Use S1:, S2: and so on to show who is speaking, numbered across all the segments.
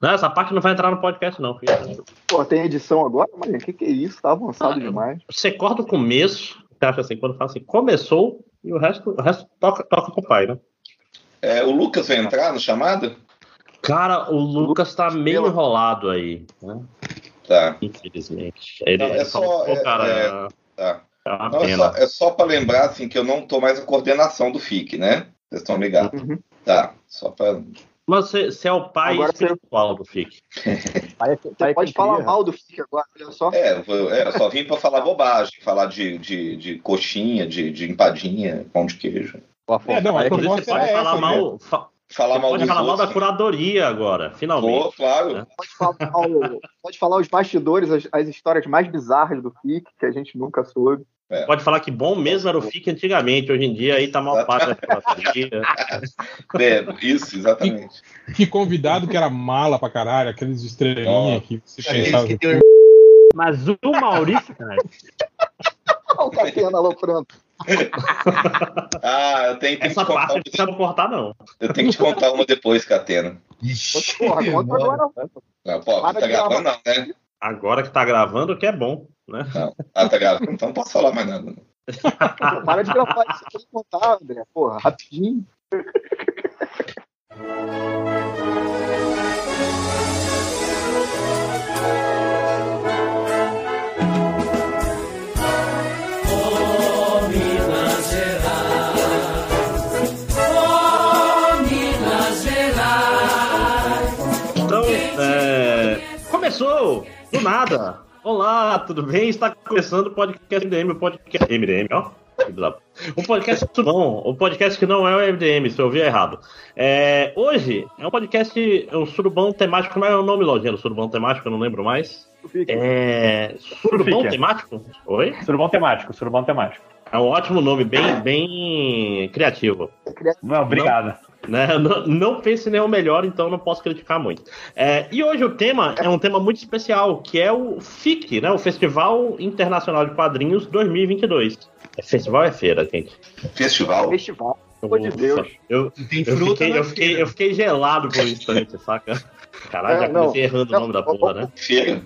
S1: Não, essa parte não vai entrar no podcast, não, filho.
S2: Pô, tem edição agora? Mas o que, que é isso? Tá avançado ah, demais.
S1: Você corta o começo, você acha assim, quando fala assim, começou, e o resto, o resto toca, toca com o pai, né?
S3: É, o Lucas vai entrar no chamado?
S1: Cara, o Lucas tá meio enrolado aí, né?
S3: Tá.
S1: Infelizmente. Ele,
S3: não, é só. Falou, é, cara, é, tá. é, não, é só, é só para lembrar assim, que eu não tô mais a coordenação do FIC, né? Vocês estão ligados? Uhum. Tá, só para.
S1: Mas você, é o pai agora espiritual você... do FIC.
S2: você pode falar mal do FIC agora, olha só.
S3: É, eu, é, só vim para falar bobagem, falar de, de, de coxinha, de, de empadinha, pão de queijo.
S1: É, não, a você pode falar essa, mal. Fa falar mal pode falar mal da curadoria agora, finalmente. Pô,
S3: claro. Né?
S2: Pode, falar, pode falar os bastidores, as, as, histórias mais bizarras do FIC, que a gente nunca soube.
S1: É. Pode falar que bom mesmo era o FIC antigamente, hoje em dia aí tá mal pago curatoria.
S3: É, isso, exatamente.
S4: Que, que, convidado que era mala pra caralho, aqueles estrelinha oh. que você pensava. Que tem...
S1: Mas o Maurício, cara.
S2: Olha o Catena aloprando.
S3: ah, eu tenho, tenho
S1: Essa que parte não precisa cortar, não.
S3: Eu tenho que te contar uma depois, Catena.
S2: Ixi, Porra, conta agora.
S3: Não, pô, tá gravando não, né?
S1: Agora que tá gravando, que é bom, né?
S3: Não. Ah, tá gravando, então não posso falar mais nada.
S2: Para de gravar isso aqui e contar, André. Porra, rapidinho.
S1: começou! Do nada! Olá, tudo bem? Está começando o podcast MDM, o podcast. MDM, ó. Um podcast bom, um podcast que não é o MDM, se eu ouvi errado. É, hoje é um podcast, é um surubão temático, como é o nome, Lojinha, surubão temático? Eu não lembro mais. É. Surubão temático? Oi?
S5: Surubão temático, surubão temático.
S1: É um ótimo nome, bem, bem criativo.
S5: Não, obrigado.
S1: Não, né? Não, não pense nem o melhor, então não posso criticar muito. É, e hoje o tema é um tema muito especial, que é o FIC, né? o Festival Internacional de Quadrinhos 2022. É festival é feira, gente?
S3: Festival?
S2: Festival. Pelo de Deus.
S1: Eu, eu, fiquei, eu, fiquei, eu fiquei gelado por um instante, saca? Caralho, já comecei não, errando não, o nome da porra, né?
S3: Feira.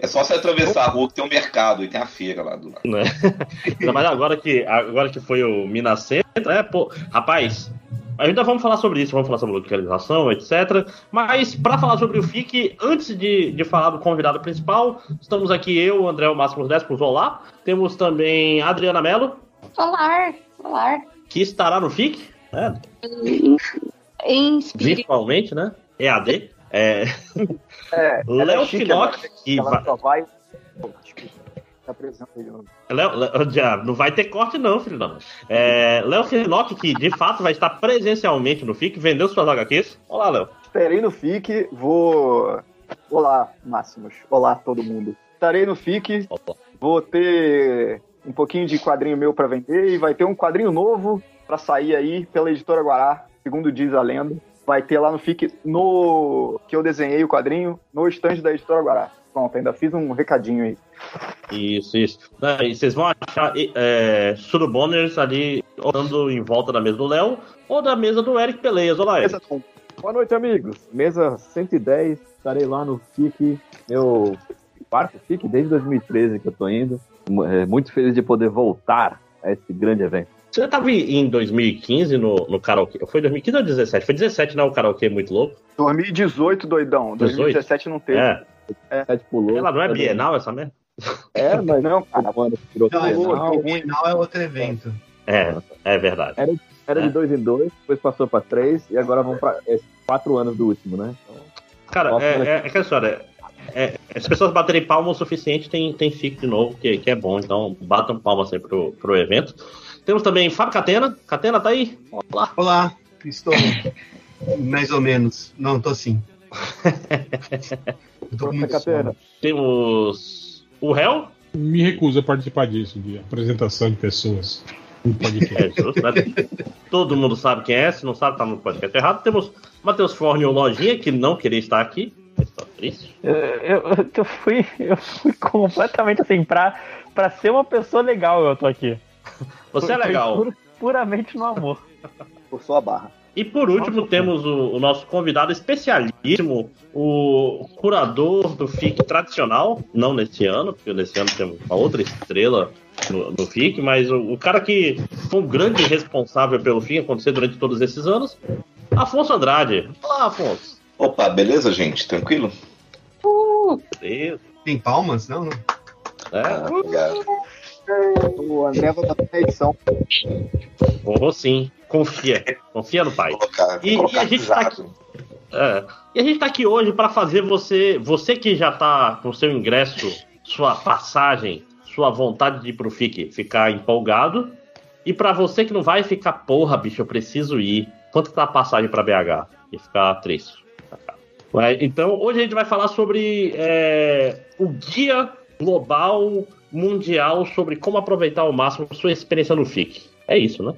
S3: É só você atravessar a rua que tem um mercado e tem a feira lá do lado.
S1: Né? Mas agora que, agora que foi o Minas Centro, né? Pô, rapaz, Ainda vamos falar sobre isso, vamos falar sobre localização, etc. Mas, para falar sobre o FIC, antes de, de falar do convidado principal, estamos aqui eu, André o Máximo Despos, olá. Temos também a Adriana Mello.
S6: Olá, olá.
S1: Que estará no FIC, né?
S6: Em
S1: Virtualmente, né? EAD. É...
S2: é
S1: Léo Finoc, que
S2: vai... vai Tá presente aí. Léo,
S1: Léo, não vai ter corte, não, filho. Não. É, Léo Finocchi, que de fato vai estar presencialmente no FIC, vendeu suas HQs. Olá, Léo.
S2: Esperei no FIC, vou. Olá, Máximos. Olá, todo mundo. Estarei no FIC, Opa. vou ter um pouquinho de quadrinho meu para vender e vai ter um quadrinho novo para sair aí pela editora Guará, segundo diz a lenda. Vai ter lá no FIC, no que eu desenhei o quadrinho, no estande da editora Guará. Pronto, ainda fiz um recadinho aí.
S1: Isso, isso. E vocês vão achar é, suruboners ali andando em volta da mesa do Léo ou da mesa do Eric Peleias. Olá, Eric.
S7: Boa noite, amigos. Mesa 110, estarei lá no FIC, meu quarto FIC desde 2013 que eu tô indo. É, muito feliz de poder voltar a esse grande evento.
S1: Você estava em 2015 no, no karaokê? Foi 2015 ou 2017? Foi 17, né? O karaokê muito louco.
S2: 2018, doidão. 18? 2017 não teve.
S1: É. É. pulou. Ela não é Bienal essa merda?
S7: É, mas não, cara, mano,
S5: virou não, Bienal. É, Bienal é outro evento.
S1: É, é verdade.
S7: Era, era
S1: é.
S7: de dois em dois, depois passou pra três, e agora vamos pra é, quatro anos do último, né? Então,
S1: cara, é, é, é aquela história. É, as pessoas baterem palma o suficiente, tem, tem FIC de novo, que, que é bom, então batam palmas aí pro, pro evento. Temos também Fábio Catena. Catena tá aí?
S5: Olá. Olá, estou mais ou menos. Não, tô sim.
S1: Temos o réu.
S4: Me recuso a participar disso, de apresentação de pessoas no podcast.
S1: É Todo mundo sabe quem é, se não sabe, tá no podcast errado. Temos Matheus Forne ou Lojinha, que não queria estar aqui. Triste.
S8: Eu, eu, eu, fui, eu fui completamente assim, pra, pra ser uma pessoa legal, eu tô aqui.
S1: Você é legal.
S8: Pur, puramente no amor.
S2: Por sua barra.
S1: E por último, temos o, o, nosso convidado especialíssimo, o curador do FIC tradicional, não nesse ano, porque nesse ano temos uma outra estrela no, no FIC, mas o, o, cara que foi um grande responsável pelo FIC acontecer durante todos esses anos, Afonso Andrade. Olá, Afonso.
S3: Opa, beleza, gente? Tranquilo?
S5: Uh. Tem palmas? Não, não.
S2: É, ah, obrigado. O André vai bater na edição.
S1: Vou sim. Confia. Confia no pai.
S3: Colocar, e, e, a gente tá aqui,
S1: é, e a gente tá aqui hoje para fazer você, você que já tá com seu ingresso, sua passagem, sua vontade de ir pro FIC ficar empolgado. E para você que não vai ficar, porra, bicho, eu preciso ir. Quanto tá a passagem para BH? E ficar triste. Então, hoje a gente vai falar sobre é, o guia global mundial sobre como aproveitar ao máximo sua experiência no FIC. É isso, né?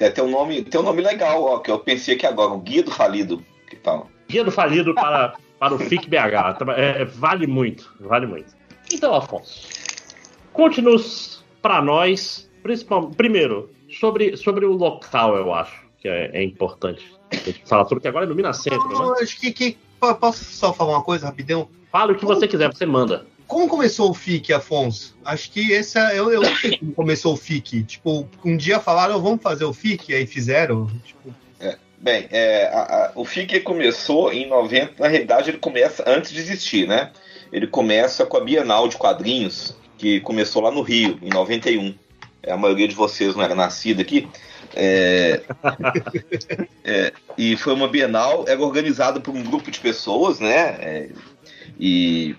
S3: Tem, tem, um, nome, tem um nome legal, ó, que eu pensei aqui agora, o Guia do Falido. Que tal?
S1: Guia do Falido para, para o FIC BH. É, vale muito, vale muito. Então, Afonso, conte-nos para nós, principalmente, primeiro, sobre, sobre o local, eu acho que é, é importante. A gente fala tudo que agora é no Minas Centro, Não,
S5: né? Acho que, que, posso só falar uma coisa rapidão?
S1: Fala o que você quiser, você manda.
S5: Como começou o FIC, Afonso? Acho que esse é, eu, eu não sei como começou o FIC. Tipo, um dia falaram, vamos fazer o FIC, aí fizeram. Tipo...
S3: É, bem, é, a, a, o FIC começou em 90, na realidade ele começa antes de existir, né? Ele começa com a Bienal de Quadrinhos, que começou lá no Rio, em 91. É, a maioria de vocês não era nascida aqui. É, é, e foi uma Bienal, era organizada por um grupo de pessoas, né? É, e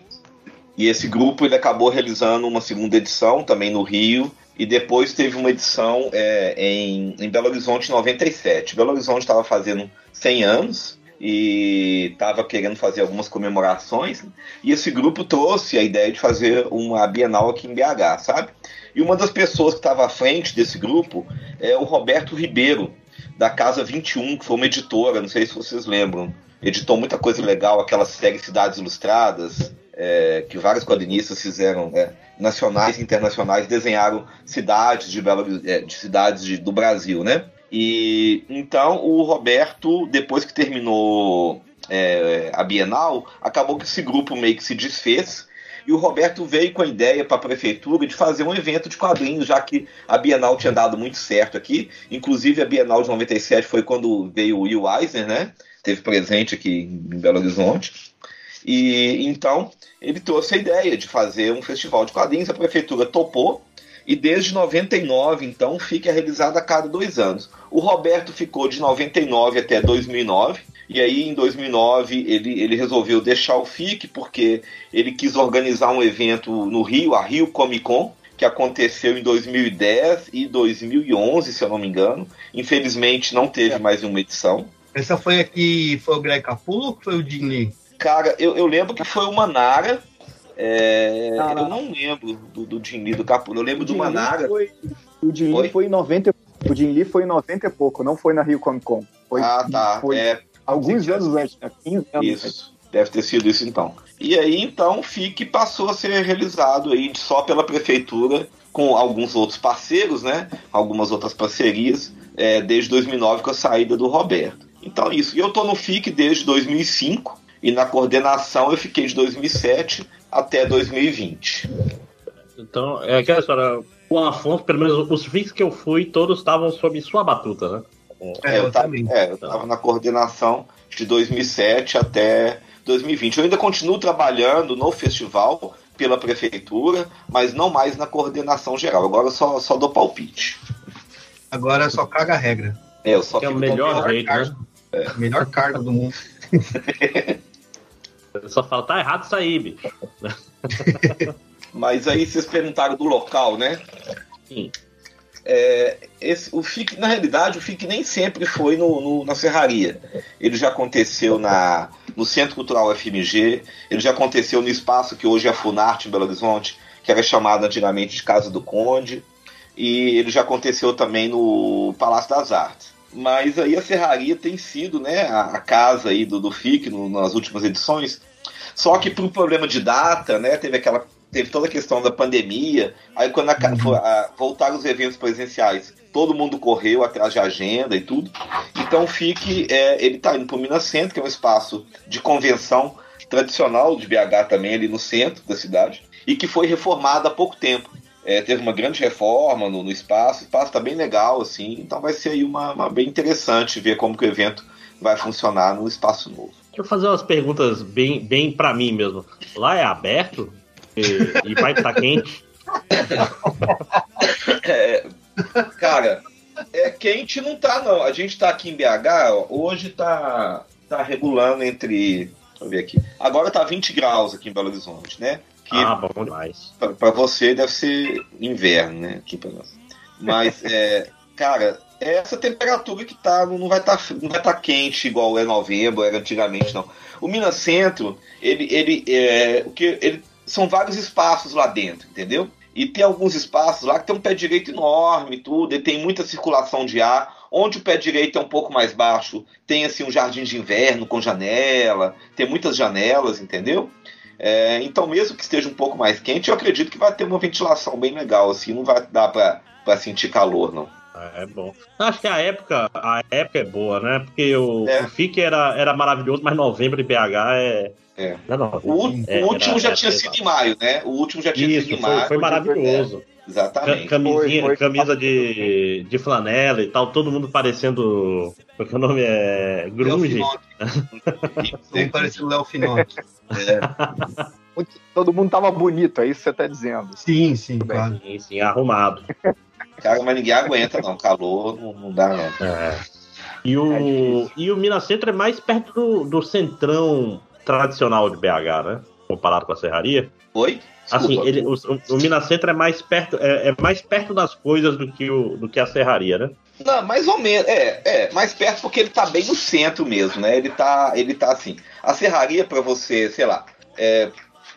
S3: e esse grupo ele acabou realizando uma segunda edição também no Rio. E depois teve uma edição é, em, em Belo Horizonte em 97. Belo Horizonte estava fazendo 100 anos e estava querendo fazer algumas comemorações. E esse grupo trouxe a ideia de fazer uma Bienal aqui em BH, sabe? E uma das pessoas que estava à frente desse grupo é o Roberto Ribeiro, da Casa 21, que foi uma editora, não sei se vocês lembram. Editou muita coisa legal, aquela série Cidades Ilustradas, é, que vários quadrinistas fizeram, é, nacionais e internacionais, desenharam cidades de, Belo, é, de cidades de, do Brasil, né? E então o Roberto, depois que terminou é, a Bienal, acabou que esse grupo meio que se desfez. E o Roberto veio com a ideia para a prefeitura de fazer um evento de quadrinhos, já que a Bienal tinha dado muito certo aqui. Inclusive, a Bienal de 97 foi quando veio o Will Eisner, né? Teve presente aqui em Belo Horizonte. E então ele trouxe a ideia de fazer um festival de quadrinhos, a prefeitura topou, e desde 99, então, fica realizado a cada dois anos. O Roberto ficou de 99 até 2009, e aí em 2009 ele, ele resolveu deixar o FIC porque ele quis organizar um evento no Rio, a Rio Comic Con, que aconteceu em 2010 e 2011, se eu não me engano. Infelizmente não teve é. mais uma edição.
S5: Essa foi aqui, foi o Greg Capullo ou foi o Jim Lee?
S3: Cara, eu, eu lembro que foi o Manara. É, ah, eu não lembro do, do Jim Lee do Capullo. Eu lembro do Manara. Foi,
S2: o Jim Lee foi em 90 O Jim Lee foi em 90 e pouco, não foi na Rio Comic Con. Foi,
S3: ah, tá.
S2: Foi
S3: é,
S2: alguns anos antes, 15 anos
S3: Isso. Deve ter sido isso então. E aí então o FIC passou a ser realizado aí só pela prefeitura com alguns outros parceiros, né? Algumas outras parcerias é, desde 2009 com a saída do Roberto. Então isso. E eu tô no FIC desde 2005 e na coordenação eu fiquei de 2007 até 2020.
S1: Então, é aquela história, o Afonso, pelo menos os FIX que eu fui, todos estavam sob sua batuta, né?
S3: É, eu estava é, eu na coordenação de 2007 até 2020. Eu ainda continuo trabalhando no festival pela prefeitura, mas não mais na coordenação geral. Agora eu só, só dou palpite.
S5: Agora só caga a regra.
S1: É, eu só que é o melhor jeito, né?
S5: É. Melhor cargo do mundo.
S1: Só fala, tá errado isso aí, bicho.
S3: Mas aí vocês perguntaram do local, né?
S1: Sim.
S3: É, esse, o FIC, na realidade, o FIC nem sempre foi no, no, na Serraria. Ele já aconteceu na, no Centro Cultural FMG, ele já aconteceu no espaço que hoje é a Funarte em Belo Horizonte, que era chamado antigamente de Casa do Conde, e ele já aconteceu também no Palácio das Artes. Mas aí a Serraria tem sido né, a, casa aí do, do FIC no, nas últimas edições. Só que por um problema de data, né, teve aquela teve toda a questão da pandemia. Aí quando a, uhum. a, voltaram os eventos presenciais, todo mundo correu atrás de agenda e tudo. Então o FIC, é, ele está indo para o Minas Centro, que é um espaço de convenção tradicional de BH também, ali no centro da cidade, e que foi reformado há pouco tempo. É, teve uma grande reforma no, no espaço, o espaço está bem legal, assim, então vai ser aí uma, uma, bem interessante ver como que o evento vai funcionar no espaço novo.
S1: Deixa eu fazer umas perguntas bem, bem para mim mesmo. Lá é aberto? E, e vai estar tá quente?
S3: é, cara, é quente não tá não. A gente tá aqui em BH, ó, hoje tá, tá regulando entre. Deixa eu ver aqui. Agora tá 20 graus aqui em Belo Horizonte, né?
S1: Que ah, bom demais.
S3: Pra, pra você deve ser inverno, né? Aqui pra nós. Mas, é, cara, é essa temperatura que tá, não vai estar tá, não vai tá quente igual é novembro, era antigamente, não. O Minas Centro, ele, ele, é, o que, ele são vários espaços lá dentro, entendeu? E tem alguns espaços lá que tem um pé direito enorme tudo, e tem muita circulação de ar. Onde o pé direito é um pouco mais baixo, tem assim um jardim de inverno com janela, tem muitas janelas, entendeu? É, então, mesmo que esteja um pouco mais quente, eu acredito que vai ter uma ventilação bem legal, assim, não vai dar para sentir calor, não.
S1: É, é bom. Acho que a época, a época é boa, né? Porque o, é. o FIC era, era maravilhoso, mas novembro em BH é,
S3: é. Não, o, é, o, último já tinha sido em maio, né? O último já tinha
S1: Isso,
S3: sido em
S1: maio. Foi, maravilhoso.
S3: É, exatamente.
S1: Camisinha, foi, foi. camisa de, de flanela e tal, todo mundo parecendo. Porque o nome é Grunge.
S5: Tem parecendo Léo Finock.
S2: É. Todo mundo tava bonito, é isso que você tá dizendo.
S5: Sim, sim, claro.
S1: Sim, sim, arrumado.
S3: Cara, mas ninguém aguenta, não. Calor não, não dá, não. É.
S1: E o, é e o Minas Centro é mais perto do, do centrão tradicional de BH, né? Comparado com a serraria.
S3: Oi?
S1: Desculpa. Assim, ele, o, o, Minas Centro é mais perto, é, é, mais perto das coisas do que, o, do que a serraria, né?
S3: Não, mais ou menos. É, é, mais perto porque ele tá bem no centro mesmo, né? Ele tá, ele tá assim. A serraria para você, sei lá, é,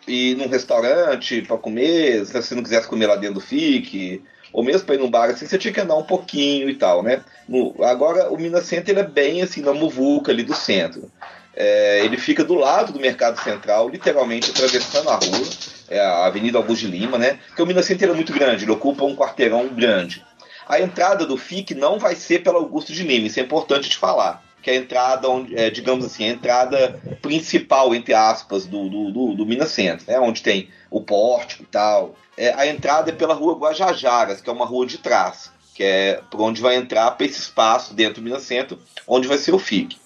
S3: ir num restaurante para comer, se você não quisesse comer lá dentro FIC, ou mesmo para ir num bar assim, você tinha que andar um pouquinho e tal, né? No, agora o Minas Centro ele é bem assim na muvuca ali do centro. É, ele fica do lado do Mercado Central, literalmente atravessando a rua, é a Avenida Augusto de Lima, né? Porque o Minas Center é muito grande, ele ocupa um quarteirão grande. A entrada do FIC não vai ser pela Augusto de Lima, isso é importante de falar. Que a entrada, é, digamos assim, a entrada principal, entre aspas, do, do, do, do Minas Center, né? onde tem o pórtico e tal. É, a entrada é pela rua Guajajaras, que é uma rua de trás, que é por onde vai entrar para esse espaço dentro do Minas Center, onde vai ser o FIC.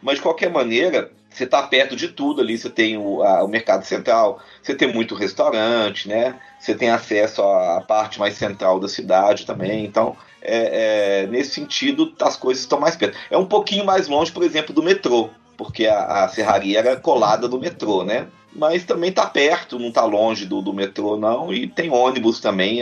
S3: Mas de qualquer maneira, você está perto de tudo ali. Você tem o, a, o, mercado central, você tem muito restaurante, né? Você tem acesso à parte mais central da cidade também. Então, é, é, nesse sentido, as coisas estão mais perto. É um pouquinho mais longe, por exemplo, do metrô, porque a, a serraria era colada do metrô, né? Mas também está perto, não está longe do, do metrô, não. E tem ônibus também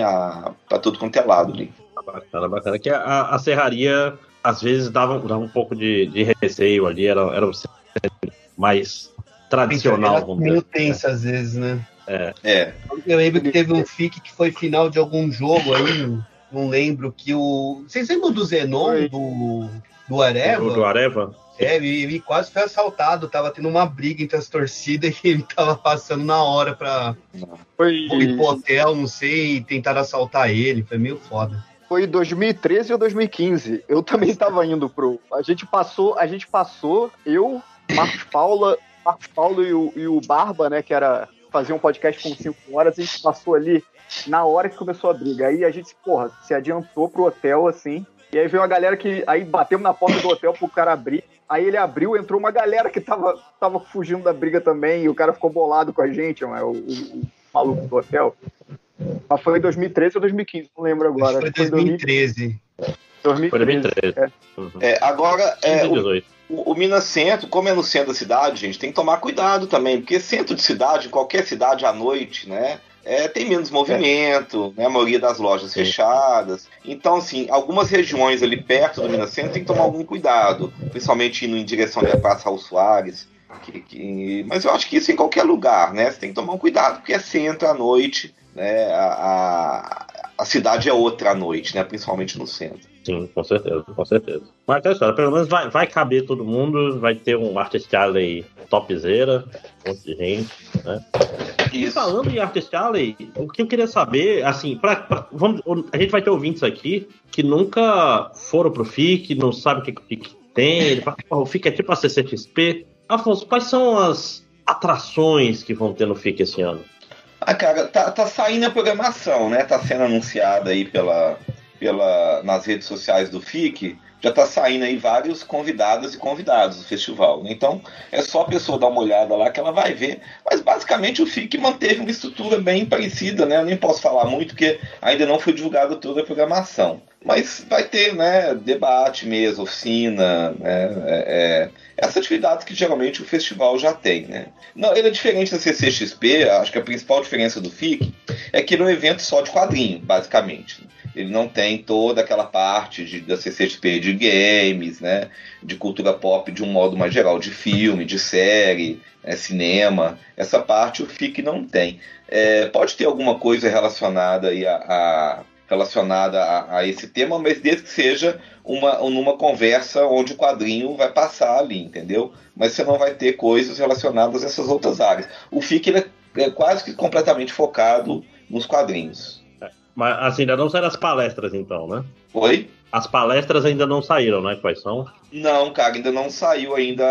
S3: para tudo quanto é lado ali.
S1: Bacana, bacana. Que a, a serraria às vezes dava, dava um pouco de, de receio ali, era, era mais tradicional,
S5: era vamos meio dizer. tenso às vezes, né?
S1: É.
S3: é.
S5: Eu lembro que teve um FIC que foi final de algum jogo aí, não lembro, que o. Vocês lembram do Zenon, do, do Areva?
S1: Do, do Areva?
S5: É, ele, ele, quase foi assaltado, tava tendo uma briga entre as torcidas e ele tava passando na hora pra foi... ir pro hotel, não sei, e tentar assaltar ele, foi meio foda
S2: foi 2013 ou 2015. Eu também estava indo pro. A gente passou, a gente passou, eu, Marcos Paula, Marcos Paulo e o, e o Barba, né, que era fazer um podcast com 5 horas, a gente passou ali na hora que começou a briga. Aí a gente, porra, se adiantou pro hotel assim. E aí veio uma galera que. Aí batemos na porta do hotel pro cara abrir. Aí ele abriu, entrou uma galera que tava, tava fugindo da briga também. E o cara ficou bolado com a gente, mano, o, o, o maluco do hotel. Mas foi em 2013 ou 2015, não lembro agora.
S5: Acho foi 2013.
S1: 2013. Foi 2013.
S3: É. Uhum. é agora, é, o, o, Minas Centro, como é no centro da cidade, gente, tem que tomar cuidado também, porque centro de cidade, qualquer cidade à noite, né? É, tem menos movimento, é. né, a maioria das lojas Sim. fechadas. Então, assim, algumas regiões ali perto do Minas Centro tem que tomar algum cuidado, principalmente indo em direção à Praça Raul Soares. Que, que... Mas eu acho que isso em qualquer lugar, né? Você tem que tomar um cuidado, porque é centro à noite, né? A, a, cidade é outra à noite, né? Principalmente no centro.
S1: Sim, com certeza, com certeza. Mas aquela história, pelo menos vai, vai caber todo mundo, vai ter um Artist Alley topzera, um monte de gente, né? E falando em Artist Alley, o que eu queria saber, assim, pra, pra- vamos, a gente vai ter ouvintes aqui que nunca foram pro FIC, não sabem o que, que o FIC tem, ele fala, "Porra, o FIC é tipo a CCXP. Afonso, quais são as atrações que vão ter no FIC esse ano?
S3: Ah, cara, tá, tá saindo a programação, né? Tá sendo anunciada aí pela, pela, nas redes sociais do FIC. Já tá saindo aí vários convidados e convidados do festival. né? Então é só a pessoa dar uma olhada lá que ela vai ver. Mas basicamente o FIC manteve uma estrutura bem parecida, né? Eu nem posso falar muito porque ainda não foi divulgada toda a programação. Mas vai ter, né, debate mesmo, oficina, né, é, é, essas atividades que geralmente o festival já tem, né. Não, ele é diferente da CCXP, acho que a principal diferença do FIC é que ele é um evento só de quadrinho, basicamente. Ele não tem toda aquela parte de, da CCXP de games, né, de cultura pop de um modo mais geral, de filme, de série, é, cinema. Essa parte o FIC não tem. É, pode ter alguma coisa relacionada aí a, a relacionada a, a, esse tema, mas desde que seja uma, numa conversa onde o quadrinho vai passar ali, entendeu? Mas você não vai ter coisas relacionadas a essas outras áreas. O FIC é, é quase que completamente focado nos quadrinhos.
S1: Mas assim, ainda não saíram as palestras, então, né?
S3: Oi?
S1: As palestras ainda não saíram, né? Quais são?
S3: Não, cara, ainda não saiu ainda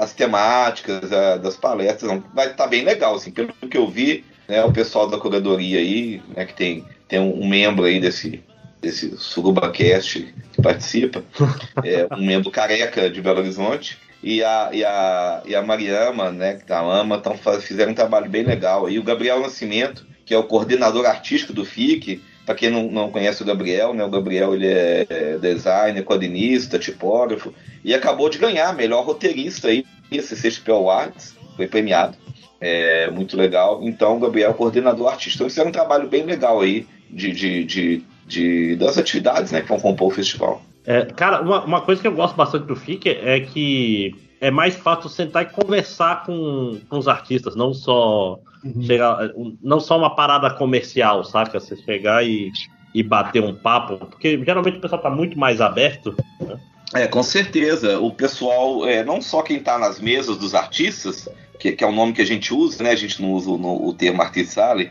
S3: as temáticas das palestras. Vai estar bem legal, assim, pelo que eu vi, né, o pessoal da curadoria aí, né, que tem, tem um, um membro aí desse, desse SurubaCast que participa, é, um membro careca de Belo Horizonte, e a, e a, e a Mariama, né, da AMA, tão, fizeram um trabalho bem legal. aí o Gabriel Nascimento, que é o coordenador artístico do FIC, para quem não, não conhece o Gabriel, né, o Gabriel ele é é designer, quadrinista, tipógrafo, e acabou de ganhar melhor roteirista aí, esse CCXP Awards, foi premiado. É muito legal. Então, o Gabriel, coordenador artístico. Então, eles fizeram um trabalho bem legal aí de, de, de, de- das atividades né, que vão compor o festival.
S1: É, cara, uma, uma coisa que eu gosto bastante do FIC é que é mais fácil sentar e conversar com, com os artistas, não só chegar, não só uma parada comercial, saca? Você chegar e, e bater um papo, porque geralmente o pessoal tá muito mais aberto. Né?
S3: É, com certeza. O pessoal, é, não só quem está nas mesas dos artistas, que, que é o nome que a gente usa, né? A gente não usa o, no- o termo artistale,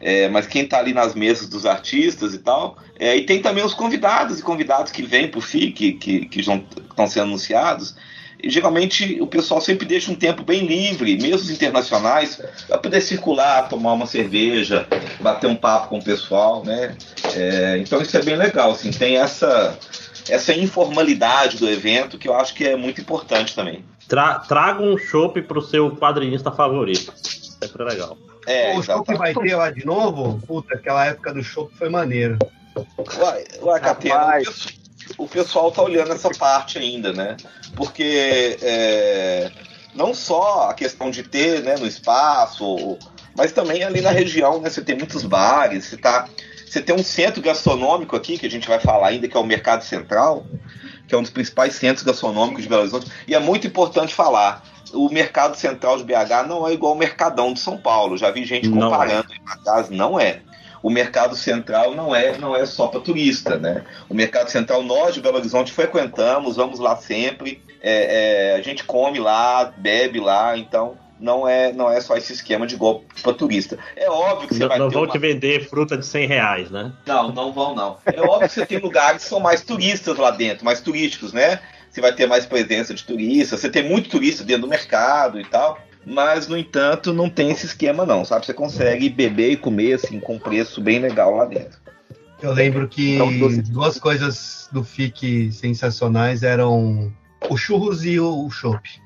S3: é, mas quem está ali nas mesas dos artistas e tal. É, e tem também os convidados e convidados que vêm para o FIC, que, que estão sendo anunciados. E geralmente o pessoal sempre deixa um tempo bem livre, mesmo os internacionais, para poder circular, tomar uma cerveja, bater um papo com o pessoal, né? É, então isso é bem legal, assim, tem essa, essa informalidade do evento que eu acho que é muito importante também.
S1: Tra, traga um chopp pro seu quadrinista favorito. Sempre é legal.
S3: É,
S5: o show que vai ter lá de novo, puta, aquela época do show foi maneiro.
S3: Uai, uai Catena, o pessoal tá olhando essa parte ainda, né? Porque é, não só a questão de ter né, no espaço, mas também ali na região, né? Você tem muitos bares, você, tá, você tem um centro gastronômico aqui, que a gente vai falar ainda, que é o Mercado Central, que é um dos principais centros gastronômicos de Belo Horizonte, e é muito importante falar. O mercado central de BH não é igual ao Mercadão de São Paulo. Já vi gente
S1: Não
S3: comparando, mas não é o mercado central não é não é só para turista, né? O mercado central nós de Belo Horizonte frequentamos, vamos lá sempre, é, é, a gente come lá, bebe lá, então não é não é só esse esquema de golpe para turista. É óbvio que você
S1: Não,
S3: vai
S1: não
S3: ter
S1: vão
S3: uma-
S1: te vender fruta de 100 reais, né?
S3: não, não vão não. É óbvio que você tem lugares que são mais turistas lá dentro, mais turísticos, né? Você vai ter mais presença de turistas, você tem muito turista dentro do mercado e tal. Mas, no entanto, não tem esse esquema não, sabe? Você consegue beber e comer assim com um preço bem legal lá dentro.
S5: Eu lembro que
S3: Então, doce.
S5: duas coisas do FIC sensacionais eram o churros e o chopp.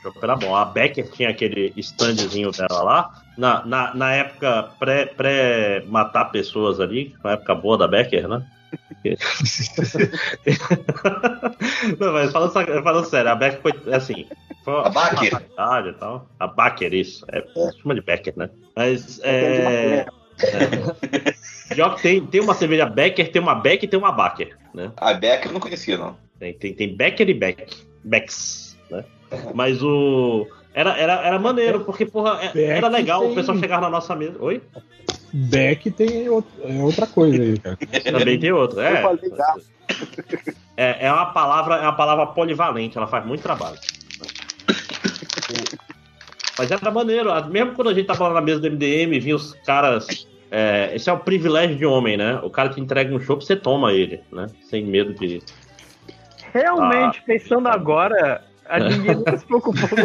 S1: O chopp era bom. A Becker tinha aquele standzinho dela lá. Na, na, na época pré- pré-matar pessoas ali, na época boa da Becker, né? Não, mas falando, falando sério, a Becker foi assim. Foi
S3: A Baker?
S1: faculdade e tal. A Baker, isso. É, chama de Becker, né? Mas é. é. Pior que tem, tem uma cerveja Becker, tem uma Beck e tem uma Baker, né?
S3: A Becker eu não conhecia, não.
S1: Tem, tem, tem Becker e Beck. Becks? Mas o. Era, era, era maneiro, porque, porra, é-
S4: Beck
S1: era legal
S4: tem-
S1: o pessoal chegar na nossa mesa. Oi?
S4: Beck tem outro- é outra coisa aí, cara.
S1: Também tem outra. É, é, é uma palavra, é uma palavra polivalente, ela faz muito trabalho. Mas era maneiro, mesmo quando a gente tava lá na mesa do MDM, vinha os caras. é, esse é o privilégio de homem, né? O cara te entrega um chopp, você toma ele, né? Sem medo de.
S8: Realmente,
S1: Ah.
S8: pensando agora, a ninguém nunca se preocupou com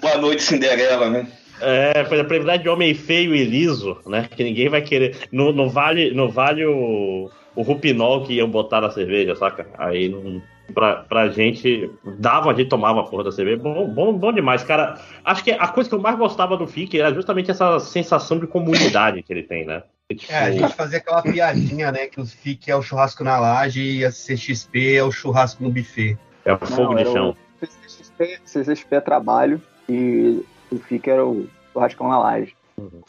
S3: Boa noite, Cinderela, né?
S1: É, foi a privilégio de homem feio e liso, né? Que ninguém vai querer. Não, não vale, não vale o, o rupinol que iam botar na cerveja, saca? Aí não. Pra, pra gente, dava, a gente tomava a porra da cerveja. Bom, bom, bom demais, cara. Acho que a coisa que eu mais gostava do FIC era justamente essa sensação de comunidade que ele tem, né? Tipo,
S5: É, a gente fazia aquela piadinha, né? Que o FIC é o churrasco na laje e a CXP é o churrasco no buffet.
S1: É o fogo
S2: Não,
S1: de chão.
S2: o CCXP, CCXP é trabalho e o FIC era o churrascão na laje.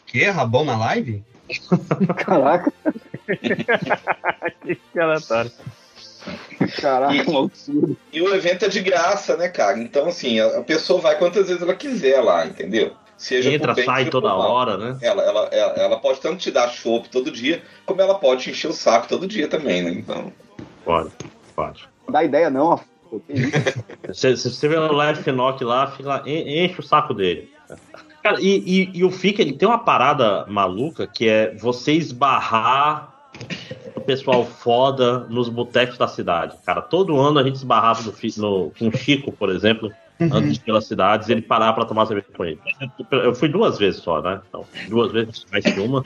S5: Que? Rabão na live?
S2: Caraca,
S8: que aleatório.
S2: caraca,
S3: E-
S2: absurdo.
S3: E o evento é de graça, né, cara? Então, assim, a, a pessoa vai quantas vezes ela quiser lá, entendeu? Seja por
S1: Entra,
S3: bem,
S1: sai toda
S3: por mal.
S1: hora, né?
S3: Ela, ela, ela, ela pode tanto te dar chopp todo dia, como ela pode te encher o saco todo dia também, né? Então,
S1: Pode, pode.
S2: Não dá ideia não, pô, isso?
S1: Se, você vê o Live Finock lá, fica, en- enche o saco dele. Cara, e, e- e o FIC ele tem uma parada maluca que é você esbarrar o pessoal foda nos botecos da cidade. Cara, todo ano a gente esbarrava no, no, com o Chico, por exemplo, antes pelas cidades, ele parava pra tomar cerveja com ele. Eu fui duas vezes só, né? Então, duas vezes, mais que uma.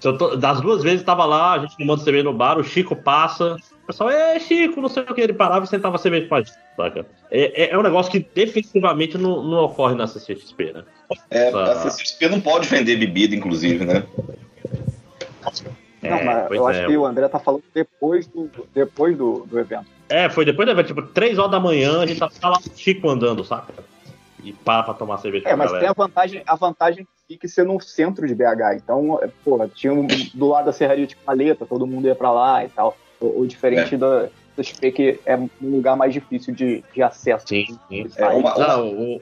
S1: Tô- das duas vezes tava lá, a gente tomando cerveja no bar, o Chico passa. O pessoal, é Chico, não sei o que. Ele parava e sentava cerveja com a gente, saca? É, é, é um negócio que definitivamente não, não ocorre na CCXP, né?
S3: é,
S1: Essa-
S3: a CCXP não pode vender bebida, inclusive, né?
S2: Não,
S1: É,
S2: mas
S1: pois
S2: eu
S1: é.
S2: acho que o André tá falando depois do, depois do, do evento.
S1: É, foi depois do evento, tipo, três horas da manhã, a gente tava lá o Chico andando, saca? E para pra tomar cerveja
S2: É, mas tem
S1: galera.
S2: a vantagem, a vantagem de que ser no centro de BH. Então, é, pô, tinha um, do lado da serraria tipo maleta, todo mundo ia pra lá e tal. O, o diferente da do XP que é um lugar mais difícil de, de acesso.
S1: Sim, sim.
S3: É, uma- uma-
S1: Não, o-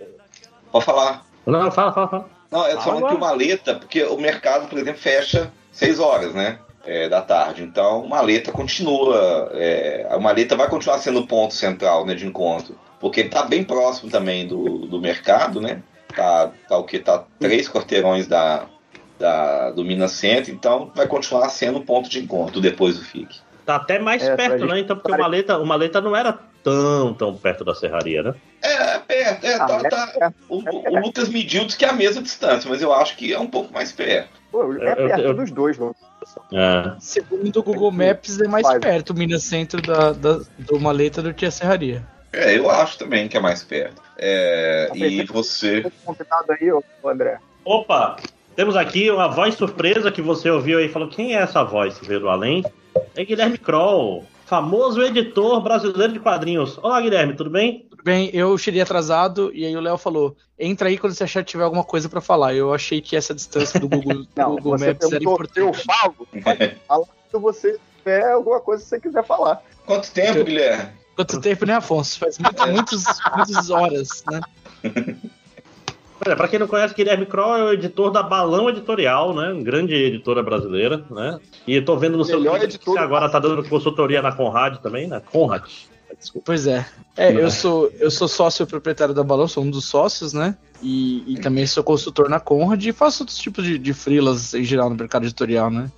S3: Pode falar.
S1: não, fala, fala, fala.
S3: Não, eu tô falando que o maleta, porque o mercado, por exemplo, fecha seis horas, né? é, da tarde. Então, o maleta continua. é, a maleta vai continuar sendo o ponto central né, de encontro. Porque ele tá bem próximo também do, do mercado, né? Tá, tá o que? Tá três quarteirões da, da, do Minas Centro, então vai continuar sendo o ponto de encontro depois do FIC.
S1: Tá até mais
S2: É,
S1: perto, né? Então, porque o maleta, o maleta não era tão, tão perto da serraria, né?
S3: É, perto, é,
S2: Ah,
S3: tá,
S2: é
S3: tá-
S2: perto.
S3: o, o Lucas mediu diz que é a mesma distância, mas eu acho que é um pouco mais perto.
S2: Pô, é
S1: Eu-
S2: perto
S1: eu-
S2: dos dois, mano.
S1: É.
S9: Segundo o Google Maps, é mais perto o Minas Centro da, da- do Maleta do que a Serraria.
S3: É, eu acho também que é mais perto. É, e você.
S2: Combinado aí, ô, André.
S1: Opa! Temos aqui uma voz surpresa que você ouviu aí. Falou, quem é essa voz que veio do além? É Guilherme Kroll, famoso editor brasileiro de quadrinhos. Olá, Guilherme, tudo bem?
S9: Tudo bem, eu cheguei atrasado e aí o Léo falou: entra aí quando você achar que tiver alguma coisa pra falar. Eu achei que essa distância do Google,
S2: Não,
S9: Google
S2: você
S9: Maps era
S2: se eu
S9: importante.
S2: falo. Fala se você tiver alguma coisa que você quiser falar.
S3: Quanto tempo, Guilherme?
S9: Quanto tempo, né, Afonso? Faz muito, muitos, muitas horas, né?
S1: Olha, pra quem não conhece, Guilherme Kroll é o editor da Balão Editorial, né? Grande editora brasileira, né? E eu tô vendo no seu Twitter que
S2: editor
S1: você
S2: do
S1: agora tá dando consultoria na Conrad também, né? Conrad. Desculpa.
S9: Pois é. É, eu sou, eu sou sócio proprietário da Balão, sou um dos sócios, né? E, e também sou consultor na Conrad e faço outros tipos de, de freelas em geral no mercado editorial, né?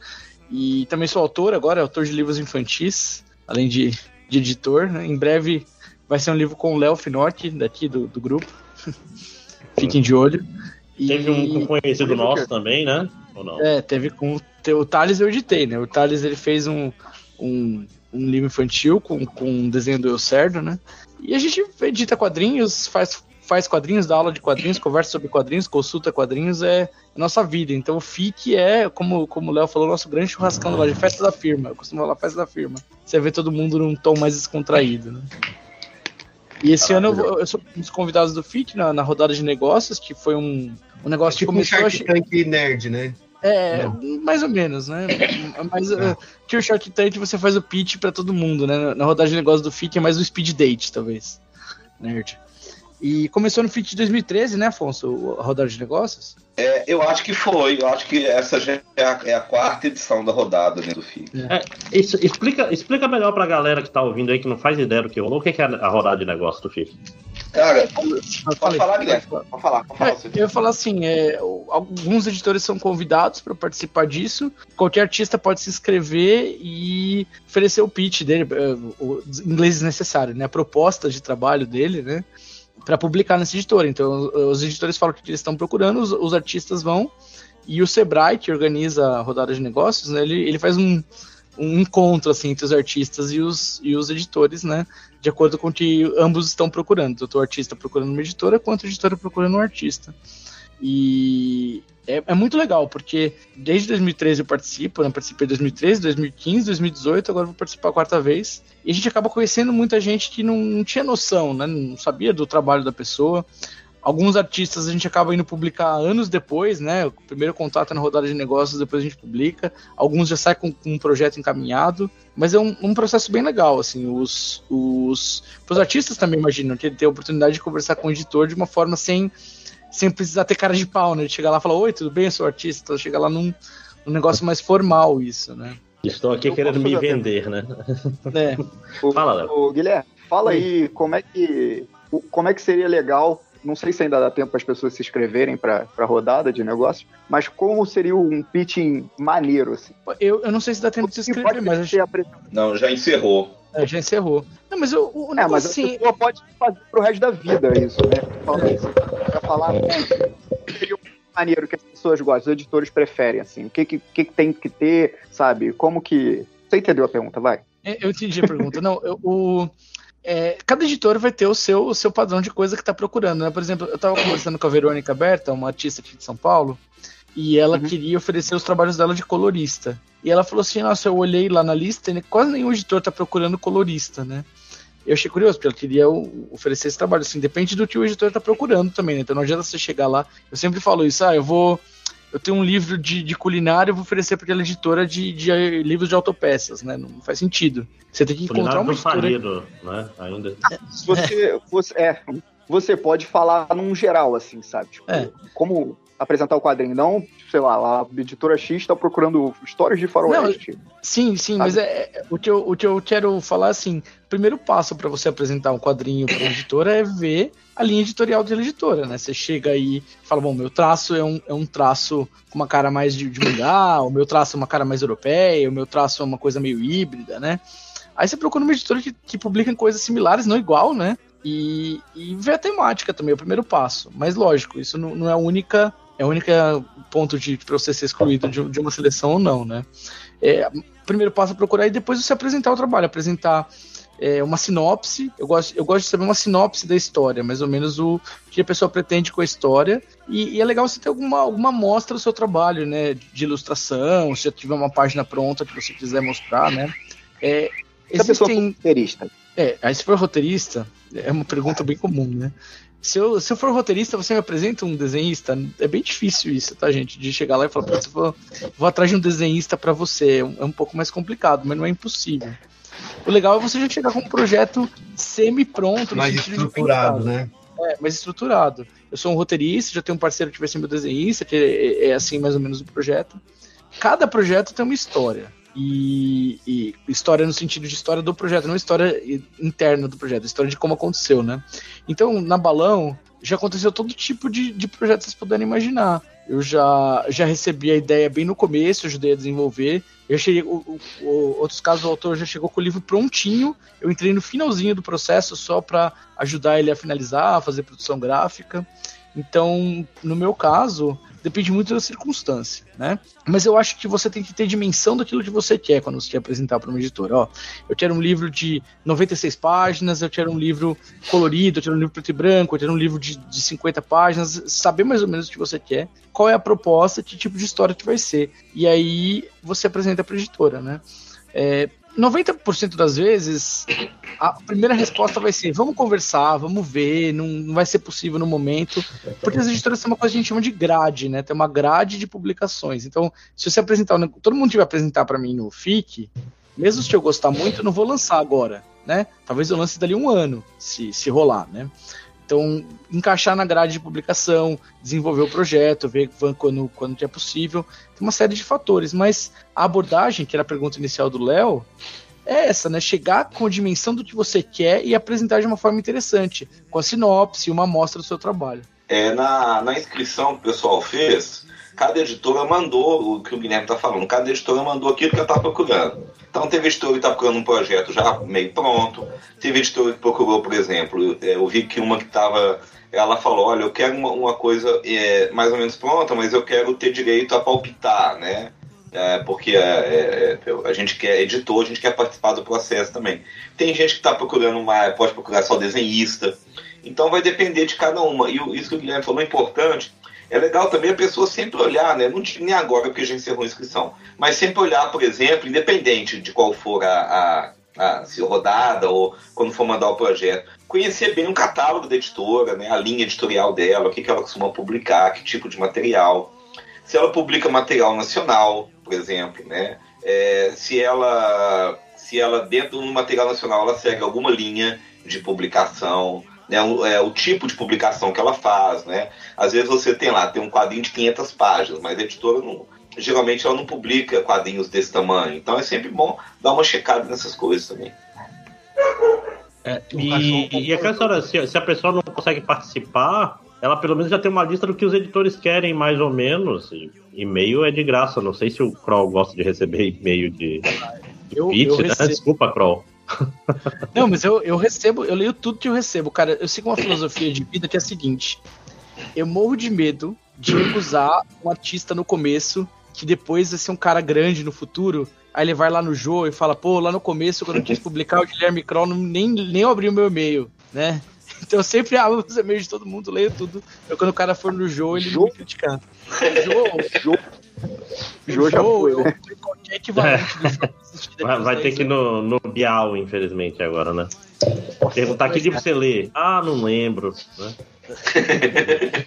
S9: E também sou autor agora, autor de livros infantis, além de, de editor, né? Em breve vai ser um livro com o Léo Finocchi, daqui do, do grupo. Fiquem de olho. E-
S1: Teve um conhecido nosso também, né? Ou não?
S9: é, teve com o Thales eu editei, né? O Thales ele fez um, um, um livro infantil com, com um desenho do Elcerdo, né? E a gente edita quadrinhos, faz, faz quadrinhos, dá aula de quadrinhos, conversa sobre quadrinhos, consulta quadrinhos, é nossa vida. Então o FIC é, como, como o Léo falou, nosso grande churrascão da loja, festa da firma. Eu costumo falar festa da firma. Você vê todo mundo num tom mais descontraído, né? E esse ano eu, eu sou um dos convidados do FIC na, na rodada de negócios, que foi um, um negócio que
S5: Tipo um
S9: começou... a
S5: Shark Tank nerd, né?
S9: é, mais ou menos, né? Mas uh, que o Shark Tank você faz o pitch pra todo mundo, né? Na rodada de negócio do FIC é mais o speed date, talvez. Nerd. E começou no FIT de 2013, né, Afonso? A rodada de negócios?
S3: É, eu acho que foi. Eu acho que essa já é a, é a quarta edição da rodada né, do FIC.
S1: É, isso, explica, explica melhor pra galera que tá ouvindo aí, que não faz ideia do que rolou, o que é a rodada de negócio do FIC.
S3: Cara, pode falar, Guilherme. Pode falar, pode falar.
S9: É, eu ia falar assim, é, alguns editores são convidados para participar disso. Qualquer artista pode se inscrever e oferecer o pitch dele, é, o inglês necessário, né? A proposta de trabalho dele, né? Para publicar nessa editora. Então, os editores falam o que eles estão procurando, os, os artistas vão. E o Sebrae, que organiza a rodada de negócios, né, ele, ele faz um, um encontro assim, entre os artistas e os, e os editores, né? De acordo com o que ambos estão procurando. Tanto o artista procurando uma editora, quanto a editora procurando um artista. E é, é, muito legal, porque desde 2013 eu participo, né? Participei em 2013, 2015, 2018, agora vou participar a quarta vez. E a gente acaba conhecendo muita gente que não, não tinha noção, né? Não sabia do trabalho da pessoa. Alguns artistas a gente acaba indo publicar anos depois, né? O primeiro contato é na rodada de negócios, depois a gente publica. Alguns já saem com, com um projeto encaminhado, mas é um, um, processo bem legal, assim. Os, os, os artistas também imaginam que ele tem a oportunidade de conversar com o editor de uma forma sem, sem precisar ter cara de pau, né? De chegar lá e falar, oi, tudo bem, eu sou artista. Então chega lá num, num negócio mais formal, isso, né?
S1: Estou aqui eu querendo me vender, né?
S2: É. fala, Léo. Guilherme, fala Oi. aí como é que como é que seria legal não sei se ainda dá tempo para as pessoas se inscreverem para a rodada de negócio, mas como seria um pitching maneiro, assim?
S9: Eu, eu não sei se dá tempo de se inscrever, mas... Acho...
S3: Não, já encerrou.
S9: É, já encerrou. Não, mas eu, o
S2: é, mas assim... a pessoa pode fazer pro resto da vida isso, né? Para falar, seria um maneiro que as pessoas gostam, os editores preferem, assim, o que, que, que tem que ter, sabe? Como que... Você entendeu a pergunta, vai?
S9: Eu entendi a pergunta. Não, eu, o é, cada editor vai ter o seu, o seu padrão de coisa que está procurando. Né? Por exemplo, eu estava conversando com a Verônica Berta, uma artista aqui de São Paulo, e ela uhum. queria oferecer os trabalhos dela de colorista. E ela falou assim: Nossa, eu olhei lá na lista e quase nenhum editor está procurando colorista, né? Eu achei curioso, porque ela queria oferecer esse trabalho. Assim, depende do que o editor está procurando também, né? Então não adianta você chegar lá. Eu sempre falo isso: ah, eu vou eu tenho um livro de, de culinária, eu vou oferecer para aquela editora de, de, de, livros de autopeças, né? Não faz sentido. Você tem que encontrar uma editora...
S1: Falido, né? Ainda.
S2: Você, você, é, você pode falar num geral, assim, sabe? Tipo, é. Como apresentar o quadrinho, não, sei lá, a editora X está procurando histórias de faroeste. Não,
S9: sim, sim, sabe? mas é, é, o, que eu, o que eu quero falar assim, o primeiro passo para você apresentar um quadrinho para editora é ver a linha editorial da editora, né? Você chega aí e fala, bom, meu traço é um, é um traço com uma cara mais de, de mangá, o meu traço é uma cara mais europeia, o meu traço é uma coisa meio híbrida, né? Aí você procura uma editora que, que publica coisas similares, não igual, né? E, e vê a temática também, é o primeiro passo. Mas lógico, isso não, não é a única é o único ponto de para você ser excluído de, de, uma seleção ou não, né? É, primeiro passo é procurar e depois você apresentar o trabalho, apresentar é, uma sinopse. Eu gosto, eu gosto de saber uma sinopse da história, mais ou menos o que a pessoa pretende com a história. E, e é legal você ter alguma, alguma amostra do seu trabalho, né? De ilustração, se já tiver uma página pronta que você quiser mostrar, né? É,
S2: se existem... a pessoa for roteirista.
S9: É, aí se for roteirista, é uma pergunta bem comum, né? Se eu, se eu for roteirista, você me apresenta um desenhista? É bem difícil isso, tá, gente? De chegar lá e falar, vou, vou atrás de um desenhista para você. É um, é um pouco mais complicado, mas não é impossível. O legal é você já chegar com um projeto semi-pronto.
S5: Mais estruturado, né?
S9: É, mais estruturado. Eu sou um roteirista, já tenho um parceiro que vai ser meu desenhista, que é, é assim mais ou menos o projeto. Cada projeto tem uma história. E, e, história no sentido de história do projeto, não história interna do projeto, história de como aconteceu, né? Então, na Balão, já aconteceu todo tipo de, de projeto que vocês puderem imaginar. Eu já, já recebi a ideia bem no começo, ajudei a desenvolver. Eu cheguei, o, o, outros casos, o autor já chegou com o livro prontinho. Eu entrei no finalzinho do processo só para ajudar ele a finalizar, a fazer produção gráfica. Então, no meu caso, depende muito da circunstância, né? Mas eu acho que você tem que ter dimensão daquilo que você quer quando você quer apresentar para uma editora. Ó, eu quero um livro de 96 páginas, eu quero um livro colorido, eu quero um livro preto e branco, eu quero um livro de, de 50 páginas, saber mais ou menos o que você quer, qual é a proposta, que tipo de história que vai ser. E aí você apresenta para a editora, né? É, 90% das vezes, a primeira resposta vai ser: vamos conversar, vamos ver, não, não vai ser possível no momento. Porque as editoras têm uma coisa que a gente chama de grade, né? Tem uma grade de publicações. Então, se você apresentar, todo mundo vai apresentar para mim no FIC, mesmo se eu gostar muito, eu não vou lançar agora, né? Talvez eu lance dali um ano, se, se rolar, né? Então, encaixar na grade de publicação, desenvolver o projeto, ver quando, quando é possível, tem uma série de fatores, mas a abordagem, que era a pergunta inicial do Léo, é essa, né? Chegar com a dimensão do que você quer e apresentar de uma forma interessante, com a sinopse, uma amostra do seu trabalho.
S3: É, na, na inscrição que o pessoal fez, cada editora mandou o que o Guilherme está falando, cada editora mandou aquilo que ela está procurando. Então teve editora que está procurando um projeto já meio pronto, teve editora que procurou, por exemplo, é, eu vi que uma que estava. Ela falou, olha, eu quero uma, uma coisa é, mais ou menos pronta, mas eu quero ter direito a palpitar, né? É, porque é, é, a gente quer editor, a gente quer participar do processo também. Tem gente que está procurando uma, pode procurar só desenhista. Então vai depender de cada uma. E isso que o Guilherme falou é importante. É legal também a pessoa sempre olhar, né? Não nem agora porque já encerrou a inscrição, mas sempre olhar, por exemplo, independente de qual for a, a, a se rodada ou quando for mandar o projeto, conhecer bem o catálogo da editora, né? A linha editorial dela, o que, que ela costuma publicar, que tipo de material. Se ela publica material nacional, por exemplo, né? É, se ela se ela dentro do material nacional ela segue alguma linha de publicação né, o, é, o tipo de publicação que ela faz, né? Às vezes você tem lá, tem um quadrinho de 500 páginas, mas a editora não, geralmente ela não publica quadrinhos desse tamanho, então é sempre bom dar uma checada nessas coisas também.
S1: É, e, e aquela história, se, se a pessoa não consegue participar, ela pelo menos já tem uma lista do que os editores querem, mais ou menos. E-mail é de graça, não sei se o Kroll gosta de receber e-mail de, de eu, pitch, eu né? Recebo... Desculpa, Kroll.
S9: Não, mas eu, eu recebo, eu leio tudo que eu recebo, cara. Eu sigo uma filosofia de vida que é a seguinte: eu morro de medo de recusar um artista no começo, que depois vai ser um cara grande no futuro. Aí ele vai lá no Joe e fala, pô, lá no começo, quando eu quis publicar o Guilherme Kroll, nem, nem eu abri o meu e-mail, né? Então eu sempre abro os e-mails de todo mundo, leio tudo. Eu, quando o cara for no Joe, ele Jô? me criticar. Jô, Jô.
S1: Jô já foi, né? Qualquer equivalente do Vai, vai ter que ir no, no Bial, infelizmente, agora, né? Perguntar que livro você lê. Ah, não lembro. Né?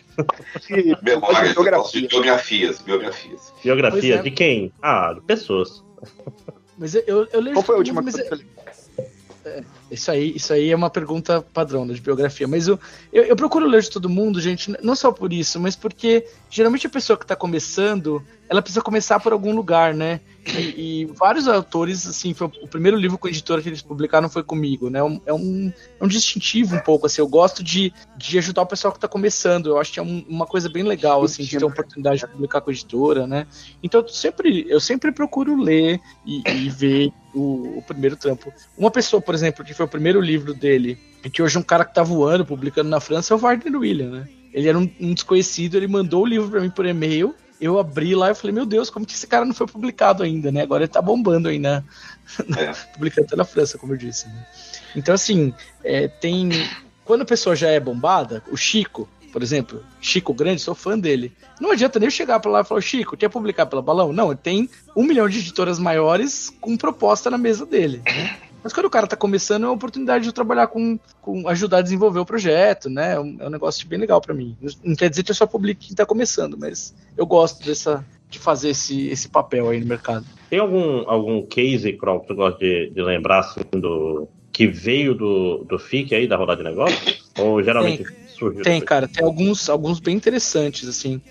S3: biografias. biografias. Biografias.
S1: Biografias é. de quem? Ah, de pessoas.
S9: Mas eu, eu, eu leio.
S2: Qual foi a última coisa que você
S9: é, isso aí, isso aí é uma pergunta padrão né, de biografia. Mas eu, eu, eu, procuro ler de todo mundo, gente, não só por isso, mas porque geralmente a pessoa que está começando, ela precisa começar por algum lugar, né? E, e, vários autores, assim, foi o primeiro livro com a editora que eles publicaram foi comigo, né? É um, é um distintivo um pouco, assim. Eu gosto de, de ajudar o pessoal que está começando. Eu acho que é um, uma coisa bem legal, assim, de ter a oportunidade de publicar com a editora, né? Então eu sempre, eu sempre procuro ler e, e ver o, o, primeiro trampo. Uma pessoa, por exemplo, que foi o primeiro livro dele, e que hoje é um cara que tá voando, publicando na França, é o Wagner William, né? Ele era um, um desconhecido, ele mandou o livro para mim por e-mail, eu abri lá e falei, meu Deus, como que esse cara não foi publicado ainda, né? Agora ele tá bombando aí, né? É. Publicando na França, como eu disse. Né? Então, assim, é, tem. Quando a pessoa já é bombada, o Chico, por exemplo, Chico Grande, sou fã dele. Não adianta nem eu chegar pra lá e falar, Chico, quer publicar pela Balão? Não, tem um milhão de editoras maiores com proposta na mesa dele. Né? Mas quando o cara tá começando, é uma oportunidade de trabalhar com, com ajudar a desenvolver o projeto, né? É um, é um negócio bem legal para mim. Não quer dizer que eu só publique quem tá começando, mas eu gosto dessa, de fazer esse, esse papel aí no mercado.
S1: Tem algum, algum case, Kroll, que tu gosta de, de lembrar, assim, do, que veio do, do FIC aí, da rodada de negócio? Ou geralmente
S9: tem, surgiu? Tem, cara, tem alguns, alguns bem interessantes, assim.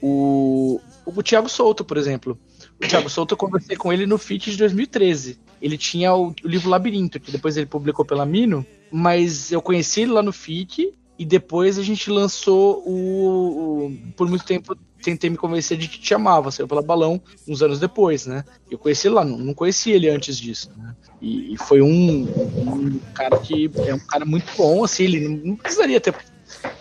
S9: O, o Thiago Souto, por exemplo. O Thiago Souto, eu conversei com ele no FIT de 2013 ele tinha o, o, livro Labirinto, que depois ele publicou pela Mino, mas eu conheci ele lá no FIC e depois a gente lançou o, o por muito tempo tentei me convencer de que te amava, saiu pela Balão uns anos depois, né? Eu conheci ele lá, não, não ele antes disso, né? E, e foi um, um, cara que é um cara muito bom, assim, ele não precisaria ter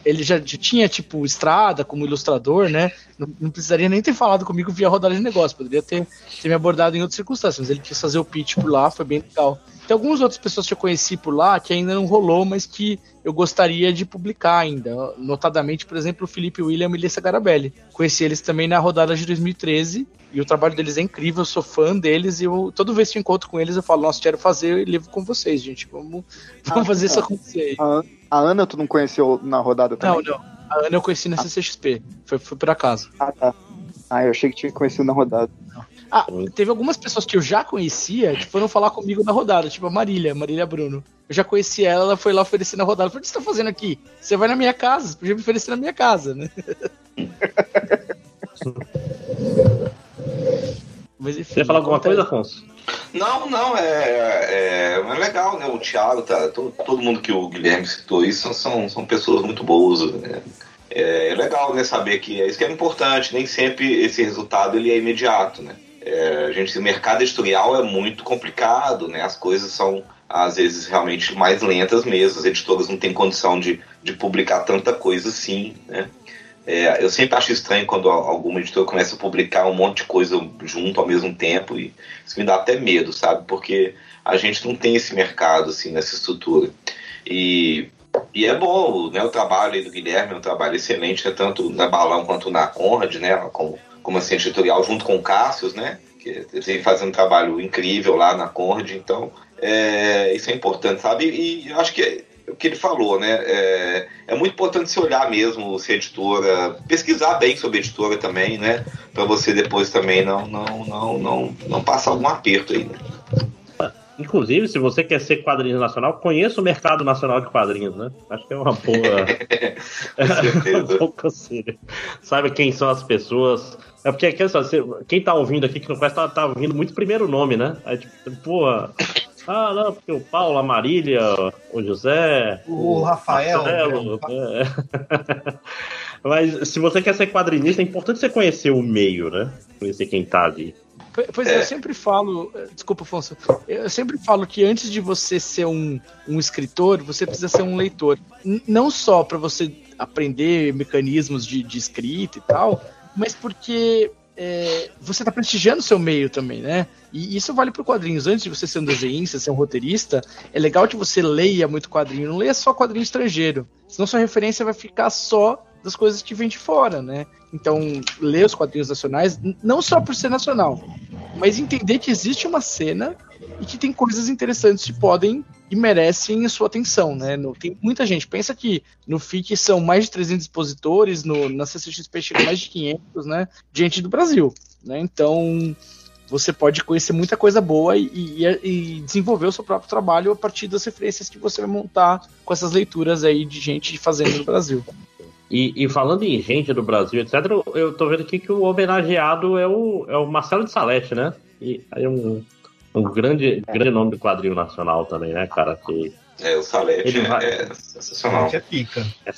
S9: ele já, tinha, tipo, estrada como ilustrador, né? Não, não, precisaria nem ter falado comigo via rodada de negócio, poderia ter, ter me abordado em outras circunstâncias, mas ele quis fazer o pitch por lá, foi bem legal. Tem algumas outras pessoas que eu conheci por lá que ainda não rolou, mas que eu gostaria de publicar ainda. Notadamente, por exemplo, o Felipe William e Melissa Garabelli. Conheci eles também na rodada de 2013 e o trabalho deles é incrível, eu sou fã deles e eu, toda vez que eu encontro com eles eu falo, nossa, quero fazer livro com vocês, gente. Vamos, vamos ah, fazer isso acontecer.
S2: A, a, Ana tu não conheceu na rodada também?
S9: Não, não. A Ana eu conheci na ah. CCXP. Foi, foi por acaso.
S2: Ah, tá. Ah, eu achei que tinha conhecido na rodada.
S9: Ah, teve algumas pessoas que eu já conhecia que foram falar comigo na rodada, tipo a Marília, Marília Bruno. Eu já conheci ela, ela foi lá oferecer na rodada. Eu falei, o que você tá fazendo aqui? Você vai na minha casa, você podia me oferecer na minha casa, né? Mas enfim.
S1: Você ia falar alguma coisa, Afonso?
S3: Não, não, é, é, é legal, né? O Thiago, tá, todo, todo mundo que o Guilherme citou isso são, são, são pessoas muito boas, né? É, é legal, né, saber que é isso que é importante, nem sempre esse resultado ele é imediato, né? É, a gente, o mercado editorial é muito complicado, né? As coisas são às vezes realmente mais lentas mesmo, as editoras não têm condição de, de publicar tanta coisa assim, né? É, eu sempre acho estranho quando alguma editora começa a publicar um monte de coisa junto ao mesmo tempo e isso me dá até medo, sabe? Porque a gente não tem esse mercado assim nessa estrutura. E, e é bom, né? O trabalho do Guilherme é um trabalho excelente, né? tanto na Balão quanto na Conrad, né? Como, como assistente editorial junto com o Cássius, né? Que vem fazendo um trabalho incrível lá na Conrad, então é, isso é importante, sabe? E eu acho que o que ele falou, né? É, é muito importante se olhar mesmo se a editora, pesquisar bem sobre a editora também, né? Para você depois também não, não, não, não, não passar algum aperto aí. Né?
S1: Inclusive, se você quer ser quadrinho nacional, conheça o mercado nacional de quadrinhos, né? Acho que é uma boa. é um bom conselho. Sabe quem são as pessoas. É porque quem tá ouvindo aqui que não conhece, tá, tá ouvindo muito primeiro nome, né? Aí, tipo, pô. Ah, não, porque o Paulo, a Marília, o José.
S5: O, Rafael.
S1: Marcelo, é. Mas se você quer ser quadrinista, é importante você conhecer o meio, né? Conhecer quem tá ali.
S9: Pois é, eu sempre falo, desculpa, Afonso, eu sempre falo que antes de você ser um, um escritor, você precisa ser um leitor. N não só para você aprender mecanismos de, de escrita e tal, mas porque é, você está prestigiando o seu meio também, né? E isso vale para quadrinhos. Antes de você ser um desenhista, ser um roteirista, é legal que você leia muito quadrinho. Não leia só quadrinho estrangeiro, senão sua referência vai ficar só das coisas que vem de fora, né? Então, ler os quadrinhos nacionais, não só por ser nacional, mas entender que existe uma cena e que tem coisas interessantes que podem e merecem sua atenção, né? No, tem muita gente, pensa que no FIC são mais de 300 expositores, no, na CCXP chega mais de 500, né? Gente do Brasil, né? Então, você pode conhecer muita coisa boa e, e, e, desenvolver o seu próprio trabalho a partir das referências que você vai montar com essas leituras aí de gente fazendo no Brasil.
S1: E, e, falando em gente do Brasil, etc., eu tô vendo aqui que o homenageado é o, é o Marcelo de Salete, né? E aí um, um grande, grande nome do quadril nacional também, né, cara? Que
S3: é, o Salete é, vai... é, sensacional.
S5: É pica.
S1: É,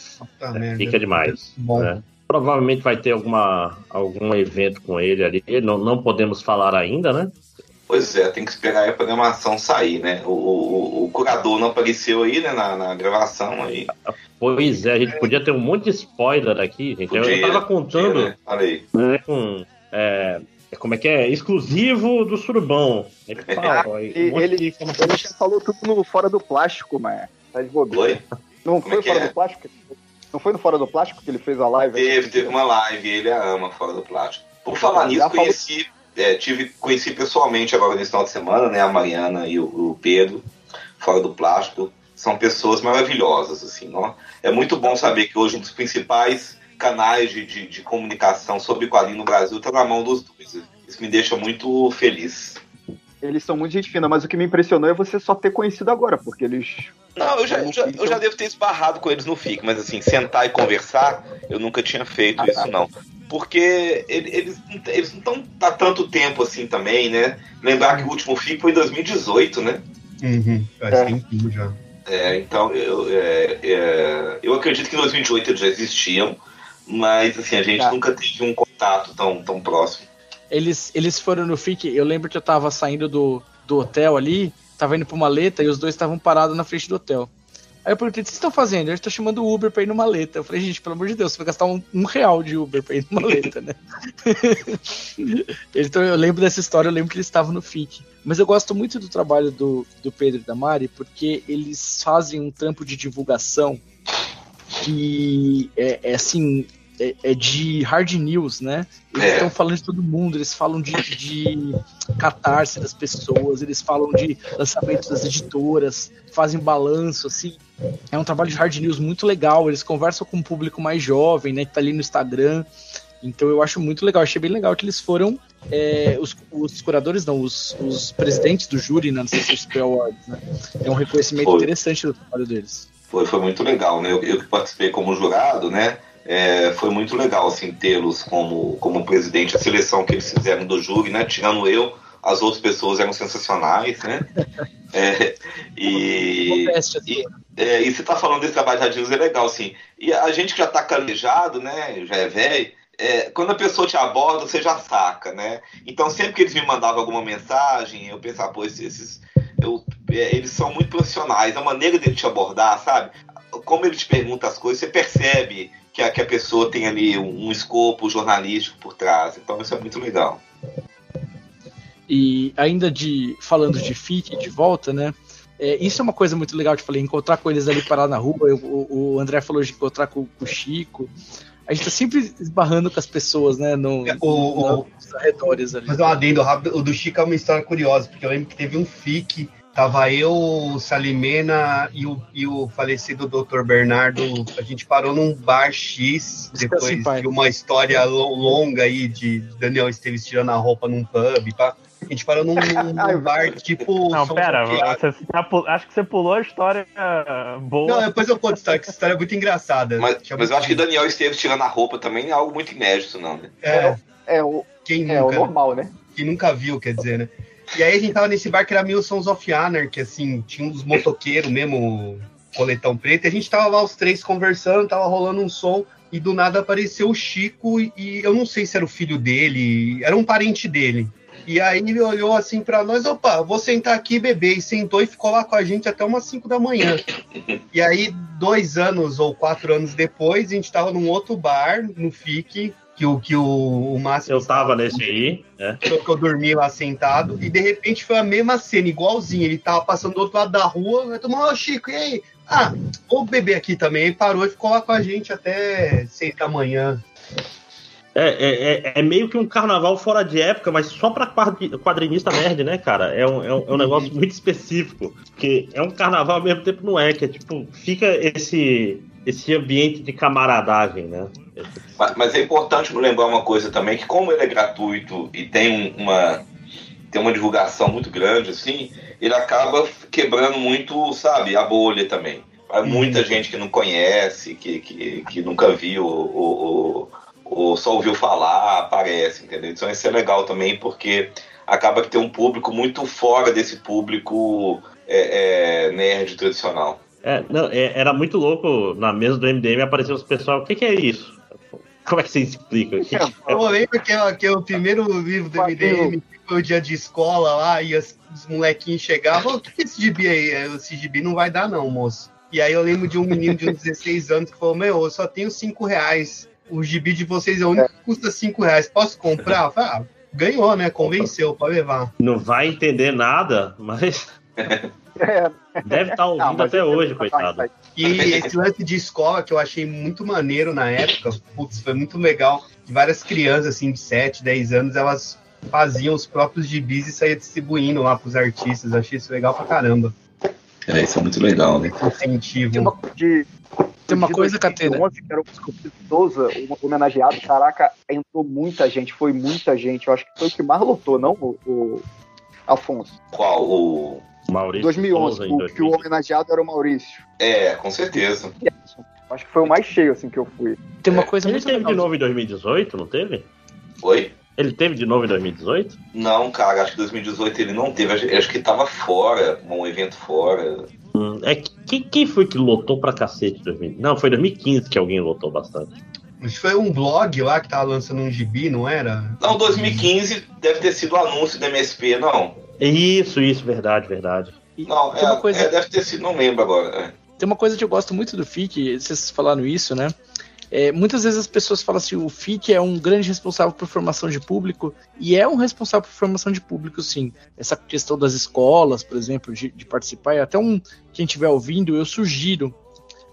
S1: é, pica demais. Bom. Né? Provavelmente vai ter alguma, algum evento com ele ali. Não, não podemos falar ainda, né?
S3: Pois é, tem que esperar a programação sair, né? O, o, o curador não apareceu aí, né, na, na, gravação aí.
S1: Pois é, a gente podia ter um monte de spoiler aqui, gente. Podia, eu tava contando
S3: podia, né? Falei.
S1: Né, com. É, como é que é? Exclusivo do Surubão.
S2: Ele, fala, um ele, ele, de... ele já falou tudo no Fora do Plástico, mas tá de bobeira. Não
S3: como
S2: foi Fora
S3: é?
S2: do Plástico? Não foi no Fora do Plástico que ele fez a live?
S3: Teve, teve uma live, ele a ama Fora do Plástico. Por falar nisso, conheci, é, tive, conheci pessoalmente agora nesse final de semana, né, a Mariana e o, o Pedro, Fora do Plástico. São pessoas maravilhosas, assim, ó. É muito bom saber que hoje um dos principais canais de, de, de comunicação sobre quadrinho no Brasil está na mão dos dois. Isso me deixa muito feliz.
S2: Eles são muito gente fina, mas o que me impressionou é você só ter conhecido agora, porque eles.
S3: Não, eu já, eu já, eu já devo ter esbarrado com eles no FIC, mas assim, sentar e conversar, eu nunca tinha feito ah, isso, tá. não. Porque eles, eles não estão há tanto tempo assim também, né? Lembrar que o último FIC foi em 2018, né?
S5: Uhum, faz é. tempinho já.
S3: É, então, eu, é, é, eu acredito que em 2008 eles já existiam, mas assim, a gente tá. nunca teve um contato tão, tão próximo.
S9: Eles, eles foram no FIC, eu lembro que eu tava saindo do, do hotel ali, tava indo pra maleta e os dois estavam parados na frente do hotel. Aí eu perguntei, o que vocês estão fazendo? Eles estão chamando o Uber pra ir numa maleta. Eu falei, gente, pelo amor de Deus, você vai gastar um, um real de Uber pra ir numa maleta, né? então eu lembro dessa história, eu lembro que eles estavam no FIC. Mas eu gosto muito do trabalho do, do Pedro e da Mari, porque eles fazem um trampo de divulgação que é, é assim, é, é, de hard news, né? Eles estão falando de todo mundo, eles falam de, de catarse das pessoas, eles falam de lançamentos das editoras, fazem balanço, assim. É um trabalho de hard news muito legal, eles conversam com um público mais jovem, né, que tá ali no Instagram. Então eu acho muito legal, achei bem legal que eles foram é, os, os, curadores, não, os, os, presidentes do júri na CCXP Awards, né? É um reconhecimento foi. interessante do trabalho deles.
S3: Foi, foi muito legal, né? Eu, eu que participei como jurado, né? É, foi muito legal assim tê-los como, como presidente. A seleção que eles fizeram do júri, né? Tirando eu, as outras pessoas eram sensacionais, né? É, e, e, é, e você tá falando desse trabalho de Radinhos é legal, assim. E a gente que já tá calejado, né? Já é velho. É, quando a pessoa te aborda, você já saca, né? Então, sempre que eles me mandavam alguma mensagem, eu pensava, pô, esses, eu, é, eles são muito profissionais, a maneira dele te abordar, sabe? Como ele te pergunta as coisas, você percebe que a, que a pessoa tem ali um, um escopo jornalístico por trás. Então, isso é muito legal.
S9: E ainda de falando de FIC de volta, né? É, isso é uma coisa muito legal de falei, encontrar com eles ali parar na rua. Eu, o, o, André falou de encontrar com, com, o Chico. A gente tá sempre esbarrando com as pessoas, né? No,
S5: é, o, nos arredores ali. Mas um adendo rápido, o do Chico é uma história curiosa, porque eu lembro que teve um FIC Tava eu, o Salimena e o, e o falecido Dr. Bernardo. A gente parou num bar X depois de uma história longa aí de Daniel Esteves tirando a roupa num pub. Pá. A gente parou num, num bar tipo.
S8: Não, pera, você, tá acho que você pulou a história boa.
S5: Não, depois eu conto a história, que essa história é muito engraçada.
S3: Mas, mas eu acho que Daniel Esteves tirando a roupa também é algo muito inédito, não, né?
S2: É, é, é o, Quem nunca, é o normal, né?
S5: Quem nunca viu, quer dizer, né? E aí a gente tava nesse bar que era Mil Sons of que assim, tinha uns motoqueiros mesmo, coletão preto, e a gente tava lá os três conversando, tava rolando um som, e do nada apareceu o Chico, e eu não sei se era o filho dele, era um parente dele. E aí ele olhou assim para nós, opa, vou sentar aqui beber. E sentou e ficou lá com a gente até umas 5 da manhã. E aí, dois anos ou quatro anos depois, a gente tava num outro bar, no FIC, que o, que o, o Márcio.
S1: Eu tava nesse aí, né?
S5: Que eu dormi lá sentado, e de repente foi a mesma cena, igualzinho. Ele tava passando do outro lado da rua, vai tomar, ô Chico, e aí? Ah, vou beber aqui também. Parou e ficou lá com a gente até seis da manhã.
S1: É, é, é, é, meio que um carnaval fora de época, mas só pra quadrinista nerd, né, cara? É um, é um, é um negócio muito específico. Porque é um carnaval ao mesmo tempo não é, que é tipo, fica esse, esse ambiente de camaradagem, né?
S3: Mas, mas, é importante lembrar uma coisa também, que como ele é gratuito e tem uma, tem uma divulgação muito grande, assim, ele acaba quebrando muito, sabe, a bolha também. Há muita hum. gente que não conhece, que, que, que nunca viu ou, ou, ou, só ouviu falar, aparece, entendeu? Então isso é legal também, porque acaba que tem um público muito fora desse público é, é, nerd tradicional.
S1: É, não, é, era muito louco na mesa do MDM aparecer os pessoal, o que, que é isso? Como é que você explica?
S5: É, eu lembro que é, que é o primeiro livro do MDM, foi o dia de escola lá, e as, os molequinhos chegavam, o que, que é esse gibi aí? Esse gibi não vai dar não, moço. E aí eu lembro de um menino de uns 16 anos que falou, meu, eu só tenho 5 reais. O gibi de vocês é o único que custa 5 reais. Posso comprar? Eu falei, ah, ganhou, né? Convenceu, pode levar.
S1: Não vai entender nada, mas... É. Deve estar tá ouvindo não, até hoje, coitado.
S5: E esse lance de escola que eu achei muito maneiro na época, putz, foi muito legal. Várias crianças, assim, de 7, 10 anos, elas faziam os próprios gibis e saíam distribuindo lá pros artistas. Eu achei isso legal pra caramba.
S3: É, isso é muito legal, né?
S5: Incentivo.
S8: Tem uma, de, Tem uma coisa, Catena.
S2: Que era o Souza, homenageado, caraca, entrou muita gente, foi muita gente. Eu acho que foi o que mais lotou, não, o, o Afonso?
S3: Qual? O
S2: Maurício 2011, o, que o homenageado era o Maurício.
S3: É, com certeza.
S2: Acho que foi o mais cheio assim que eu fui.
S1: Tem uma coisa Ele muito teve legal. de novo em 2018, não teve?
S3: Oi?
S1: Ele teve de novo em 2018?
S3: Não, cara, acho que 2018 ele não teve. Acho que tava fora, um evento fora.
S1: Hum, é quem, quem foi que lotou pra cacete 2000? Não, foi 2015 que alguém lotou bastante.
S5: Mas foi um blog lá que tava lançando um gibi, não era?
S3: Não, 2015 deve ter sido o anúncio da MSP, não.
S1: Isso, isso, verdade, verdade.
S3: Não, é, uma coisa... É, deve ter sido, não lembro agora. É.
S9: Tem uma coisa que eu gosto muito do FIC, vocês falaram isso, né? É, muitas vezes as pessoas falam assim, o FIC é um grande responsável por formação de público, e é um responsável por formação de público, sim. Essa questão das escolas, por exemplo, de, de participar, e até um quem estiver ouvindo, eu sugiro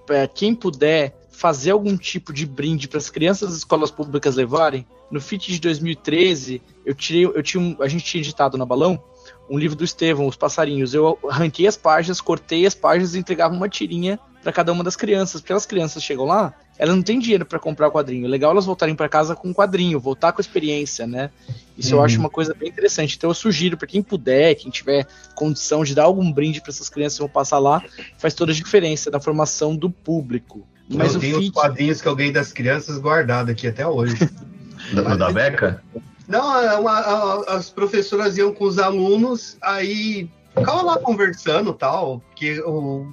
S9: para quem puder fazer algum tipo de brinde para as crianças das escolas públicas levarem. No FIT de 2013, eu tirei, eu tinha um, a gente tinha editado na Balão um livro do Estevão, Os Passarinhos. Eu arranquei as páginas, cortei as páginas e entregava uma tirinha para cada uma das crianças. Porque as crianças chegam lá, elas não têm dinheiro para comprar o quadrinho. É legal elas voltarem para casa com o quadrinho, voltar com a experiência, né? Isso eu
S5: Uhum.
S9: acho uma coisa bem interessante. Então eu sugiro para quem puder, quem tiver condição de dar algum brinde para essas crianças que vão passar lá, faz toda a diferença na formação do público. Mas
S5: eu
S9: o
S5: tenho os quadrinhos que eu ganhei das crianças guardados aqui até hoje.
S10: Da, da Beca?
S5: Não, é uma- a- as professoras iam com os alunos, aí ficava lá conversando e tal, porque o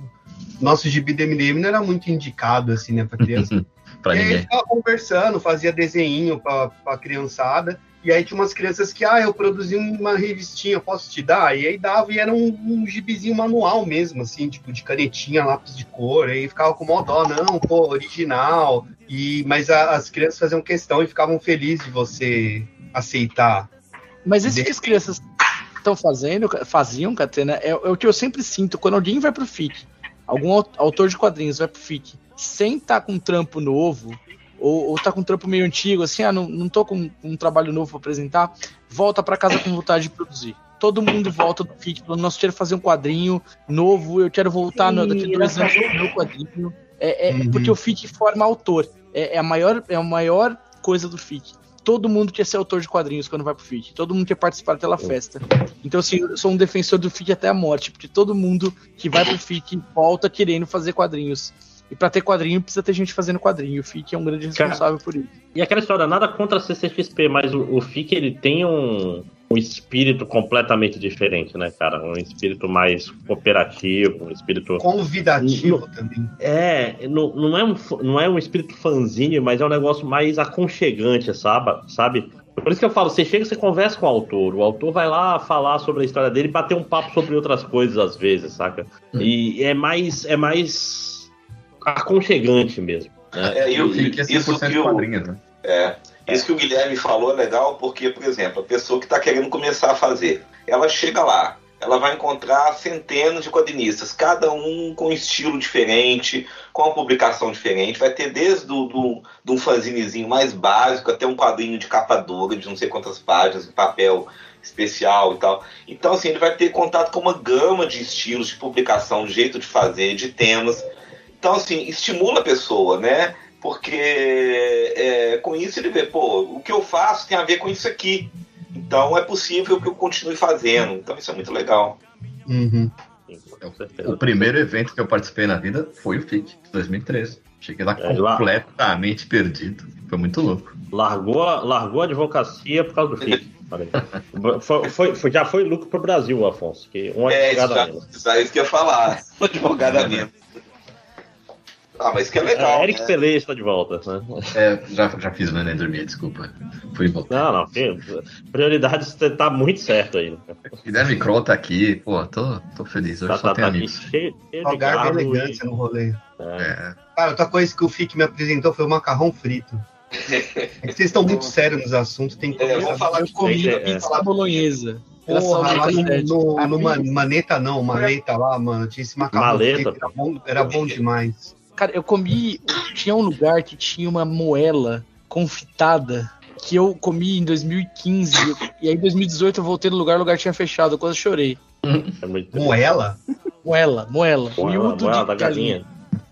S5: nosso gibi do MDM não era muito indicado, assim, né, pra criança.
S10: pra
S5: e aí
S10: ninguém.
S5: ficava conversando, fazia desenho pra, pra criançada, e aí tinha umas crianças que, ah, eu produzi uma revistinha, posso te dar? E aí dava, e era um, um gibizinho manual mesmo, assim, tipo, de canetinha, lápis de cor, aí ficava com mó dó, não, pô, original, e, mas a- as crianças faziam questão e ficavam felizes de você aceitar.
S9: Mas isso
S5: De
S9: que as crianças estão fazendo, faziam, Catena, é, é o que eu sempre sinto quando alguém vai pro FIC, algum au- autor de quadrinhos vai pro FIC, sem estar com um trampo novo, ou, ou tá com um trampo meio antigo, assim, ah, não, não tô com um trabalho novo pra apresentar, volta pra casa com vontade de produzir. Todo mundo volta do FIC, falando, nossa, eu quero fazer um quadrinho novo, eu quero voltar no, daqui a dois anos com meu quadrinho. É, é
S5: Uhum.
S9: porque o FIC forma autor. É, é a maior, é a maior coisa do FIC todo mundo quer ser autor de quadrinhos quando vai pro FIC. Todo mundo quer participar daquela festa. Então, assim, eu sou um defensor do FIC até a morte, porque todo mundo que vai pro FIC volta querendo fazer quadrinhos. E pra ter quadrinho, precisa ter gente fazendo quadrinho. O FIC é um grande responsável por isso.
S1: E aquela história, nada contra a CCXP, mas o, o FIC ele tem um, um espírito completamente diferente, né, cara? Um espírito mais cooperativo, um espírito.
S5: Convidativo também.
S1: É, não, não, é um, não é um espírito fanzine, mas é um negócio mais aconchegante, sabe? sabe? Por isso que eu falo, você chega, você conversa com o autor, o autor vai lá falar sobre a história dele e bater um papo sobre outras coisas às vezes, saca? E é mais, é mais aconchegante mesmo. né?
S3: É, eu,
S10: é
S3: isso
S10: 100%
S3: que o,
S10: quadrinhos, né?
S3: É. Isso que o Guilherme falou é legal porque, por exemplo, a pessoa que está querendo começar a fazer, ela chega lá, ela vai encontrar centenas de quadrinistas, cada um com um estilo diferente, com uma publicação diferente. Vai ter desde do, do, um fanzinezinho mais básico até um quadrinho de capa dura, de não sei quantas páginas, em papel especial e tal. Então, assim, ele vai ter contato com uma gama de estilos de publicação, de jeito de fazer, de temas. Então, assim, estimula a pessoa, né? Porque é, com isso ele vê, pô, o que eu faço tem a ver com isso aqui. Então é possível que eu continue fazendo. Então isso é muito legal.
S5: Uhum.
S1: Sim, com certeza.
S10: O primeiro evento que eu participei na vida foi o FIC, 2013. Cheguei lá
S1: É, lá-
S10: completamente perdido. Foi muito louco.
S1: Largou, a- largou a advocacia por causa do FIC. Foi, foi- foi- já foi lucro pro Brasil, Afonso. Que um
S3: É, isso,
S1: advogado
S3: já, isso é isso que eu ia falar. Advogado a menos. Ah, mas que é legal.
S1: É, Eric
S3: né?
S1: Pelé está de volta. Né?
S10: É, já, já fiz o neném dormir, desculpa. Fui voltar.
S1: Não, não. que- Prioridades tá muito certo aí. né?
S10: Guilherme Kroll tá aqui, pô, tô, tô feliz. Hoje
S1: Tá,
S10: só
S1: tá,
S10: tem
S1: tá
S10: amigos.
S1: cheio, cheio de
S5: Rogar
S1: gado
S5: elegância no rolê.
S1: e- é.
S10: É,
S5: Cara, outra coisa que o FIC me apresentou foi o macarrão frito. É que vocês estão muito sérios nos assuntos, tem que
S3: É,
S5: conversar.
S3: vamos falar
S9: Eu
S3: de
S9: comi
S1: é,
S9: pizza bolonhesa.
S5: Porra, lá no,
S9: sete.
S5: no, no Ma- Maneta não, Maleta lá, mano. Tinha esse macarrão
S1: Maleta.
S5: frito, Era bom, era bom demais.
S9: Cara, eu comi. Tinha um lugar que tinha uma moela confitada que eu comi em 2015. E aí em 2018 eu voltei no lugar, o lugar tinha fechado. Eu quase chorei.
S1: É muito
S5: Moela?
S9: Moela, moela.
S1: Moela, moela
S9: de
S1: da galinha.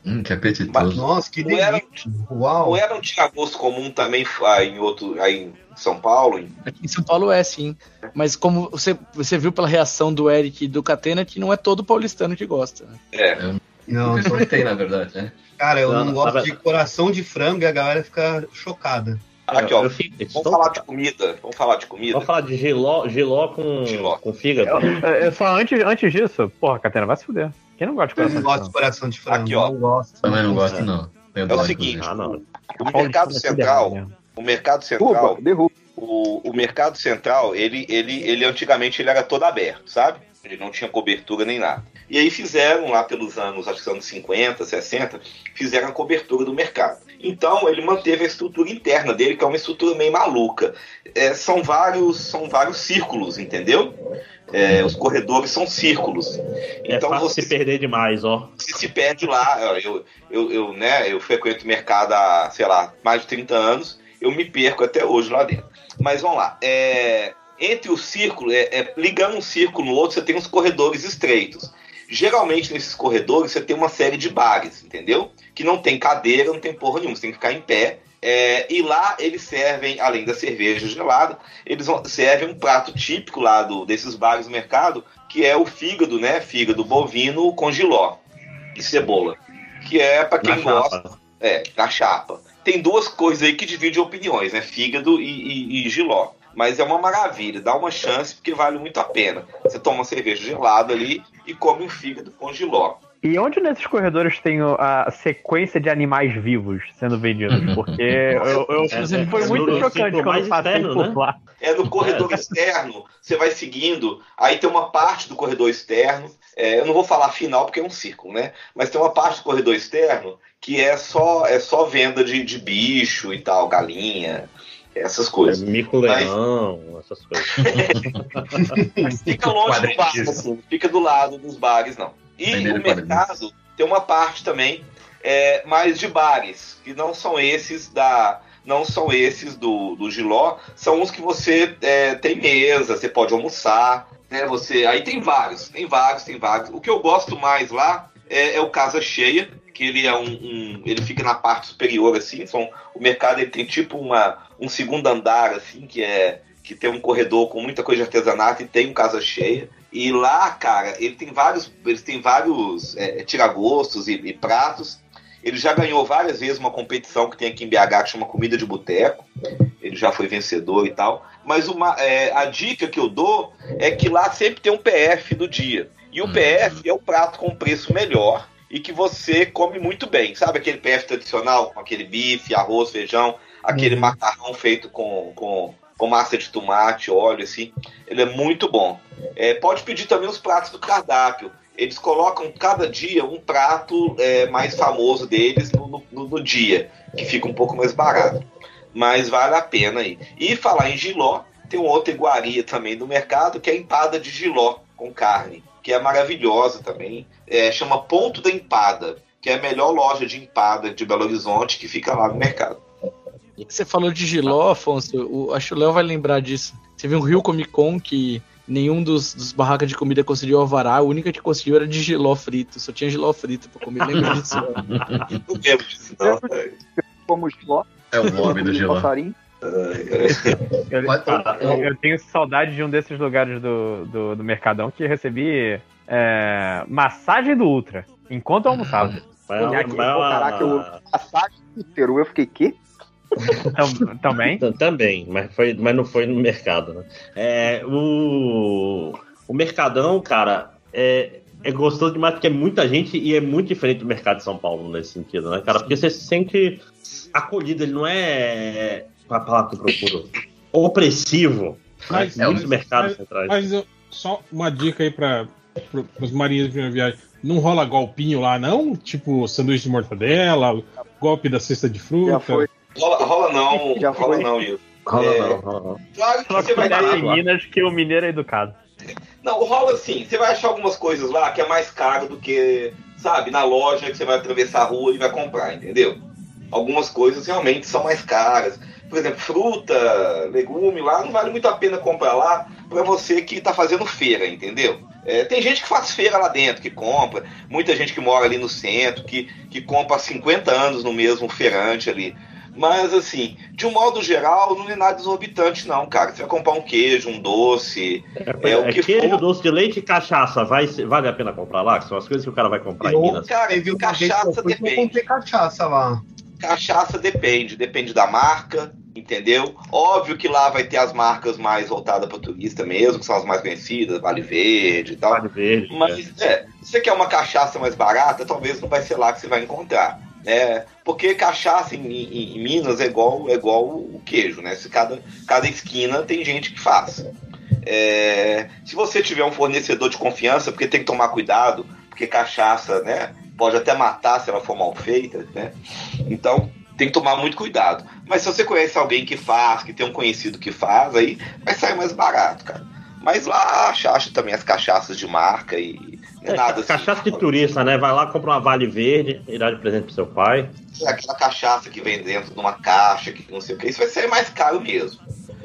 S10: hum, que apetitoso.
S5: Nossa, que delícia. Uau.
S3: Não era um tinha gosto comum também aí em outro. aí em São Paulo? em-
S9: Aqui em São Paulo é, sim. Mas como você, você viu pela reação do Eric e do Catena, que não é todo paulistano que gosta. né?
S3: É.
S5: Não,
S10: Eu experimentei, na verdade, né?
S5: cara, eu
S1: Não,
S5: não,
S1: não,
S5: gosto de coração de frango e a galera fica chocada.
S3: Aqui, ó.
S1: Eu fico-
S3: Vamos
S1: estou-
S3: falar de comida. Vamos falar de comida.
S1: Vamos falar de giló, giló com,
S3: Giló.
S1: com fígado.
S8: Eu, eu só antes, antes disso, porra, Catena, vai se fuder. Quem não gosta de
S5: Eu
S8: coração
S5: não
S8: de
S5: gosto de
S8: frango?
S5: coração de frango.
S3: Aqui, ó.
S5: Não gosto.
S10: Também não gosto, não.
S3: É o seguinte.
S1: Ah, não.
S3: O mercado
S8: é
S3: central,
S8: né?
S3: o mercado central,
S2: derruba.
S3: o, o mercado central, ele, ele, ele antigamente ele era todo aberto, sabe? Ele não tinha cobertura nem nada. E aí fizeram lá pelos anos, acho que anos 50, 60, fizeram a cobertura do mercado. Então ele manteve a estrutura interna dele, que é uma estrutura meio maluca. É, são vários, são vários círculos, entendeu? É, os corredores são círculos.
S1: É
S3: Então
S1: fácil
S3: você
S1: se perder demais, ó.
S3: você se perde lá. Eu, eu, eu, né, eu frequento o mercado há, sei lá, mais de 30 anos. Eu me perco até hoje lá dentro. Mas vamos lá. É, entre o círculo, é, é, ligando um círculo no outro, você tem uns corredores estreitos. Geralmente nesses corredores você tem uma série de bares, entendeu? Que não tem cadeira, não tem porra nenhuma, você tem que ficar em pé. É, e lá eles servem, além da cerveja gelada, eles servem um prato típico lá do, desses bares do mercado, que é o fígado, né? Fígado bovino com giló e cebola. Que é para quem
S1: Na
S3: gosta.
S1: chapa.
S3: É, na chapa. Tem duas coisas aí que dividem opiniões, né? Fígado e, e, e giló. Mas é uma maravilha, dá uma chance porque vale muito a pena. Você toma uma cerveja gelada ali e come um fígado com giló.
S8: E onde nesses corredores tem a sequência de animais vivos sendo vendidos? Porque eu, eu-
S1: É,
S8: foi
S1: é,
S8: muito chocante quando
S1: mais
S8: passei
S1: externo,
S8: por
S1: né?
S8: lá.
S3: É no corredor externo, você vai seguindo, aí tem uma parte do corredor externo, é, eu não vou falar final porque é um círculo, né? Mas tem uma parte do corredor externo que é só, é só venda de, de bicho e tal, galinha, essas
S1: É,
S3: coisas.
S1: mico-leão, essas coisas.
S3: Fica longe do bar, assim, fica do lado dos bares, não. E
S10: Vender
S3: o mercado tem uma parte também é, mais de bares, que não são esses da. Não são esses do, do Giló, são uns que você é, tem mesa, você pode almoçar, né? Você, aí tem vários, tem vários, tem vários. O que eu gosto mais lá é, é o Casa Cheia, que ele é um, um- ele fica na parte superior assim, são, o mercado ele tem tipo uma, um segundo andar assim, que é que tem um corredor com muita coisa de artesanato e tem um casa cheia. E lá, cara, ele tem vários, eles têm vários é, tiragostos e, e pratos. Ele já ganhou várias vezes uma competição que tem aqui em BH que chama Comida de Boteco. Ele já foi vencedor e tal. Mas uma, é, a dica que eu dou é que lá sempre tem um PF do dia. E o
S10: Hum.
S3: PF é o prato com preço melhor e que você come muito bem. Sabe aquele PF tradicional, com aquele bife, arroz, feijão, aquele
S4: Uhum.
S3: macarrão feito com, com, com massa de tomate, óleo, assim. Ele é muito bom. É, pode pedir também os pratos do cardápio. Eles colocam cada dia um prato é, mais famoso deles no, no- no dia, que fica um pouco mais barato. Mas vale a pena aí. E falar em giló, tem uma outra iguaria também do mercado, que é a empada de giló com carne, que é maravilhosa também. É, chama Ponto da Empada, que é a melhor loja de empada de Belo Horizonte, que fica lá no mercado.
S9: Você falou de Giló, Afonso. O, acho que o Léo vai lembrar disso. Teve um Rio Comic Con que nenhum dos, dos barracas de comida conseguiu alvará. A única que conseguiu era de Giló frito. Só tinha Giló frito pra comer. Lembra disso?
S3: Não lembro disso, não.
S2: Como Giló,
S10: É o nome do Giló.
S2: passarinho.
S8: Eu, eu- eu tenho saudade de um desses lugares do, do, do Mercadão que recebi é, massagem do Ultra enquanto eu almoçava.
S2: Pô,
S1: vai,
S2: pô, caraca, eu- Passagem do Peru, eu fiquei, quê?
S8: Tam- também.
S1: Tam- Também, mas, foi, mas não foi no mercado, né? É, o, o Mercadão, cara, é, é gostoso demais porque é muita gente e é muito diferente do mercado de São Paulo nesse sentido, né, cara? Porque você se sente acolhido, ele não é. Qual é a palavra que eu procuro? Opressivo.
S4: Mas-
S1: né? Muitos
S4: mas-
S1: mercados
S4: mas-
S1: centrais.
S4: Mas eu- só uma dica aí para os marinheiros de primeira viagem. Não rola golpinho lá, não? Tipo sanduíche de mortadela, golpe da cesta de fruta.
S2: Já foi.
S3: Rola, rola não,
S2: Já
S3: rola
S2: foi.
S3: não, Will.
S1: Rola
S3: É.
S1: não, rola não.
S3: Claro que
S8: Só
S3: você vai ter.
S8: em Minas que o mineiro é educado.
S3: Não, rola assim, você vai achar algumas coisas lá que é mais caro do que, sabe, na loja que você vai atravessar a rua e vai comprar, entendeu? Algumas coisas realmente são mais caras. Por exemplo, fruta, legume lá, não vale muito a pena comprar lá pra você que tá fazendo feira, entendeu? É, tem gente que faz feira lá dentro, que compra, muita gente que mora ali no centro, que, que compra há 50 anos no mesmo feirante ali. Mas assim, de um modo geral, não é nada exorbitante, não, cara. Você vai comprar um queijo, um doce,
S1: É,
S3: É, o
S1: é
S3: que
S1: queijo,
S3: for.
S1: doce de leite e cachaça. Vai, vale a pena comprar lá? Que são as coisas que o cara vai comprar em
S5: Eu-
S1: Minas.
S3: Cara,
S5: eu
S3: cachaça
S5: que eu
S3: depende.
S5: comprei cachaça lá.
S3: Cachaça depende, depende da marca, entendeu? Óbvio que lá vai ter as marcas mais voltadas para turista mesmo, que são as mais conhecidas, Vale Verde e tal.
S1: Vale verde. é.
S3: Mas é, se você quer uma cachaça mais barata, talvez não vai ser lá que você vai encontrar. Né? Porque cachaça em, em- em Minas é igual, é igual o queijo, né? Se cada, cada esquina tem gente que faz. É, se você tiver um fornecedor de confiança, porque tem que tomar cuidado, porque cachaça, né? Pode até matar se ela for mal feita, né? Então tem que tomar muito cuidado. Mas se você conhece alguém que faz, que tem um conhecido que faz, aí vai sair mais barato, cara. Mas lá acha, acha também as cachaças de marca e não é nada assim.
S1: cachaça de turista, né? Vai lá, compra uma Vale Verde e dá de presente pro seu pai.
S3: Aquela cachaça que vem dentro de uma caixa, que não sei o que, isso vai ser mais caro mesmo.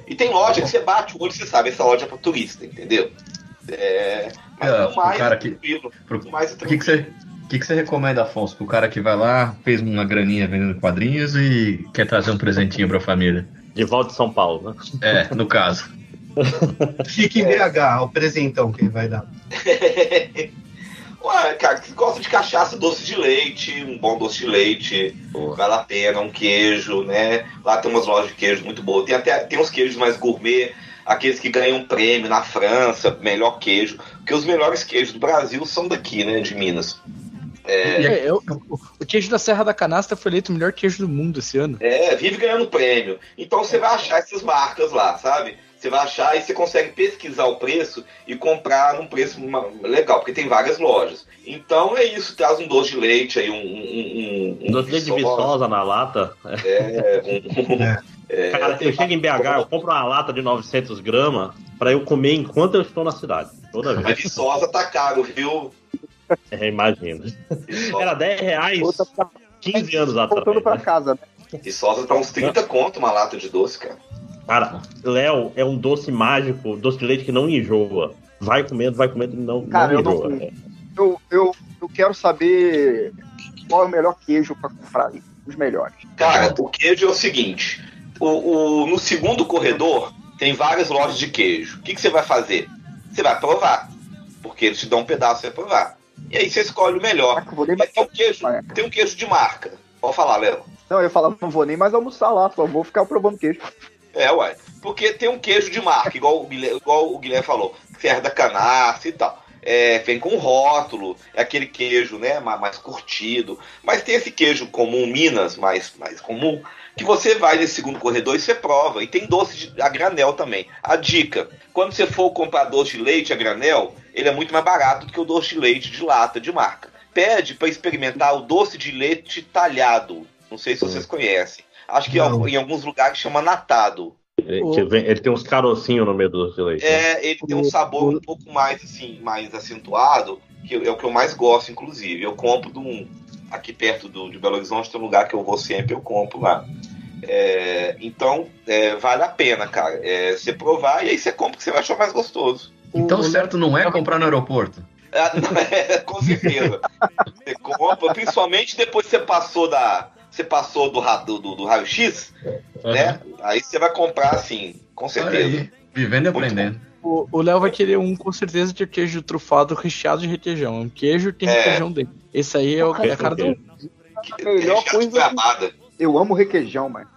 S3: E tem loja que você bate o olho e você sabe, essa loja é pra turista, entendeu? É, mas
S10: É,
S3: o mais
S10: cara
S3: é
S10: que-
S3: tranquilo.
S10: Pro-
S3: O mais é
S10: O que, que você. O que, que você recomenda, Afonso, pro cara que vai lá, fez uma graninha vendendo quadrinhos e quer trazer um presentinho pra família?
S1: De volta de São Paulo, né?
S10: É, no caso.
S5: Fique em BH, o presentão que ele vai dar.
S3: Ué, cara, que gosta de cachaça, doce de leite, um bom doce de leite, vale a pena, um queijo, né? Lá tem umas lojas de queijo muito boas. Tem até tem uns queijos mais gourmet, aqueles que ganham um prêmio na França, melhor queijo. Porque os melhores queijos do Brasil são daqui, né? De Minas.
S9: É, eu- o, o queijo da Serra da Canastra foi eleito o melhor queijo do mundo esse ano.
S3: É, vive ganhando prêmio. Então você vai achar essas marcas lá, sabe? Você vai achar e você consegue pesquisar o preço e comprar num preço legal, porque tem várias lojas. Então é isso, traz um doce de leite aí, um. um, um, um
S1: Doce de leite de viçosa na lata.
S3: É, um, é,
S1: Cara, eu chego em BH, eu compro uma lata de 900 gramas pra eu comer enquanto eu estou na cidade. Toda
S3: a
S1: vez.
S3: viçosa tá caro, viu?
S1: É, imagina.
S3: Viçosa,
S1: Era 10 reais
S2: Outra pra-
S1: 15 anos
S2: Voltando
S1: atrás.
S2: pra
S1: né?
S2: casa, né?
S3: viçosa tá uns 30 conto uma lata de doce, cara.
S1: Cara, Léo é um doce mágico, doce de leite que não enjoa. Vai comendo, vai comendo e não,
S2: Cara,
S1: não
S2: eu não
S1: enjoa.
S2: Eu, eu, eu quero saber qual é o melhor queijo pra comprar aí. Os melhores.
S3: Cara, o queijo é o seguinte: o, o- no segundo corredor tem várias lojas de queijo. O que, que você vai fazer? Você vai provar. Porque eles te dão um pedaço pra você provar. E aí você escolhe o melhor. Mas tem um queijo, tem um queijo de marca. Pode falar, Léo.
S2: Não, eu falar, não vou nem mais almoçar lá, só vou ficar provando queijo.
S3: É, uai. Porque tem um queijo de marca, igual o Guilherme, igual o Guilherme falou, Serra da Canastra e tal. É, vem com rótulo, é aquele queijo né, ma- mais curtido. Mas tem esse queijo comum, Minas, mais, mais comum, que você vai nesse segundo corredor e você prova. E tem doce de, a granel também. A dica: quando você for comprar doce de leite a granel, ele é muito mais barato do que o doce de leite de lata de marca. Pede para experimentar o doce de leite talhado. Não sei se vocês conhecem. Acho que
S5: Não.
S3: em alguns lugares chama natado.
S1: Ele, vem- ele tem uns carocinhos no meio do doce de leite. né?
S3: É, ele tem um sabor um pouco mais assim, mais acentuado, que é o que eu mais gosto, inclusive. Eu compro de um, aqui perto do, de Belo Horizonte, tem um lugar que eu vou sempre, eu compro lá. É, então, é, vale a pena, cara. É, você provar e aí você compra o que você vai achar mais gostoso.
S10: Então, o certo não é comprar no aeroporto.
S3: Ah, não, é, com certeza. Você compra, principalmente depois que você passou da. Você passou do, do, do, do raio-x, né? Aí você vai comprar assim, com certeza.
S10: aí, vivendo e aprendendo.
S9: O o Léo vai querer um com certeza de queijo trufado recheado de requeijão. Um queijo tem
S3: É.
S9: requeijão dentro. Esse aí é, o, é a cara do.
S3: Que-
S2: A melhor coisa-. Eu amo requeijão, mano.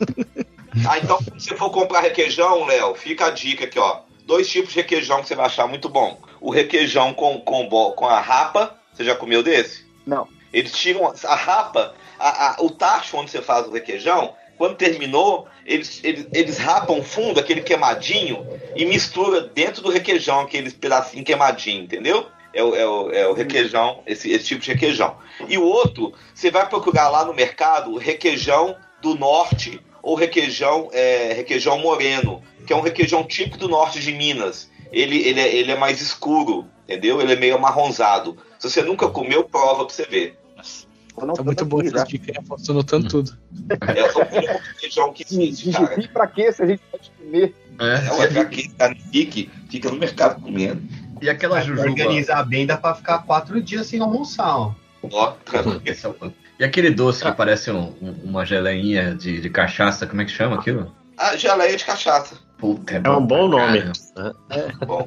S3: Ah, então quando você for comprar requeijão, Léo, fica a dica aqui, ó. Dois tipos de requeijão que você vai achar muito bom. O requeijão com, com, com a rapa. Você já comeu desse?
S2: Não.
S3: Eles tiram a rapa, a- a- o tacho onde você faz o requeijão. Quando terminou, eles, eles, eles rapam fundo, aquele queimadinho, e mistura dentro do requeijão, aquele pedacinho queimadinho, entendeu? É o, é o, é o requeijão, esse, esse tipo de requeijão. E o outro, você vai procurar lá no mercado o requeijão do norte ou requeijão, é, requeijão moreno, que é um requeijão típico do norte de Minas. Ele, ele, é, ele é mais escuro, entendeu? Ele é meio amarronzado. Se você nunca comeu, prova pra você ver.
S2: Eu não
S9: Tá muito bom essa dica tô anotando tudo.
S3: É o único requeijão que existe, cara.
S2: Pra quê se a gente pode comer?
S10: É.
S3: Não, é pra quem tá no pique, fica no mercado comendo.
S10: E aquela
S5: Pra
S10: jujuba.
S5: organizar bem, dá pra ficar quatro dias sem almoçar, ó.
S3: Ó,
S10: Esse é E aquele doce que parece um- um- uma geleinha de, de cachaça, como é que chama aquilo?
S3: a geleia de cachaça.
S10: Puta,
S1: É um bom nome.
S10: É,
S9: bom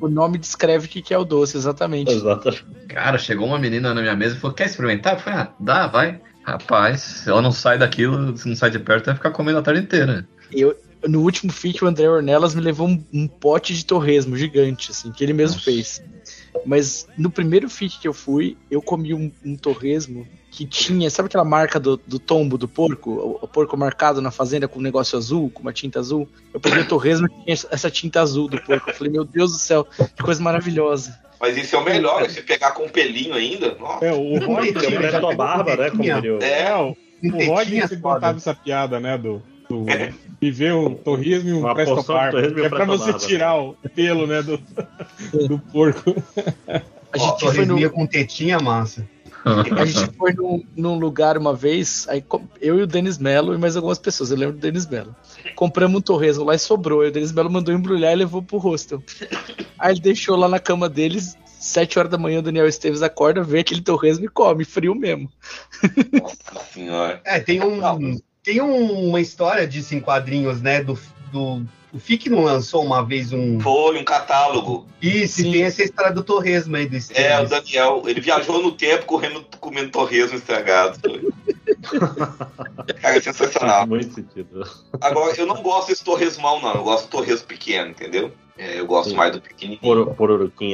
S9: o nome descreve o que é o doce, exatamente.
S1: Exatamente.
S10: cara, chegou uma menina na minha mesa e falou: Quer experimentar? Eu falei: Ah, dá, vai. Rapaz, se ela não sai daquilo, se não sai de perto, vai ficar comendo a tarde inteira.
S9: Eu, no último FIC, o André Ornelas me levou um, um pote de torresmo gigante, assim, que ele mesmo
S10: Nossa.
S9: fez. Mas no primeiro FIC que eu fui, eu comi um, um torresmo que tinha, sabe aquela marca do, do tombo do porco? O, o porco marcado na fazenda com um negócio azul, com uma tinta azul. Eu peguei o torresmo que tinha essa tinta azul do porco. Eu falei, meu Deus do céu, que coisa maravilhosa.
S3: mas isso é o melhor, se pegar com um pelinho ainda. Nossa.
S4: É, o Rod,
S5: Tetinha,
S1: Eu presto
S5: já
S1: a barba, né? Como o-
S3: É,
S4: é, o, o Rod sempre contava essa piada, né? Do, do viver um torresmo e um
S1: Uma
S4: presto
S1: porção de
S4: barba.
S1: torresmo e um
S4: É pra você tirar o pelo, né? Do, do porco.
S9: A gente foi no.
S5: com tetinha massa.
S9: A gente foi num, num lugar uma vez, aí eu e o Denis Mello e mais algumas pessoas, eu lembro do Denis Mello. Compramos um torresmo lá e sobrou. E o Denis Mello mandou embrulhar e levou pro hostel. Aí ele deixou lá na cama deles, sete horas da manhã, o Daniel Esteves acorda, vê aquele torresmo e come, frio mesmo.
S3: Nossa senhora.
S5: É, tem um. Tem um- uma história disso em quadrinhos, né? Do. do o FIC não lançou uma vez um.
S3: Foi um catálogo.
S5: Isso, e tem essa história do torresmo aí do
S3: É, o. Daniel, ele viajou no tempo correndo, comendo torresmo estragado. Cara, é sensacional.
S1: Muito sentido.
S3: Agora, eu não gosto desse torresmão, não. Eu gosto do torresmo pequeno, entendeu? É, eu gosto
S1: Sim.
S3: mais do pequenininho.
S1: Por,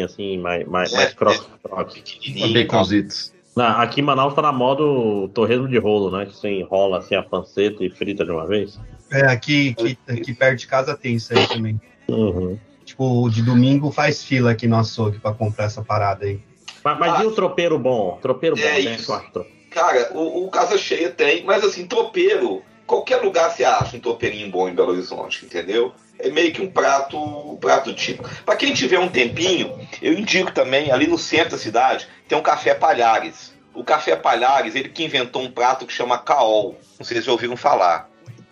S1: assim, mais, mais,
S3: É,
S1: mais
S3: é.
S1: croque, croque.
S3: pequenininho
S10: Baconzitos.
S1: Na- aqui em Manaus tá na moda o torresmo de rolo, né? Que você enrola assim a panceta e frita de uma vez.
S5: É, aqui, aqui, aqui perto de casa tem isso aí também.
S1: Uhum.
S5: Tipo, de domingo faz fila aqui no açougue pra comprar essa parada aí.
S1: Mas, mas
S3: Ah.
S1: e o tropeiro bom? Tropeiro bom,
S3: É
S1: né?
S3: isso.
S1: que eu acho tro-
S3: Cara, o, o Casa Cheia tem, mas assim, tropeiro, qualquer lugar você acha um tropeirinho bom em Belo Horizonte, entendeu? É meio que um prato, um prato típico. Pra quem tiver um tempinho, eu indico também, ali no centro da cidade, tem um Café Palhares. O Café Palhares, ele que inventou um prato que chama caol. Não sei se já ouviram falar.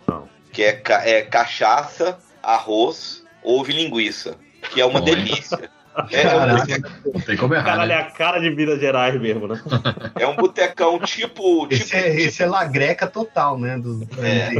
S1: Não.
S3: Que é, ca- é cachaça, arroz, ovo e linguiça. Que é uma
S10: Olha.
S3: delícia. É, é um.
S10: Não tem como errar,
S1: Caralho, é
S10: né?
S1: a cara de Minas Gerais mesmo, né?
S3: É um botecão tipo. tipo
S5: Esse é, esse é lagreca total, né? Do,
S3: É.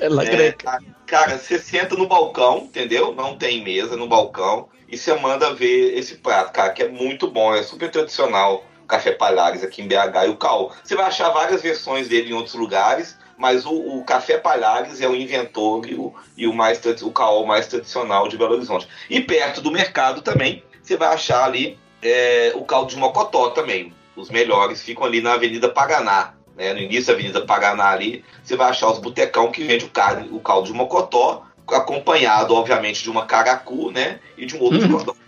S3: É,
S9: greca.
S3: Ca- cara, você senta no balcão, entendeu? Não tem mesa no balcão. E você manda ver esse prato, cara, que é muito bom, é super tradicional. O Café Palhares aqui em BH e o Cal. Você vai achar várias versões dele em outros lugares, mas o, o Café Palhares é o inventor e o, e o, mais, o caol mais tradicional de Belo Horizonte. E perto do mercado também, você vai achar ali é, o caldo de Mocotó também. Os melhores ficam ali na Avenida Paraná. Né, no início da Avenida Paraná ali, você vai achar os botecão que vende o, carne, o caldo de mocotó, acompanhado, obviamente, de uma caracu, né? E de um outro cordão.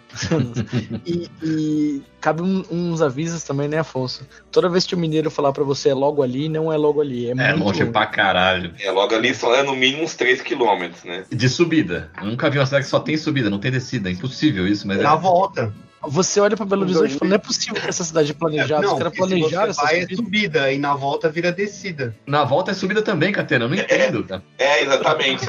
S9: E, e cabe um- uns avisos também, né, Afonso? Toda vez que o mineiro falar pra você é logo ali, não é logo ali. É,
S10: É
S9: muito
S10: longe pra caralho.
S3: É, logo ali são é, no mínimo uns 3 quilômetros, né?
S10: De subida. Eu nunca vi uma cidade que só tem subida, não tem descida. É impossível isso, mas é.
S5: Na volta.
S9: Você olha pra Belo Horizonte e
S2: 2000.
S9: fala, não é possível que essa cidade é planejada.
S5: não,
S9: Os caras planejaram
S5: você
S9: essa
S5: vai é
S9: subida.
S5: subida e na volta vira descida.
S10: Na volta é subida também, Catena. Eu não entendo. cara.
S3: É, exatamente.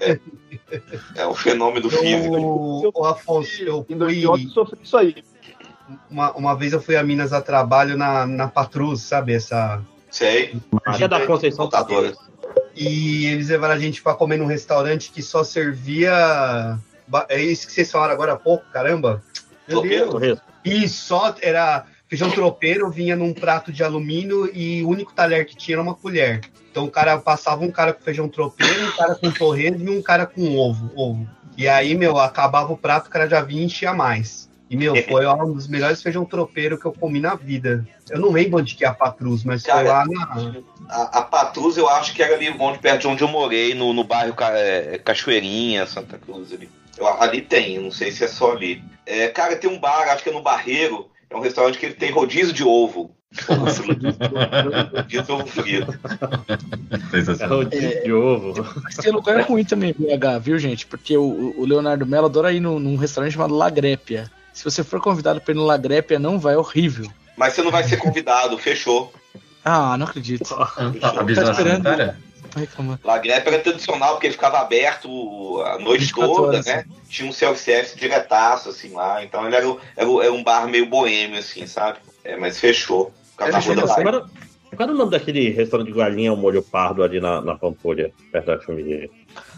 S3: é, é o fenômeno físico.
S5: O, o Afonso, eu fui,
S2: 2011 sofri isso aí.
S5: uma, uma vez eu fui a Minas a trabalho na, na Patrus, sabe? Essa,
S3: Sei.
S1: É da Conceição
S3: Contadora.
S5: E eles levaram a gente pra comer num restaurante que só servia. É isso que vocês falaram agora há pouco, caramba. Meu
S3: Tropeiro?
S5: Deus. E só era feijão tropeiro, vinha num prato de alumínio e o único talher que tinha era uma colher. Então o cara passava um cara com feijão tropeiro, um cara com torresmo e um cara com ovo. ovo. E aí, meu, acabava o prato, o cara já vinha e enchia mais. E, meu, foi um dos melhores feijão tropeiro que eu comi na vida. Eu não lembro onde que é a Patrus, mas foi
S3: Cara,
S5: lá na.
S3: A, a Patrus, eu acho que era ali onde, perto de onde eu morei, no, no bairro é, Cachoeirinha, Santa Cruz ali. Eu- ali tem, não sei se é só ali. É, cara, tem um bar, acho que é no Barreiro, é um restaurante que ele tem rodízio de ovo. Rodízio de ovo frito.
S1: É rodízio de ovo.
S9: Tem lugar ruim também, BH, viu, gente? Porque o, o Leonardo Mello adora ir num, num restaurante chamado Lagrépia. Se você for convidado pra ir no Lagrépia, não vai, é horrível.
S3: Mas você não vai ser convidado, fechou.
S9: Ah, não acredito.
S10: A visão
S9: Tá esperando?
S10: sanitária?
S9: Tô reclamando.
S3: La Grepe era tradicional, porque ele ficava aberto a noite
S9: 24
S3: toda,
S9: horas,
S3: né? Tinha um self-service diretaço, assim, lá. Então ele era, era, era um bar meio boêmio, assim, sabe? É, mas fechou. Ficava na rua da
S1: Qual era, o nome daquele restaurante de galinha ao molho pardo ali na, na Pampulha, perto da família?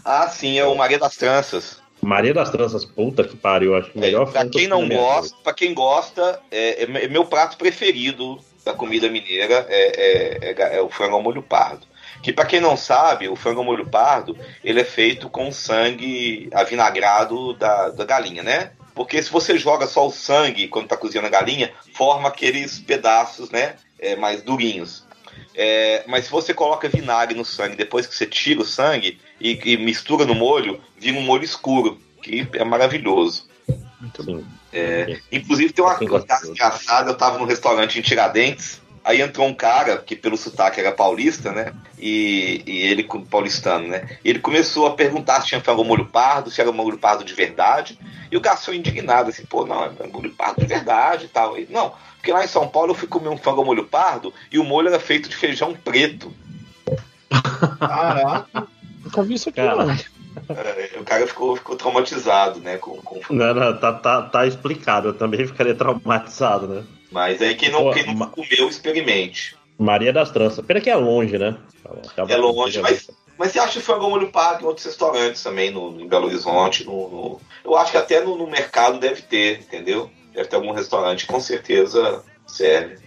S3: Ah, sim, é o Maria das Tranças.
S1: Maria das Tranças, puta que pariu, acho que o melhor
S3: pra
S1: que eu
S3: quem não
S1: na
S3: gosta, para quem gosta, é, é me- é meu prato preferido da comida mineira é, é- é é o frango ao molho pardo. Que pra quem não sabe, o frango molho pardo ele é feito com sangue avinagrado da, da galinha, né? Porque se você joga só o sangue quando tá cozinhando a galinha, forma aqueles pedaços, né? é, mais durinhos. É, mas se você coloca vinagre no sangue depois que você tira o sangue e, e mistura no molho, vira um molho escuro, que é maravilhoso.
S9: Muito
S1: Sim.
S3: É, inclusive tem uma
S1: Sim,
S3: coisa engraçada, eu tava num restaurante em Tiradentes, Aí entrou um cara, que pelo sotaque era paulista, né? E, e ele, paulistano, né? Ele começou a perguntar se tinha frango molho pardo, se era molho pardo de verdade. E o garçom indignado, assim, pô, não, é molho pardo de verdade e tal. Ele, não, porque lá em São Paulo eu fui comer um frango molho pardo e o molho era feito de feijão preto.
S5: Caraca.
S9: Nunca vi isso aqui, não.
S3: É, o cara ficou, ficou traumatizado, né? Com, com...
S1: Não, não, tá, tá, tá explicado. Eu também ficaria traumatizado, né?
S3: Mas aí quem não,
S1: Pô,
S3: quem não
S1: ma-
S3: comeu, experimente.
S1: Maria das Tranças. Pena que é longe, né?
S3: É longe, mas, mas você acha frango ao molho pardo em outros restaurantes também, no, em Belo Horizonte. No, no- eu acho que até no, no mercado deve ter, entendeu? Deve ter algum restaurante, com certeza serve.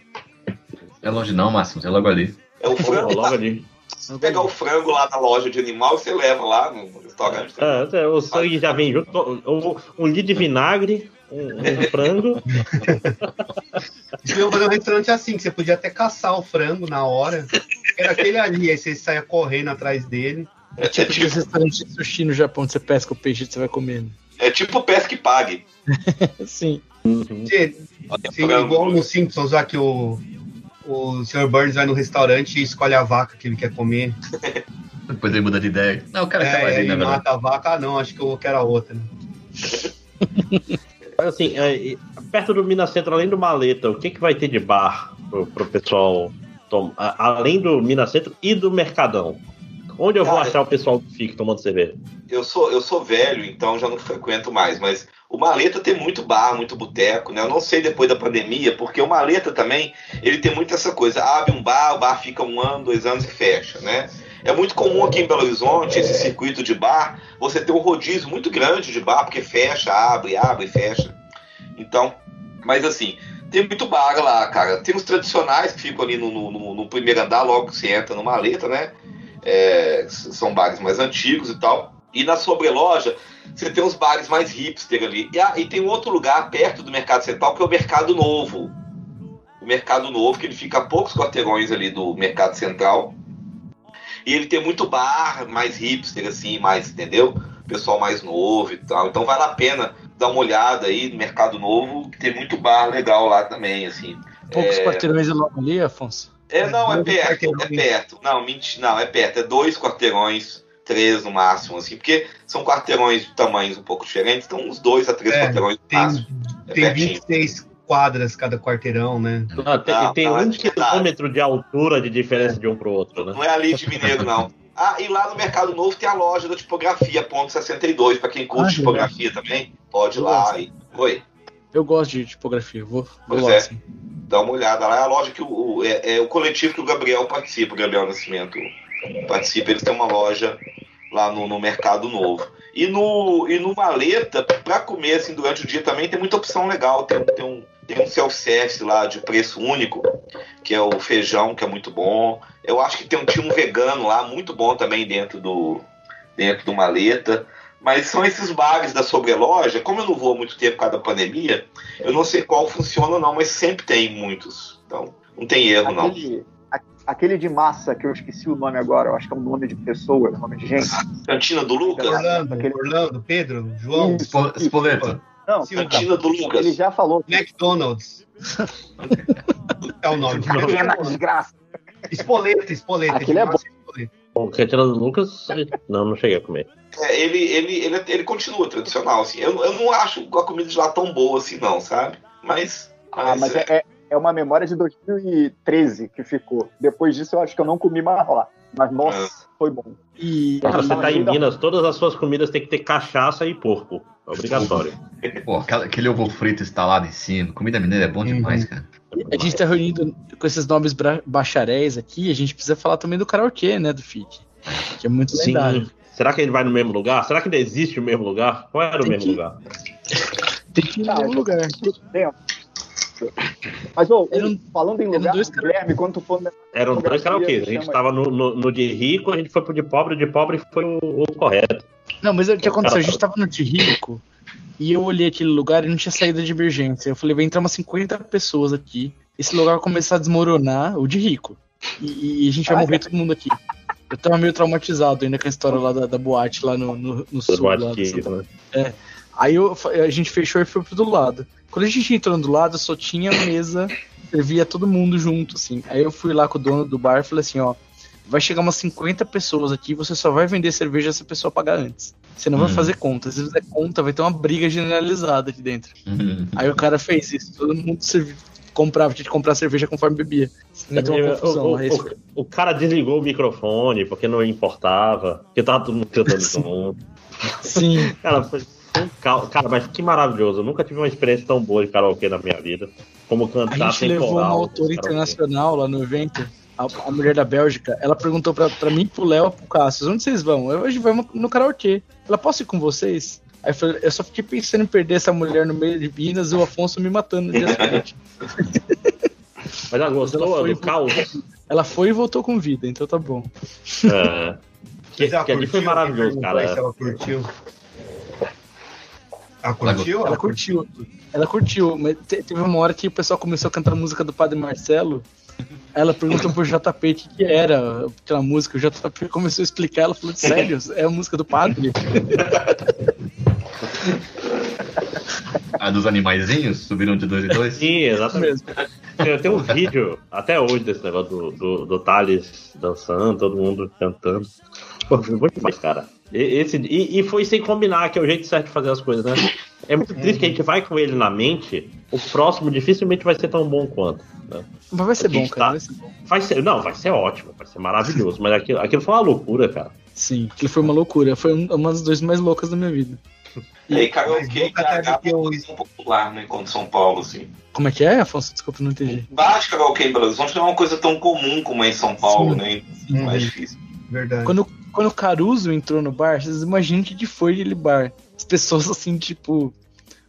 S10: É longe não, Máximo, é logo ali.
S3: É o frango.
S1: Logo ali.
S3: Você pegar o frango lá na loja de animal e você leva lá no restaurante.
S1: É, é, o sangue já vem junto. Um, um litro de vinagre, um, um frango.
S5: Deviam fazer um restaurante assim, que você podia até caçar o frango na hora. Era aquele ali, aí você saia correndo atrás dele.
S3: É,
S9: Tipo
S3: tipo,
S9: aqueles restaurantes de sushi no Japão, você pesca o peixe e você vai comendo.
S3: é tipo pesca e pague.
S9: Sim.
S5: Você igual no Simpsons, lá que o, o Sr. Burns vai no restaurante e escolhe a vaca que ele quer comer.
S10: Depois ele muda de ideia. Não, o cara quer
S5: É,
S10: mais
S5: aí
S10: aí, na verdade.
S5: mata a vaca, ah não, acho que eu quero a outra. né?
S1: Mas assim, é, perto do Minas Centro, além do Maleta, o que, que vai ter de bar pro, pro pessoal tomar? Além do Minas Centro e do Mercadão. Onde eu vou
S3: Cara,
S1: achar o pessoal que fica tomando cerveja?
S3: Eu sou, eu sou velho, então já não frequento mais, mas o Maleta tem muito bar, muito boteco, né? Eu não sei depois da pandemia, porque o Maleta também, ele tem muito essa coisa, abre um bar, o bar fica um ano, dois anos e fecha, né? É muito comum aqui em Belo Horizonte, esse circuito de bar, você ter um rodízio muito grande de bar, porque fecha, abre, abre, fecha. Então, mas assim, tem muito bar lá, cara. Tem os tradicionais que ficam ali no, no- no- no primeiro andar, logo que você entra no Maleta, né? É, são bares mais antigos e tal. E na sobreloja, você tem os bares mais hipster ali. E, ah, e tem um outro lugar perto do Mercado Central, que é o Mercado Novo. O Mercado Novo, que ele fica a poucos quarteirões ali do Mercado Central. E ele tem muito bar mais hipster, assim, mais, entendeu? Pessoal mais novo e tal. Então vale a pena dar uma olhada aí no Mercado Novo, que tem muito bar legal lá também, assim.
S9: Poucos
S3: É,
S9: quarteirões ali, Afonso.
S3: É, não, é perto, é perto. Não, mentira, não, é perto. É dois quarteirões, três no máximo, assim, porque são quarteirões de tamanhos um pouco diferentes, então uns dois a três
S5: É,
S3: quarteirões no
S5: Tem,
S3: máximo. É
S5: tem
S3: pertinho.
S5: 26 quadras cada quarteirão, né?
S1: Ah, tem,
S3: Não,
S1: tem
S3: não, é
S1: um
S3: verdade.
S1: quilômetro de altura de diferença de um pro outro, né?
S3: Não é ali de Mineiro, não. Ah, e lá no Mercado Novo tem a loja da tipografia, ponto 62, para quem curte
S9: Ah,
S3: tipografia também, pode ir lá. E... Oi,
S9: Eu gosto de tipografia, vou, vou
S3: Pois
S9: lá,
S3: é.
S9: assim.
S3: dá uma olhada lá. É a loja que o, o- é, é o coletivo que o Gabriel participa, o Gabriel Nascimento participa. Eles têm uma loja lá no, no Mercado Novo. E no, e no Maleta, para comer assim, durante o dia também, tem muita opção legal. Tem, tem um, tem um self-service lá de preço único, que é o feijão, que é muito bom. Eu acho que tem um, tinha um vegano lá, muito bom também dentro do, dentro do Maleta. Mas são esses bares da sobreloja. Como eu não vou há muito tempo por causa da pandemia, eu não sei qual funciona não, mas sempre tem muitos. Então, não tem erro não.
S2: Aquele, a- aquele de massa, que eu esqueci o nome agora, eu acho que é um nome de pessoa, nome de gente.
S3: Cantina do Lucas?
S5: Orlando,
S2: Aquele-
S5: Orlando, Pedro, João,
S2: Isso,
S10: Espo-
S2: isso.
S10: Espoleto.
S2: Não.
S3: Cantina do Lucas.
S2: ele já falou.
S5: McDonald's. é o nome.
S2: Pequena desgraça.
S5: Espoleta, espoleta.
S2: Aquele é bom.
S1: O cantina do Lucas, não, não cheguei a comer.
S3: É, ele, ele, ele, ele continua tradicional, assim. Eu, eu não acho a comida de lá tão boa assim, não, sabe? Mas.
S2: Ah, mas é, é- é uma memória de 2013 que ficou. Depois disso, eu acho que eu não comi mais lá. Mas, nossa, foi bom.
S9: E,
S1: Quando você tá em Minas, todas as suas comidas têm que ter cachaça e porco. É obrigatório.
S10: Pô, aquele ovo frito instalado em cima. Comida mineira é bom demais, cara.
S9: A gente tá reunido com esses nomes bacharéis aqui, a gente precisa falar também do karaokê, né, do FIC. Que é muito
S1: Sim.
S9: lendário.
S1: Será que ele vai no mesmo lugar? Será que ainda existe o mesmo lugar? Qual era o
S9: Tem
S1: mesmo
S9: que-
S1: lugar?
S9: Tem que ir no
S2: Ah,
S9: mesmo lugar.
S2: Tempo. Mas, ô,
S9: Eram-
S2: falando em lugar,
S9: dois
S2: Guilherme, quando tu for...
S1: Eram dois karaokês. A gente estava no, no, no de rico, a gente foi pro de pobre, o de pobre foi o, o correto.
S9: Não, mas o que aconteceu? A gente tava no de rico e eu olhei aquele lugar e não tinha saída de emergência. Eu falei, vai entrar umas 50 pessoas aqui. Esse lugar vai começar a desmoronar, o de rico. E, e a gente vai morrer todo mundo aqui. Eu tava meio traumatizado ainda com a história lá da, da boate lá no, no, no sul. Lá Santa
S1: né?
S9: Aí eu a gente fechou e foi pro do lado. Quando a gente entrou do lado, só tinha mesa servia todo mundo junto, assim. Aí eu fui lá com o dono do bar e falei assim, ó, vai chegar umas 50 pessoas aqui, você só vai vender cerveja se a pessoa pagar antes. Você não vai
S10: Hum.
S9: fazer conta. Se fizer conta, vai ter uma briga generalizada aqui dentro.
S10: Uhum.
S9: Aí o cara fez isso, todo mundo servi- comprava, tinha que comprar cerveja conforme bebia. Uma confusão.
S1: O, o-
S9: esse-
S1: o- o cara desligou o microfone porque não importava, porque tava todo mundo cantando
S9: Sim.
S1: junto.
S9: Sim,
S1: Cara, foi foi um cal- cara, mas que maravilhoso. Eu nunca tive uma experiência tão boa de karaokê na minha vida. Como
S9: a
S1: cantar
S9: gente levou uma
S1: temporal.
S9: autora internacional lá no evento, a, a mulher da Bélgica, ela perguntou pra, pra mim, pro Léo, pro Cassius, onde vocês vão? Eu, hoje vamos no karaokê. Ela, posso ir com vocês? Aí eu, falei, eu só fiquei pensando em perder essa mulher no meio de Minas e o Afonso me matando no dia seguinte.
S1: Mas ela gostou
S9: Ela foi-
S1: do caos.
S9: Ela foi e voltou com vida, então tá bom.
S1: É. Que, que ali foi
S5: curtiu?
S1: maravilhoso, cara.
S5: Ela curtiu. Ela curtiu?
S9: Ela curtiu. Ela curtiu, mas te- teve uma hora que o pessoal começou a cantar a música do Padre Marcelo. Ela perguntou pro JP o que, que era aquela música. O JP começou a explicar. Ela falou: Sério? É a música do padre?
S10: A dos animaizinhos subiram de dois em dois?
S1: Sim, exatamente. Tem, um vídeo até hoje desse negócio do, do, do Thales dançando, todo mundo cantando. Pô, foi muito mais, cara. E, esse, e, e foi sem combinar, que é o jeito certo de fazer as coisas, né? É muito triste que a gente vai com ele na mente, o próximo dificilmente vai ser tão bom quanto. Né?
S9: Mas vai ser bom, cara.
S1: tá-
S9: Vai ser bom.
S1: Vai ser, não, vai ser ótimo, vai ser maravilhoso, mas aquilo, aquilo foi uma loucura, cara.
S9: Sim, aquilo foi uma loucura. Foi um- uma das duas mais loucas da minha vida.
S3: E aí, karaokê
S5: que eu-
S3: um popular, né? Quando São Paulo, assim.
S9: Como é que é, Afonso? Desculpa, não entendi.
S3: De karaokê em Belo Horizonte não é uma coisa tão comum como é em São Paulo,
S9: Sim.
S3: né?
S5: Uhum.
S3: Mais difícil.
S5: Verdade.
S9: Quando, quando o Caruso entrou no bar, vocês imaginam o que que foi aquele bar. As pessoas, assim, tipo.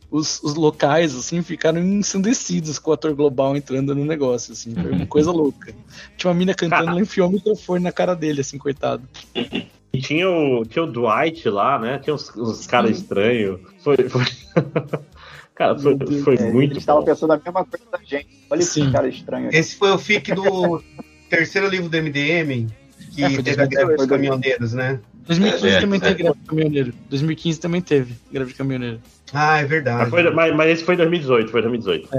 S9: Os, os locais, assim, ficaram ensandecidos com o ator global entrando no negócio, assim. Foi uma coisa louca. Tinha uma mina cantando, ela enfiou o microfone na cara dele, assim, coitado.
S1: E tinha o, tinha o Dwight lá, né? Tinha uns, uns caras estranhos. Foi, foi... cara, foi, foi
S2: É,
S1: muito
S2: Eles estavam pensando a mesma coisa da gente. Olha
S9: Sim.
S2: esse cara estranho aqui.
S5: Esse foi o FIC do terceiro livro do MDM, que
S9: É,
S5: teve a greve
S9: 2018,
S5: dos caminhoneiros, né?
S9: 2015
S10: É,
S9: também
S10: é.
S9: teve greve de caminhoneiro. 2015 também teve greve de caminhoneiro.
S5: Ah, é
S1: Mas,
S5: verdade.
S1: foi- mas- mas esse foi 2018, foi 2018.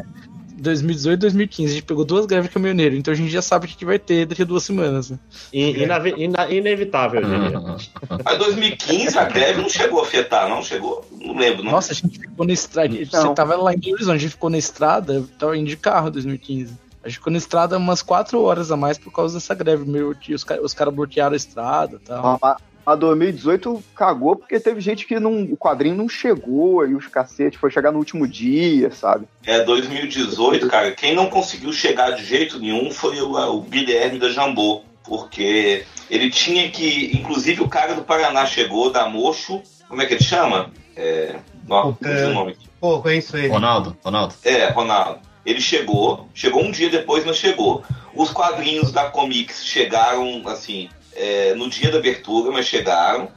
S9: 2018 e 2015, a gente pegou duas greves de caminhoneiro, então a gente já sabe o que, que vai ter daqui a duas semanas. Né?
S1: E, inave- ina- inevitável, diria.
S3: Mas 2015 a greve não chegou a afetar, não chegou? Não lembro, não.
S9: Nossa, a gente ficou na estrada. Você
S2: Não.
S9: tava lá em Belo Horizonte, a gente ficou na estrada, eu tava indo de carro em 2015. A gente ficou na estrada umas quatro horas a mais por causa dessa greve. Meu, tio, os, ca- os caras bloquearam a estrada e tal.
S2: A, a 2018 cagou porque teve gente que não, o quadrinho não chegou e os cacetes foi chegar no último dia, sabe?
S3: É, 2018, cara, quem não conseguiu chegar de jeito nenhum foi o, o Guilherme da Jambô, porque ele tinha que, inclusive o cara do Paraná chegou, da Mocho, como é que ele chama? É, não, não o nome aqui.
S5: Pô, conheço ele.
S10: Ronaldo, Ronaldo.
S3: É, Ronaldo. Ele chegou, chegou um dia depois, mas chegou. Os quadrinhos da Comics chegaram, assim, é, no dia da abertura, mas chegaram,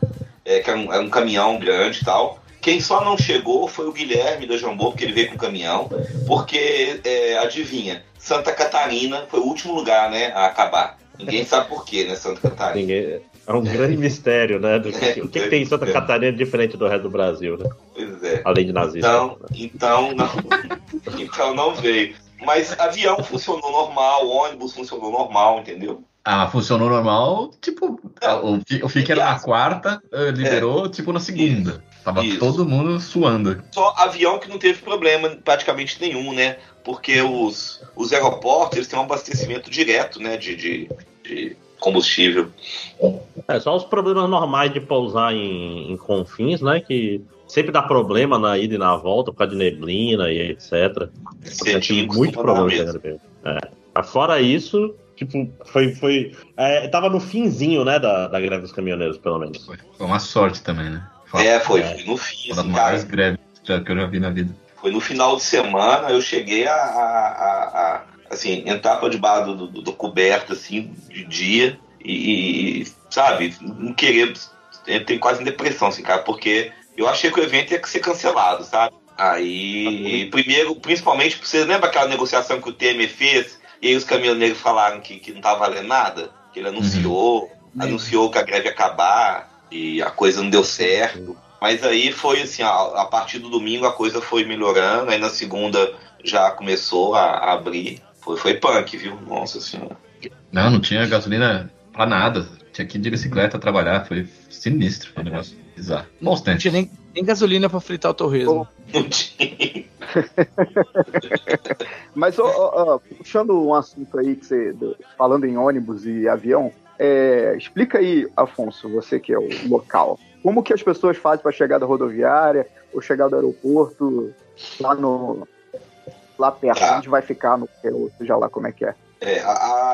S3: é, que era um, era um caminhão grande e tal. Quem só não chegou foi o Guilherme da Jambô, porque ele veio com o caminhão, porque, é, adivinha, Santa Catarina foi o último lugar, né, a acabar. Ninguém sabe por quê, né, Santa Catarina.
S1: Ninguém- É um grande mistério, né? Do que, o que, que tem em Santa Catarina diferente do resto do Brasil, né?
S3: Pois é.
S1: Além de nazista.
S3: Então, então não, então não veio. Mas avião funcionou normal, ônibus funcionou normal, entendeu?
S10: Ah, funcionou normal, tipo, a- o, fi- o FIC era na quarta, eh, liberou, tipo, na segunda. Tava
S3: Isso.
S10: todo mundo suando.
S3: Só avião que não teve problema praticamente nenhum, né? Porque os, os aeroportos eles têm um abastecimento direto, né? De, de, de combustível.
S1: É, só os problemas normais de pousar em, em confins, né? Que sempre dá problema na ida e na volta por causa de neblina e etc.
S3: Cedinho
S1: muito
S3: costuma dar
S1: problema. É. Mas Fora isso, tipo, foi. foi é, tava no finzinho, né, da, da greve dos caminhoneiros, pelo menos.
S10: Foi, foi uma sorte também, né? Foi
S3: É, foi,
S1: É.
S3: foi no fim,
S10: uma das
S3: assim,
S10: maiores
S3: cara.
S10: greves que eu já vi na vida.
S3: Foi no final de semana, eu cheguei a, a- a- a, assim, entrar debaixo do, do, do coberto, assim, de dia, e, e, sabe, não querer. Entrei quase em depressão, assim, cara, porque eu achei que o evento ia ser cancelado, sabe? Aí, primeiro, principalmente, vocês lembram aquela negociação que o Temer fez, e aí os caminhoneiros falaram que, que não tava valendo nada? Que ele anunciou, anunciou que a greve ia acabar, e a coisa não deu certo. Mas aí foi assim, a, a partir do domingo a coisa foi melhorando, aí na segunda já começou a, a abrir. Foi, foi punk, viu? Nossa senhora.
S10: Não, não tinha gasolina pra nada. Tinha que ir de bicicleta trabalhar. Foi sinistro. Foi um negócio bizarro.
S9: Não tinha nem, nem gasolina pra fritar o torresmo.
S3: Não tinha.
S2: Mas, ó, ó, ó, puxando um assunto aí, que você, do- falando em ônibus e avião, é, explica aí, Afonso, você que é o local, como que as pessoas fazem para chegar da rodoviária ou chegar do aeroporto lá no lá perto,
S3: Tá.
S2: onde vai ficar, no, ou seja lá como é que é.
S3: É, a-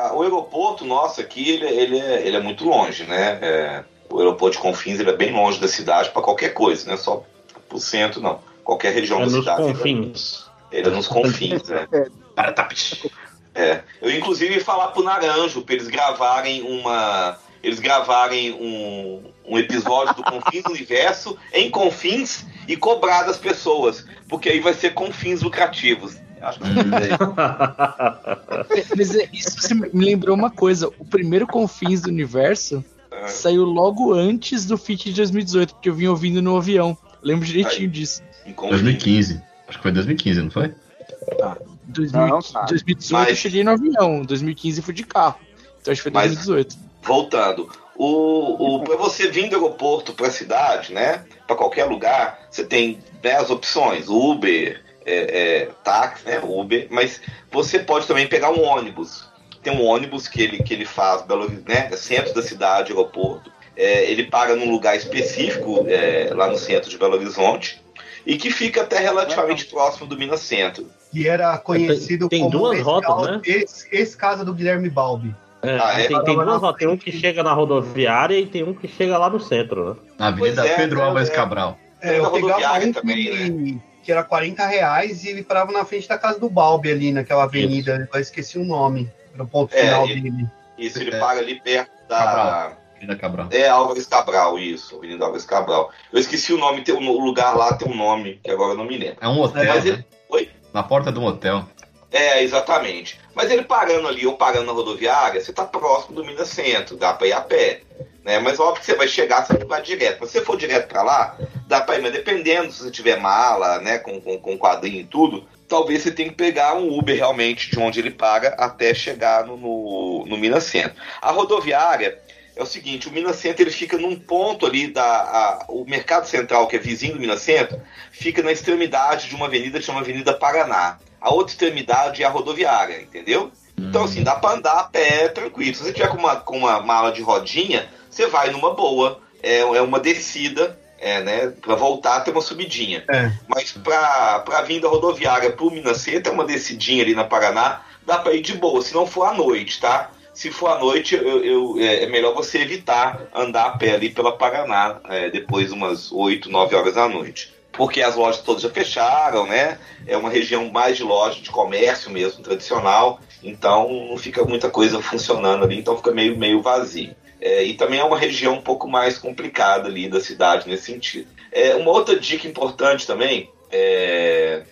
S3: a- o aeroporto nosso aqui, ele, ele é, ele é muito longe, né? É, o aeroporto de Confins ele é bem longe da cidade para qualquer coisa, né? Só pro centro, não. Qualquer região
S1: É
S3: da
S1: nos
S3: cidade.
S1: confins.
S3: Ele é nos confins, né?
S10: Para, tá, psh.
S3: É. Eu, inclusive, ia falar pro Naranjo pra eles gravarem uma. Eles gravarem um, um episódio do Confins do Universo em Confins e cobrar das pessoas. Porque aí vai ser com fins lucrativos. Acho que
S9: Mas é, isso você me lembrou uma coisa: o primeiro Confins do Universo saiu logo antes do FIT de 2018, porque eu vim ouvindo no avião. Lembro direitinho disso.
S3: em Confins.
S10: 2015. Acho que foi 2015, não foi?
S9: 2000
S2: Não, cara.
S9: 2018
S3: Mas-
S9: eu cheguei no avião, 2015 eu fui de carro. Então acho que foi
S3: Mas-
S9: 2018.
S3: Voltando. O, o, para você vir do aeroporto para a cidade, né? Para qualquer lugar, você tem né, as opções: Uber, é, é, táxi, né? Uber, mas você pode também pegar um ônibus. Tem um ônibus que ele, que ele faz, Belo, né? Centro da cidade, aeroporto. É, ele para num lugar específico, é, lá no centro de Belo Horizonte, e que fica até relativamente próximo do Minas Centro.
S5: Que era conhecido
S1: tem
S5: como
S1: duas
S5: esse,
S1: rotas, né?
S5: esse, esse casa do Guilherme Balbi.
S1: É,
S3: Ah, é?
S1: Tem, tem duas rotas, tem um que chega na rodoviária e tem um que chega lá no centro, né?
S10: Na Avenida
S3: é,
S10: Pedro
S3: é,
S10: Álvares
S3: é.
S10: Cabral.
S5: É, eu
S3: Na
S5: pegava
S3: rodoviária
S5: um
S3: também,
S5: que, que era 40 reais e ele parava na frente da casa do Balbi ali, naquela avenida. Eu esqueci o nome. Era o ponto
S3: É,
S5: final
S3: ele-
S5: dele.
S3: Isso, ele
S10: É.
S3: para ali perto da.
S10: Cabral. Avenida Cabral.
S3: É Álvares Cabral, isso, Avenida Álvares Cabral. Eu esqueci o nome, tem um, o lugar lá tem um nome, que agora eu não me lembro.
S10: É um hotel.
S3: Mas
S10: né?
S3: ele- Oi?
S10: Na porta de um hotel.
S3: É, exatamente. Mas ele parando ali ou parando na rodoviária, você tá próximo do Minas Centro, dá pra ir a pé. Né? Mas óbvio que você vai chegar, você vai direto. Se você for direto pra lá, dá pra ir, mas dependendo se você tiver mala, né, com, com, com quadrinho e tudo, talvez você tenha que pegar um Uber realmente de onde ele paga até chegar no, no, no Minas Centro. A rodoviária é o seguinte, o Minas Centro ele fica num ponto ali da a- o mercado central que é vizinho do Minas Centro fica na extremidade de uma avenida que chama Avenida Paraná. A outra extremidade é a rodoviária, entendeu? Então assim dá para andar a pé tranquilo. Se você tiver com uma com uma mala de rodinha, você vai numa boa. É, é uma descida, é, né? Para voltar tem uma subidinha.
S5: É.
S3: Mas para para vir da rodoviária pro Minas Centro é uma descidinha ali na Paraná, dá para ir de boa. Se não for à noite, tá? Se for à noite, eu, eu- é é melhor você evitar andar a pé ali pela Paraná, é, depois umas 8, 9 horas da noite. Porque as lojas todas já fecharam, né? É uma região mais de loja, de comércio mesmo, tradicional. Então não fica muita coisa funcionando ali, então fica meio, meio vazio. É, e também é uma região um pouco mais complicada ali da cidade nesse sentido. É, uma outra dica importante também é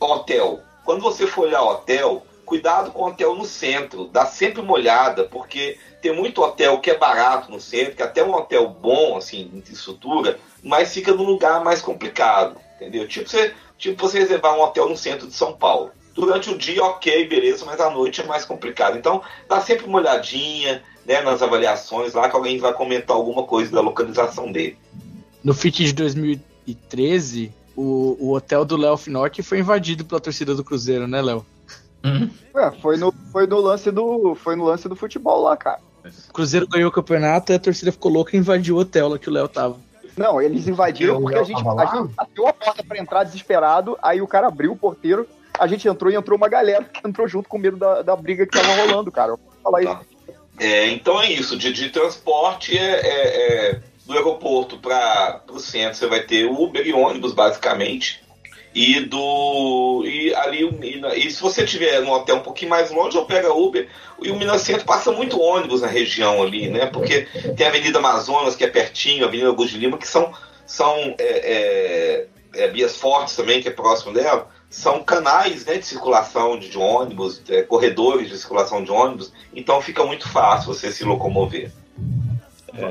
S3: hotel. Quando você for olhar hotel, cuidado com hotel no centro. Dá sempre uma olhada, porque tem muito hotel que é barato no centro, que até um hotel bom, assim, de estrutura, mas fica num lugar mais complicado, entendeu? Tipo você, tipo você reservar um hotel no centro de São Paulo. Durante o dia, ok, beleza, mas à noite é mais complicado. Então, dá sempre uma olhadinha né, nas avaliações lá, que alguém vai comentar alguma coisa da localização dele.
S9: No FIT de 2013, o, o hotel do Léo Finocchi foi invadido pela torcida do Cruzeiro, né, Léo?
S2: Ué, foi no, foi no lance do. Foi no lance do futebol lá, cara.
S9: O Cruzeiro ganhou o campeonato e a torcida ficou louca e invadiu o hotel lá que o Léo tava.
S2: Não, eles invadiram porque a gente, a gente bateu a porta pra entrar desesperado, aí o cara abriu o porteiro, a gente entrou e entrou uma galera que entrou junto com medo da, da briga que tava rolando, cara. Eu vou falar isso.
S3: Tá. É, então é isso, de, de transporte é, é- é do aeroporto para o centro você vai ter Uber e ônibus basicamente e do e ali e, se você tiver num hotel um pouquinho mais longe ou pega Uber e o Minas Centro passa muito ônibus na região ali, né? Porque tem a Avenida Amazonas que é pertinho, a Avenida Augusto de Lima que são são é, é, é, Bias Fortes também que é próximo dela são canais né, de circulação de, de ônibus, é, corredores de circulação de ônibus, então fica muito fácil você se locomover.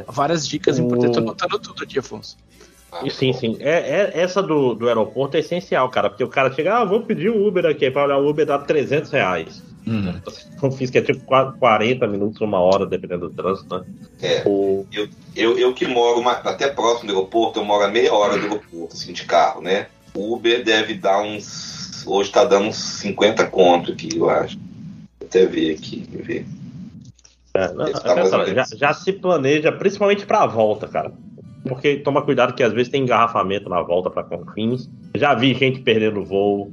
S9: Várias dicas
S1: O-
S9: importantes. Tô anotando tudo aqui, Afonso.
S1: E sim, sim. É, é- essa do, do aeroporto é essencial, cara. Porque o cara chega, ah, vou pedir o Uber aqui. Aí Para olhar o Uber dá 300 reais.
S10: Uhum.
S1: Eu fiz que é tipo qua- 40 minutos, uma hora, dependendo do trânsito, né?
S3: É.
S1: O-
S3: Eu, eu, eu que moro uma- até próximo do aeroporto, eu moro a meia hora do aeroporto, assim, de carro, né? O Uber deve dar uns. Hoje tá dando uns 50 conto aqui, eu acho. Vou até ver aqui, ver.
S1: É, não,
S3: tá
S1: aquela- já, já se planeja, principalmente pra volta, cara. Porque toma cuidado que às vezes tem engarrafamento na volta pra Confins. Já vi gente perdendo voo,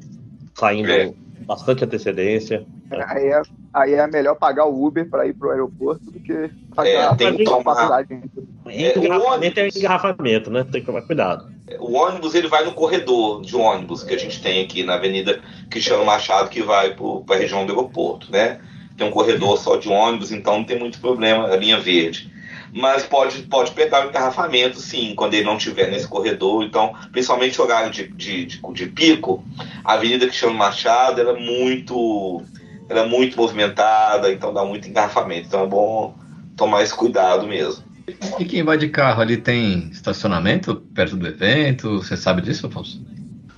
S1: saindo
S3: É.
S1: bastante antecedência.
S2: Aí é, aí é melhor pagar o Uber para ir pro aeroporto do que pagar
S3: É, tem que tomar-
S2: passagem.
S3: É, o
S1: engarrafamento é
S3: ônibus.
S1: engarrafamento, né? Tem que tomar cuidado.
S3: O ônibus ele vai no corredor de ônibus que a gente tem aqui na Avenida Cristiano Machado, que vai para a região do aeroporto, né? Tem um corredor só de ônibus, então não tem muito problema, a linha verde. Mas pode, pode pegar o engarrafamento, sim, quando ele não estiver nesse corredor. Então, principalmente horário de, de, de, de pico, a Avenida Cristiano Machado ela é muito, ela é muito movimentada, então dá muito engarrafamento. Então é bom tomar esse cuidado mesmo.
S10: E quem vai de carro ali tem estacionamento perto do evento? Você sabe disso, Afonso?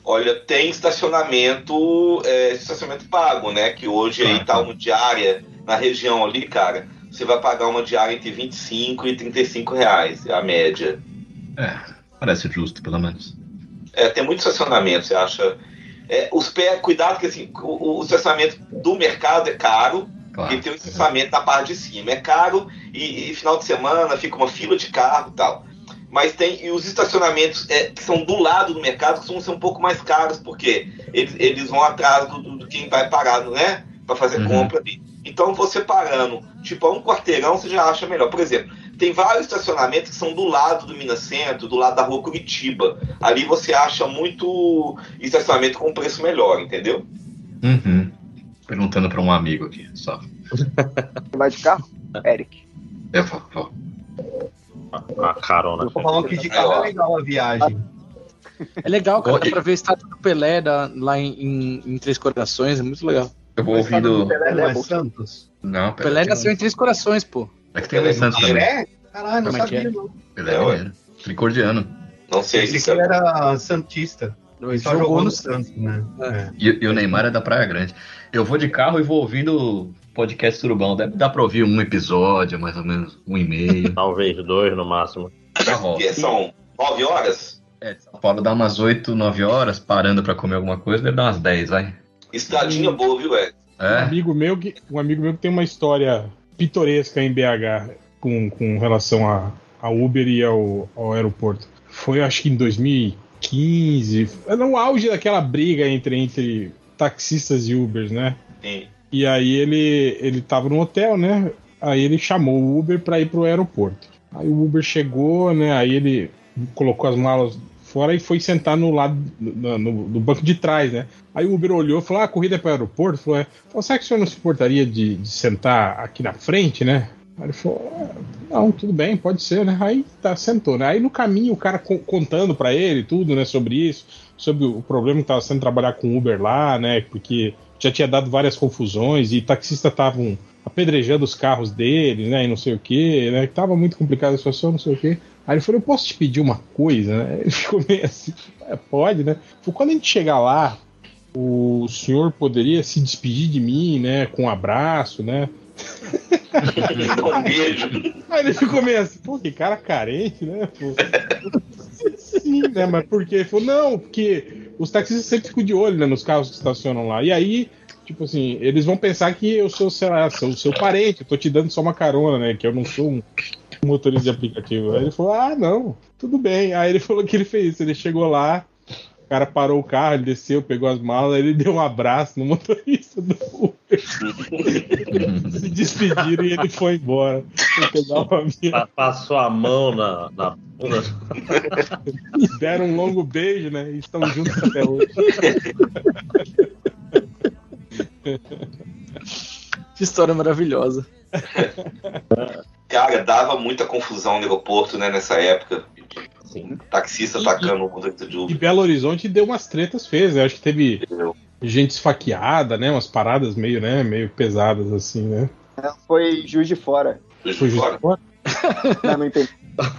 S3: Olha, tem estacionamento, é, estacionamento pago, né? Que hoje aí
S10: Ah,
S3: tá
S10: tá.
S3: uma diária na região ali, cara. Você vai pagar uma diária entre 25 e 35 reais, é a média.
S10: É, parece justo, pelo menos.
S3: É, tem muito estacionamento, você acha? É, os pés, cuidado que assim, o, o estacionamento do mercado é caro,
S10: Claro.
S3: e tem o estacionamento na parte de cima. É caro e, e final de semana fica uma fila de carro e tal. Mas tem e os estacionamentos é, que são do lado do mercado são, são um pouco mais caros, porque eles, eles vão atrás do, do, do quem vai parado, né? Para fazer
S10: Uhum.
S3: compra ali. Então você parando, tipo, a um quarteirão, você já acha melhor. Por exemplo, tem vários estacionamentos que são do lado do Minas Centro, do lado da rua Curitiba. Ali você acha muito estacionamento com preço melhor, entendeu?
S10: Uhum. Perguntando para um amigo aqui, só.
S2: Você vai de carro? Eric.
S10: Eu vou, vou.
S1: A carona.
S5: Eu falando que de carro é legal a viagem.
S9: É legal, cara. Dá pra ver a estátua do Pelé da- lá em, em- em Três Corações, é muito legal.
S10: Eu vou ouvindo.
S5: do Pelé não é Santos?
S10: Não,
S9: O Pelé nasceu em Três Corações, pô.
S10: É que tem o Santos também.
S5: Pelé? Caralho, não
S9: é
S5: sabia,
S9: é?
S5: não.
S10: Pelé
S3: É,
S10: é
S3: ué.
S10: Tricordiano.
S3: Não sei se
S5: ele era Santista. Ele só
S9: Jogou
S5: jogou
S9: no
S5: Santos, né? É.
S10: E, e o Neymar é da Praia Grande. Eu vou de carro e vou ouvindo o podcast Surubão. Deve dar pra ouvir um episódio, mais ou menos, um e meio.
S1: Talvez dois no máximo.
S10: Tá bom.
S3: que são nove horas.
S10: É, São Paulo dá umas 8, 9 horas, parando pra comer alguma coisa, deve dar umas 10, vai.
S3: Estradinha boa, viu, Ed?
S4: Um
S10: É,
S4: amigo meu que, um amigo meu que tem uma história pitoresca em BH com, com relação a, a Uber e ao, ao aeroporto. Foi acho que em 2015, era no auge daquela briga entre, entre taxistas e Ubers, né?
S3: Sim.
S4: E aí ele, ele tava no hotel, né? Aí ele chamou o Uber para ir pro aeroporto. Aí o Uber chegou, né? Aí ele colocou as malas fora e foi sentar no lado no, no- no banco de trás, né? Aí o Uber olhou e falou: ah, a corrida é para o aeroporto? Falou, é. Falou, será que o senhor não se importaria de, de sentar aqui na frente, né? Aí ele falou: "Ah, não, tudo bem, pode ser, né? Aí tá, sentou, né? Aí no caminho o cara co- contando para ele tudo, né, sobre isso, sobre o problema que tava sendo trabalhar com Uber lá, né? Porque já tinha dado várias confusões e taxistas estavam apedrejando os carros deles, né? E não sei o que, né? Tava muito complicada a situação, não sei o que. Aí ele falou, eu posso te pedir uma coisa, né? Ele ficou meio assim, "É, pode, né? Falou, quando a gente chegar lá, o senhor poderia se despedir de mim, né? Com um abraço, né?
S3: Um beijo.
S4: Aí ele ficou meio assim, pô, que cara carente, né? Pô. Sim, né? Mas por quê? Ele falou, não, porque os taxistas sempre ficam de olho né, nos carros que estacionam lá. E aí, tipo assim, eles vão pensar que eu sou, sei lá, sou seu parente, eu tô te dando só uma carona, né? Que eu não sou um motorista de aplicativo. Aí ele falou, ah, não, tudo bem. Aí ele falou que ele fez isso, ele chegou lá, o cara parou o carro, ele desceu, pegou as malas, ele deu um abraço no motorista do Uber. Se despediram e ele foi embora. Foi
S1: Passou a mão na, na bunda.
S4: Deram um longo beijo, né? E estão juntos até hoje.
S9: Que história maravilhosa.
S3: Cara, dava muita confusão no aeroporto, né, nessa época.
S1: Sim.
S3: Taxista
S4: E-
S3: atacando o condutor de
S4: E
S3: Uber.
S4: Belo Horizonte deu umas tretas feias. né? Acho que teve
S3: entendeu?
S4: gente esfaqueada, né? Umas paradas meio, né? Meio pesadas, assim, né?
S2: Foi Juiz de Fora.
S4: Foi justo
S3: Fora.
S4: fora.
S2: Não, não entendi.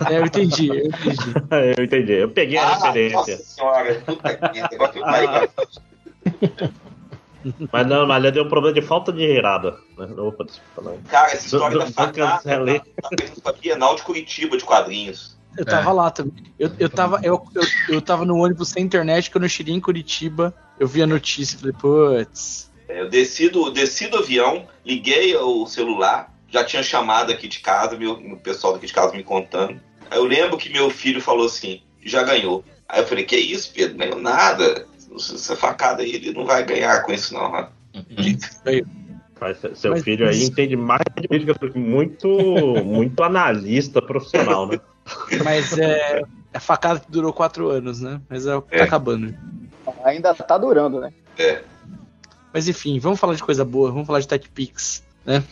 S9: É, eu entendi, eu entendi.
S1: Eu entendi. Eu peguei a
S3: Ah,
S1: referência.
S3: nossa senhora, puta que vai.
S1: Mas não, mas ele deu um problema de falta de reirada. Né? Opa, desculpa, não.
S3: Cara, essa história
S1: Do-
S3: da facada tá pra Bienal de Curitiba de quadrinhos.
S9: Eu tava lá também. Eu, eu, tava, eu, eu, eu tava no ônibus sem internet, quando eu cheguei em Curitiba, eu vi a notícia e falei, putz.
S3: É, Eu desci do, desci do avião, liguei o celular, já tinha chamado aqui de casa, meu, o pessoal daqui de casa me contando. Aí eu lembro que meu filho falou assim, já ganhou. Aí eu falei, que isso, Pedro? Ganhou nada. Essa facada aí, ele não vai ganhar com isso não. né?
S1: Mas seu
S9: Mas-
S1: filho aí entende mais de política do que muito, muito analista profissional, né?
S9: Mas é. A facada que durou quatro anos, né? Mas é,
S3: É.
S9: tá acabando.
S2: Ainda tá durando, né?
S9: Mas enfim, vamos falar de coisa boa, vamos falar de TechPix.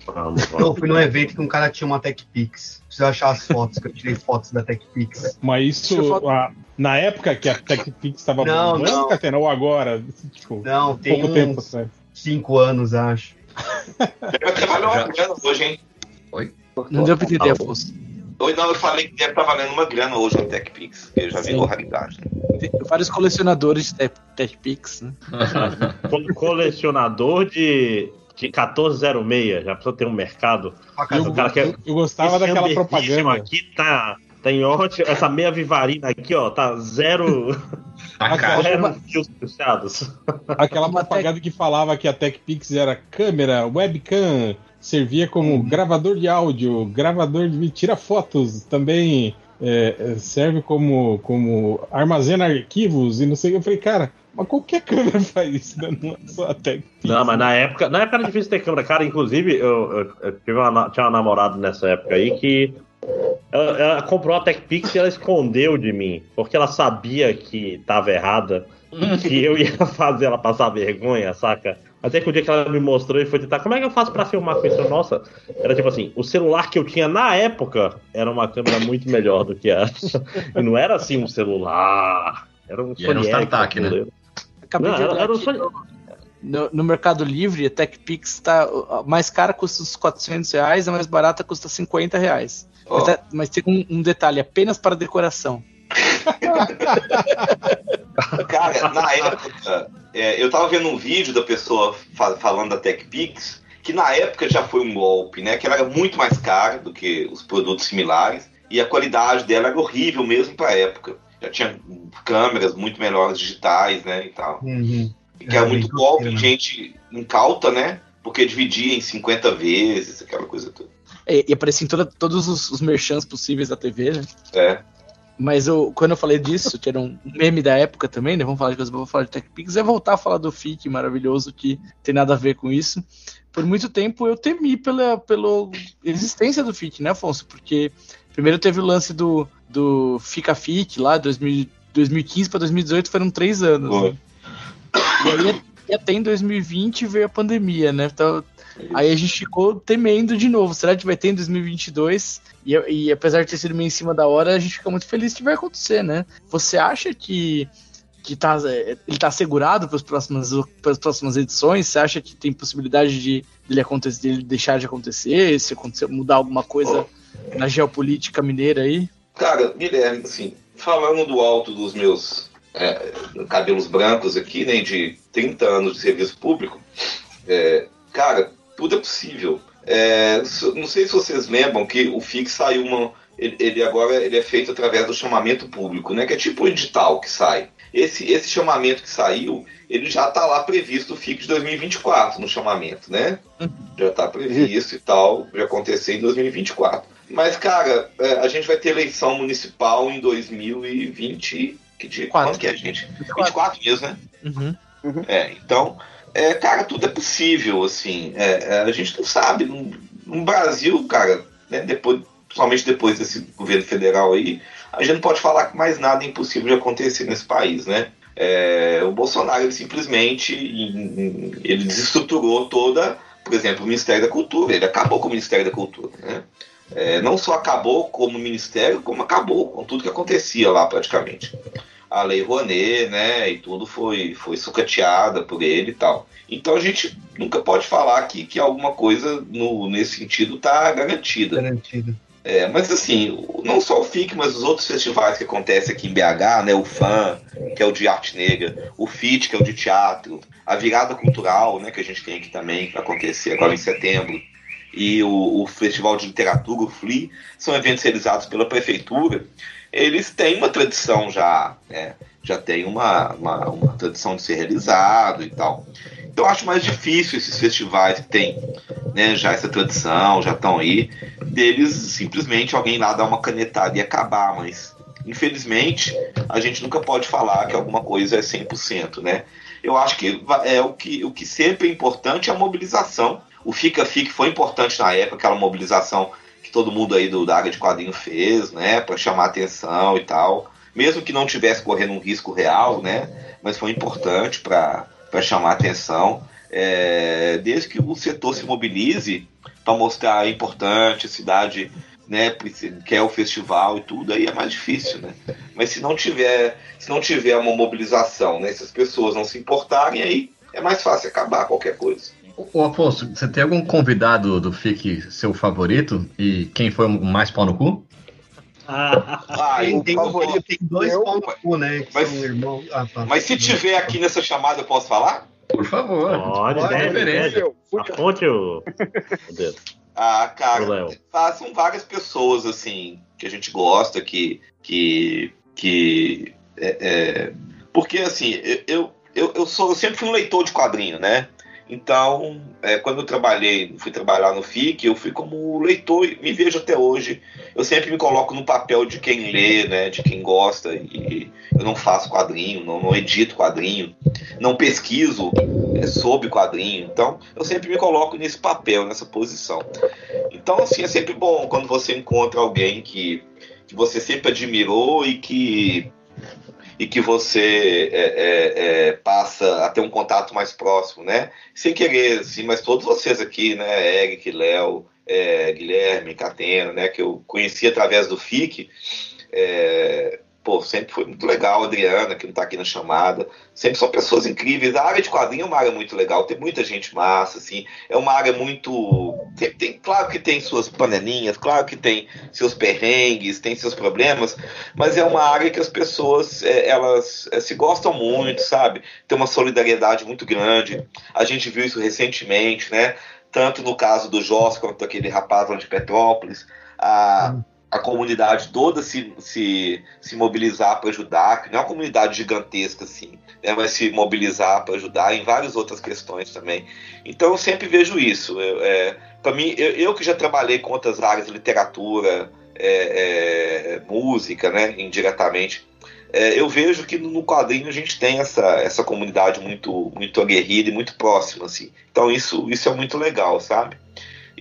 S1: Vamos,
S5: Eu fui num evento que um cara tinha uma TechPix. Preciso achar as fotos, que eu tirei fotos da TechPix.
S4: Mas
S9: eu
S4: isso, a- na época que a TechPix estava
S5: Não,
S4: bombando,
S5: não.
S4: Catena, ou agora? Tipo,
S5: Não, tem
S4: pouco tempo
S5: cinco anos, acho.
S3: Deve ter valendo uma grana hoje, hein?
S9: Não deu pra entender, Afonso.
S3: Ou não, eu falei que deve estar valendo uma grana hoje no TechPix, que já
S9: Sim.
S3: raridade. né?
S9: Tem vários colecionadores de Tech- TechPix, né?
S1: Co- Colecionador de, de 1406, já precisa ter um mercado. Cara
S5: boa.
S1: quer.
S4: Eu gostava
S1: Esse
S4: daquela propaganda.
S1: aqui tá, tá em ótimo. Essa meia vivarina aqui, ó, tá zero,
S10: cara.
S1: zero fios.
S4: Aquela propaganda que falava que a TechPix era câmera, webcam, servia como gravador de áudio, gravador de tira fotos, também é, serve como, como armazena arquivos e não sei o que. Eu falei, cara, mas qualquer câmera faz isso, né? Não é só a.
S1: Não, mas na época, na época era difícil ter câmera. Cara, inclusive, eu, eu- eu tive uma, tinha uma namorada nessa época aí que ela, ela comprou a TechPix e ela escondeu de mim, porque ela sabia que tava errada, que eu ia fazer ela passar vergonha, saca? Até que o dia que ela me mostrou e foi tentar, como é que eu faço pra filmar com isso? Nossa, era tipo assim, o celular que eu tinha na época era uma câmera muito melhor do que essa. E não era assim um celular, era um
S10: E era um
S1: Sony Ericsson,
S10: StarTAC, né?
S9: Acabei
S1: Não,
S9: de
S1: era,
S9: olhar
S1: era um.
S9: No, no Mercado Livre, a TechPix tá. A mais cara custa uns 400 reais, a mais barata custa 50 reais.
S3: Ó,
S9: Mas, tá- mas tem um, um detalhe, apenas para decoração.
S3: Cara, na época, é, eu tava vendo um vídeo da pessoa fa- falando da TechPix, que na época já foi um golpe, né? Que ela era muito mais cara do que os produtos similares, e a qualidade dela era horrível mesmo pra época. Já tinha câmeras muito melhores digitais, né? E tal.
S5: Uhum.
S3: Que era
S5: É,
S3: muito
S5: bem
S3: golpe,
S5: né?
S3: gente incauta, né? Porque dividia em 50 vezes, aquela coisa toda.
S9: E, e aparecia em toda- todos os, os merchants possíveis da TV, né?
S3: É.
S9: Mas eu, quando eu falei disso, que era um meme da época também, né? Vamos falar de coisa boa, vamos falar de TechPix, é voltar a falar do FIC maravilhoso que tem nada a ver com isso. Por muito tempo eu temi pela, pela existência do FIC, né, Afonso? Porque primeiro teve o lance do, do Fica FIC lá, 2000, 2015 para 2018 foram três anos. Né? E aí até em 2020 veio a pandemia, né? Então, aí a gente ficou temendo de novo. Será que vai ter em 2022? E, e apesar de ter sido meio em cima da hora, a gente fica muito feliz que vai acontecer, né? Você acha que, que tá, ele tá assegurado para as próximas, pras próximas edições? Você acha que tem possibilidade de dele, acontecer, dele deixar de acontecer? Se acontecer, mudar alguma coisa na geopolítica mineira aí?
S3: Cara, Guilherme, assim, falando do alto dos meus é, cabelos brancos aqui, nem de 30 anos de serviço público, é, cara, tudo é possível. É, não sei se vocês lembram que o FIX saiu uma. Ele, ele agora ele é feito através do chamamento público, né? Que é tipo o edital que sai. Esse, esse chamamento que saiu, ele já está lá previsto o FIX de 2024 no chamamento, né? Já está previsto e tal, já acontecer em 2024. Mas, cara, é, a gente vai ter eleição municipal em 2020. Que dia?
S9: Quatro.
S3: Quando que é, gente? 24 mesmo, né?
S9: Uhum.
S3: É, então, é, cara, tudo é possível, assim. É, é, a gente não sabe. No, no Brasil, cara, né, depois, principalmente depois desse governo federal aí, a gente não pode falar que mais nada é impossível de acontecer nesse país, né? É, o Bolsonaro ele simplesmente ele desestruturou toda, por exemplo, o Ministério da Cultura. Ele acabou com o Ministério da Cultura, né? É, não só acabou como ministério, como acabou com tudo que acontecia lá praticamente a Lei Rouanet, né, e tudo foi, foi sucateada por ele e tal. Então a gente nunca pode falar que, que alguma coisa no, nesse sentido está garantida.
S5: Garantido.
S3: É, mas assim, não só o FIC, mas os outros festivais que acontecem aqui em BH, né? O FAM, que é o de arte negra, o FIT, que é o de teatro, a virada cultural, né? Que a gente tem aqui também, que vai acontecer agora em setembro, e o, o Festival de Literatura, o FLI, são eventos realizados pela prefeitura. Eles têm uma tradição já, né? Já tem uma, uma, uma tradição de ser realizado e tal. Então eu acho mais difícil esses festivais que têm né, já essa tradição, já estão aí, deles simplesmente alguém lá dar uma canetada e acabar, mas infelizmente a gente nunca pode falar que alguma coisa é 100%, né? Eu acho que é o que, o que sempre é importante é a mobilização. O Fica Fique foi importante na época, aquela mobilização que todo mundo aí do, da área de quadrinho fez, né, para chamar atenção e tal. Mesmo que não tivesse correndo um risco real, né, mas foi importante para chamar atenção. É, desde que o setor se mobilize para mostrar é importante, a cidade né, preci- quer o festival e tudo, aí é mais difícil, né? Mas se não tiver, se não tiver uma mobilização, né, se as pessoas não se importarem, aí é mais fácil acabar qualquer coisa.
S10: Ô Afonso, você tem algum convidado do FIC seu favorito? E quem foi o mais pau no cu?
S3: Ah,
S5: Tem,
S3: eu-
S5: tem,
S3: por favor.
S5: tem dois pau no cu, né? Que
S3: Mas-
S5: são irmãos. Ah, tá.
S3: Mas se tiver aqui nessa chamada, eu posso falar?
S10: Por favor.
S1: Pode,
S5: Pode,
S1: deve,
S10: referência.
S1: deve. Aponte o.
S3: Ah, cara, ah, são várias pessoas assim que a gente gosta, que que que é, é, porque assim eu, eu, eu sou eu sempre fui um leitor de quadrinho, né? Então, é, quando eu trabalhei, fui trabalhar no FIC, eu fui como leitor e me vejo até hoje. Eu sempre me coloco no papel de quem lê, né? De quem gosta. E eu não faço quadrinho, não, não edito quadrinho, não pesquiso é, sobre quadrinho. Então, eu sempre me coloco nesse papel, nessa posição. Então, assim, é sempre bom quando você encontra alguém que, que você sempre admirou e que e que você é, é, é, passa a ter um contato mais próximo, né? Sem querer, assim, mas todos vocês aqui, né? Eric, Léo, é, Guilherme, Catena, né? Que eu conheci através do FIC. Pô, sempre foi muito legal, Adriana, que não tá aqui na chamada. Sempre são pessoas incríveis. A área de quadrinho é uma área muito legal, tem muita gente massa, assim. É uma área muito. Tem, tem- claro que tem suas panelinhas, claro que tem seus perrengues, tem seus problemas, mas é uma área que as pessoas é, elas é, se gostam muito, sabe? Tem uma solidariedade muito grande. A gente viu isso recentemente, né? Tanto no caso do Jos quanto daquele rapaz lá de Petrópolis. A, a comunidade toda se, se, se mobilizar para ajudar, que não é uma comunidade gigantesca assim, né, mas se mobilizar para ajudar em várias outras questões também. Então eu sempre vejo isso. É, para mim, eu, eu que já trabalhei com outras áreas, literatura, é, é, música, né, indiretamente, é, eu vejo que no quadrinho a gente tem essa, essa comunidade muito, muito aguerrida e muito próxima, assim. Então isso, isso é muito legal, sabe?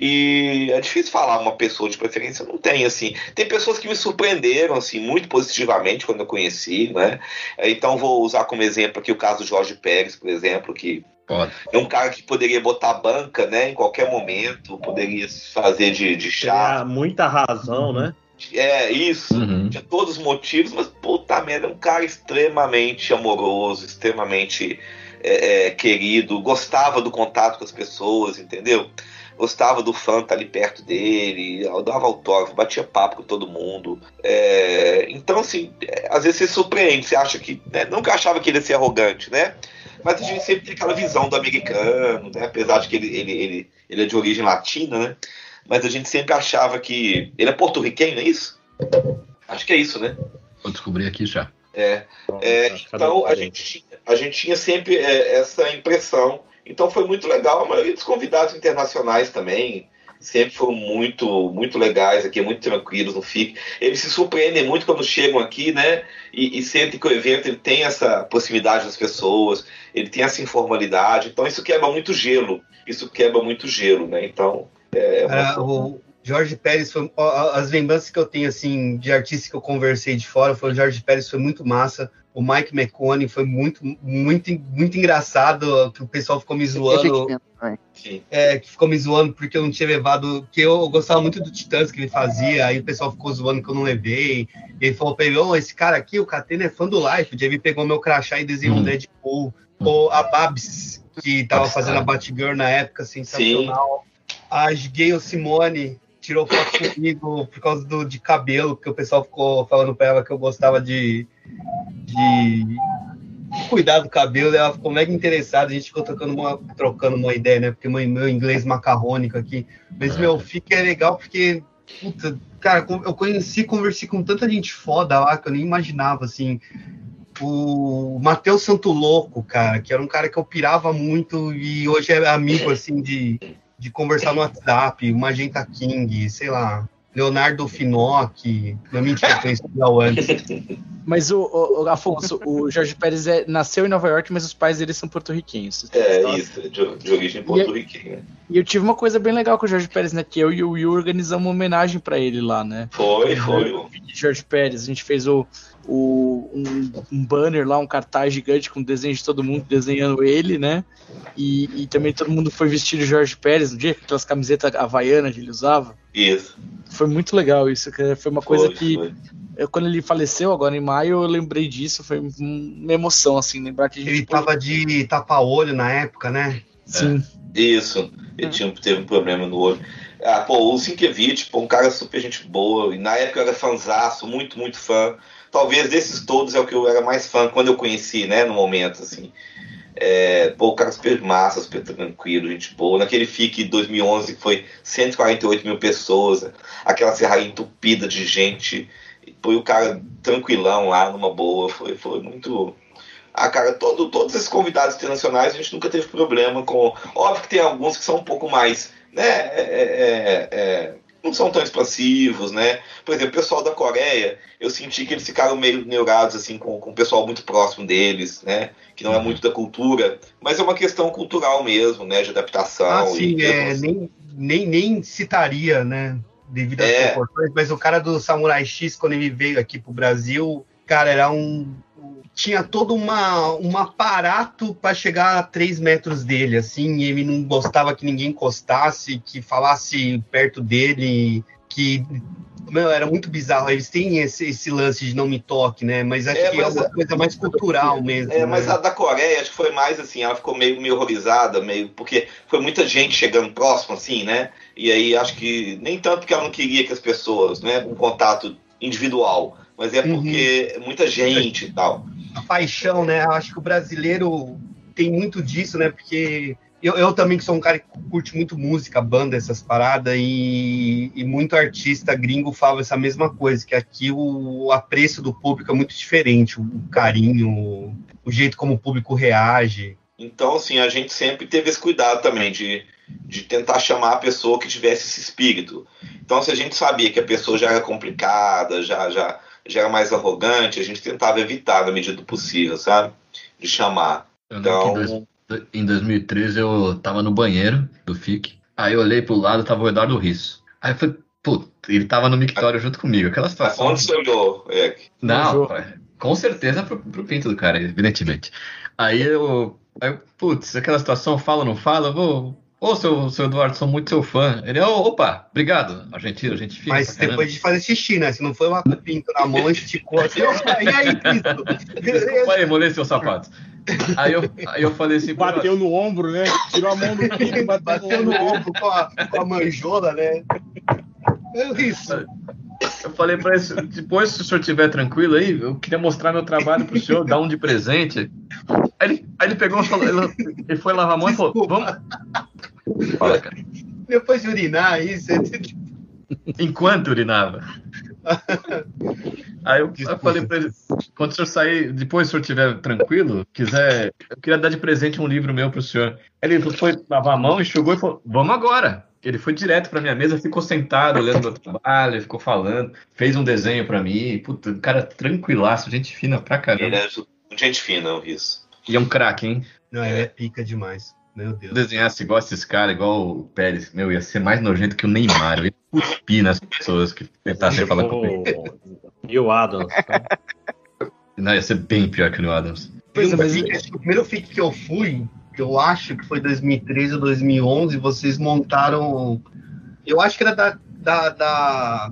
S3: E é difícil falar uma pessoa de preferência, não tem, assim. Tem pessoas que me surpreenderam, assim, muito positivamente quando eu conheci, né? Então vou usar como exemplo aqui o caso do Jorge Pérez, por exemplo, que
S10: Pode.
S3: é um cara que poderia botar banca, né, em qualquer momento, poderia se fazer de, de chá.
S1: Muita razão, né?
S3: É, isso.
S10: Uhum.
S3: Tinha todos os motivos, mas puta merda, é um cara extremamente amoroso, extremamente é, é, querido, gostava do contato com as pessoas, entendeu? Gostava do fã estar ali perto dele, dava autógrafo, batia papo com todo mundo. É, então, assim, é, às vezes você surpreende, você acha que. Né, eu achava que ele ia ser arrogante, né? Mas a gente sempre tem aquela visão do americano, né? Apesar de que ele, ele, ele, ele é de origem latina, né? Mas a gente sempre achava que. Ele é porto-riquenho, não é isso? Acho que é isso, né?
S10: Vou descobrir aqui já.
S3: É, é,
S1: Cadê
S3: então a gente, tinha- a gente tinha sempre é, essa impressão. Então foi muito legal. A maioria dos convidados internacionais também sempre foram muito, muito legais aqui, muito tranquilos no FIC. Eles se surpreendem muito quando chegam aqui, né? E, e sentem que o evento ele tem essa proximidade das pessoas, ele tem essa informalidade. Então isso quebra muito gelo. Isso quebra muito gelo, né? Então é, uma-
S5: Ah, o Jorge Pérez foi. As lembranças que eu tenho, assim, de artistas que eu conversei de fora, foi o Jorge Pérez foi muito massa. O Mike McCone foi muito, muito, muito engraçado, que o pessoal ficou me zoando.
S3: sim.
S5: É, que ficou me zoando porque eu não tinha levado. que eu gostava muito do Titãs que ele fazia, aí o pessoal ficou zoando que eu não levei. E ele falou pra ele: Ô, esse cara aqui, o Catena é fã do Life. O JB pegou meu crachá e desenhou um
S10: Hum.
S5: Deadpool. Ou a Babs, que tava fazendo a Batgirl na época, sensacional. A Gayle Simone tirou foto comigo por causa do, de cabelo, que o pessoal ficou falando pra ela que eu gostava de, de cuidar do cabelo. Ela ficou mega interessada, a gente ficou trocando uma, trocando uma ideia, né? Porque meu, meu inglês macarrônico aqui. Mas, meu, fica é legal porque, puta, cara, eu conheci, conversei com tanta gente foda lá que eu nem imaginava, assim o Matheus Santo Louco, cara, que era um cara que eu pirava muito e hoje é amigo, assim, de, de conversar no WhatsApp, Magenta King, sei lá, Leonardo Finocchi, não mentira, eu conheci o antes.
S9: Mas o, o, o Afonso, o Jorge Pérez é, nasceu em Nova York, mas os pais dele são porto-riquenhos.
S3: É isso, de, de origem porto-riquenha.
S9: E eu tive uma coisa bem legal com o Jorge Pérez, né? Que eu e o Will organizamos uma homenagem para ele lá, né?
S3: Foi, foi. O
S9: Jorge Pérez, a gente fez o, o, um, um, banner lá, um cartaz gigante com desenho de todo mundo desenhando ele, né? E, e também todo mundo foi vestido de Jorge Pérez no dia, com aquelas camisetas havaianas que ele usava.
S3: Isso.
S9: Foi muito legal isso, foi uma coisa
S3: Foi,
S9: que
S3: foi.
S9: eu, quando ele faleceu agora em maio, eu lembrei disso, foi uma emoção, assim, lembrar que a gente
S5: Ele tava de tapa-olho na época, né?
S9: Sim.
S3: Isso, ele tinha, teve um problema no olho. Ah, pô, o Sienkiewicz, pô, um cara super gente boa, e na época eu era fãzaço, muito, muito fã. Talvez desses todos é o que eu era mais fã quando eu conheci, né, no momento, assim. É, pô, o cara super massa, super tranquilo, gente boa. Naquele FIC 2011 que foi 148 mil pessoas, aquela serraria entupida de gente, foi o cara tranquilão lá, numa boa, foi, foi muito... Ah, cara, todo, todos esses convidados internacionais a gente nunca teve problema com... Óbvio que tem alguns que são um pouco mais, né, é, é, é, não são tão expansivos, né? Por exemplo, o pessoal da Coreia, eu senti que eles ficaram meio neurados, assim, com, com o pessoal muito próximo deles, né? Que não é muito da cultura, mas é uma questão cultural mesmo, né? De adaptação.
S5: Ah, sim,
S3: e,
S5: é, nem, nem, nem citaria, né? Devido às
S3: É.
S5: proporções, mas o cara do Samurai X, quando ele veio aqui pro Brasil, cara, era um. Tinha todo uma, um aparato para chegar a 3 metros dele, assim, e ele não gostava que ninguém encostasse, que falasse perto dele, que. Meu, era muito bizarro. Eles têm esse, esse lance de não me toque, né? Mas acho
S3: É,
S5: que
S3: mas
S5: é uma
S3: é-
S5: coisa mais cultural mesmo.
S3: É, mas
S5: né?
S3: a da Coreia, acho que foi mais assim, ela ficou meio, meio horrorizada, meio, porque foi muita gente chegando próximo, assim, né? E aí acho que nem tanto porque ela não queria que as pessoas, né, um contato individual, mas é porque muita gente e tal.
S5: A paixão, né? Acho que o brasileiro tem muito disso, né? Porque eu, eu também que sou um cara que curte muito música, banda, essas paradas, e, e muito artista gringo fala essa mesma coisa, que aqui o, o apreço do público é muito diferente, o, o carinho, o jeito como o público reage.
S3: Então, assim, a gente sempre teve esse cuidado também de, de tentar chamar a pessoa que tivesse esse espírito. Então, se a gente sabia que a pessoa já era complicada, já, já, já era mais arrogante, a gente tentava evitar na medida do possível, sabe? De chamar.
S10: Eu
S3: Então,
S10: dois- em 2013 eu tava no banheiro do FIC. Aí eu olhei pro lado, tava o Eduardo Risso. Aí eu falei, putz, ele tava no mictório junto comigo. Aquela situação.
S3: onde você olhou, Eric?
S10: Não, com certeza pro, pro pinto do cara, evidentemente. Aí eu. Aí, eu, putz, aquela situação, fala ou não fala, eu vou. Ô, seu, seu Eduardo, sou muito seu fã. Ele, ô, opa, obrigado, argentino, a gente fica.
S5: Mas depois de fazer xixi, né? Se não foi uma pinto na mão, esticou assim, opa, e aí, Cristo?
S10: Desculpa aí, molhei seus sapatos. Aí eu, aí eu falei assim,
S4: Bateu no ombro, né? Tirou a mão do pinto e bateu,
S5: Bateu no ombro com a, com a manjola, né? É isso.
S10: Eu falei pra ele, depois se o senhor estiver tranquilo aí, eu queria mostrar meu trabalho pro senhor, dar um de presente. Aí ele, aí ele pegou e falou, ele, ele foi lavar a mão e falou, vamos. Fala, cara.
S5: Depois de urinar, isso. é-
S10: Enquanto urinava. Aí eu, eu falei pra ele, quando o senhor sair, depois se o senhor estiver tranquilo, quiser, eu queria dar de presente um livro meu pro senhor. Aí ele foi lavar a mão, enxugou e falou, vamos agora. Ele foi direto pra minha mesa, ficou sentado, olhando meu trabalho, ficou falando, fez um desenho pra mim. Puta, um cara tranquilaço, gente fina pra caramba.
S3: Ele é gente fina, o Risso.
S10: E é um craque, hein?
S5: Não, ele é pica demais. Meu Deus.
S10: Se eu desenhasse igual esses caras, igual o Pérez, meu, ia ser mais nojento que o Neymar. Eu ia cuspir nas pessoas que tentassem falar comigo.
S1: E o Adams.
S10: Não, ia ser bem pior que o Adams.
S5: Pois é, mas o primeiro FIC que eu fui, eu acho que foi 2013 ou 2011, vocês montaram. Eu acho que era da. da, da-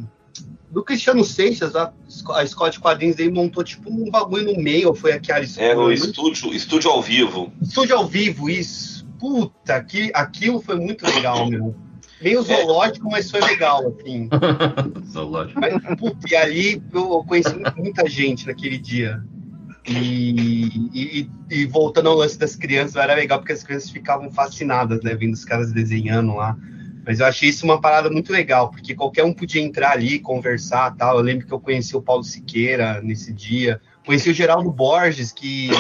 S5: do Cristiano Seixas, a, a escola de quadrinhos dele montou tipo um bagulho no meio, foi aqui a
S3: Era É, o estúdio, estúdio ao vivo.
S5: Estúdio ao vivo, isso. Puta, que, aquilo foi muito legal, meu. Meio zoológico, mas foi legal, assim.
S10: Zoológico.
S5: Mas, putz, e ali eu conheci muita gente naquele dia. E, e, e voltando ao lance das crianças, era legal porque as crianças ficavam fascinadas, né? Vendo os caras desenhando lá. Mas eu achei isso uma parada muito legal, porque qualquer um podia entrar ali, conversar tal. Eu lembro que eu conheci o Paulo Siqueira nesse dia. Conheci o Geraldo Borges, que,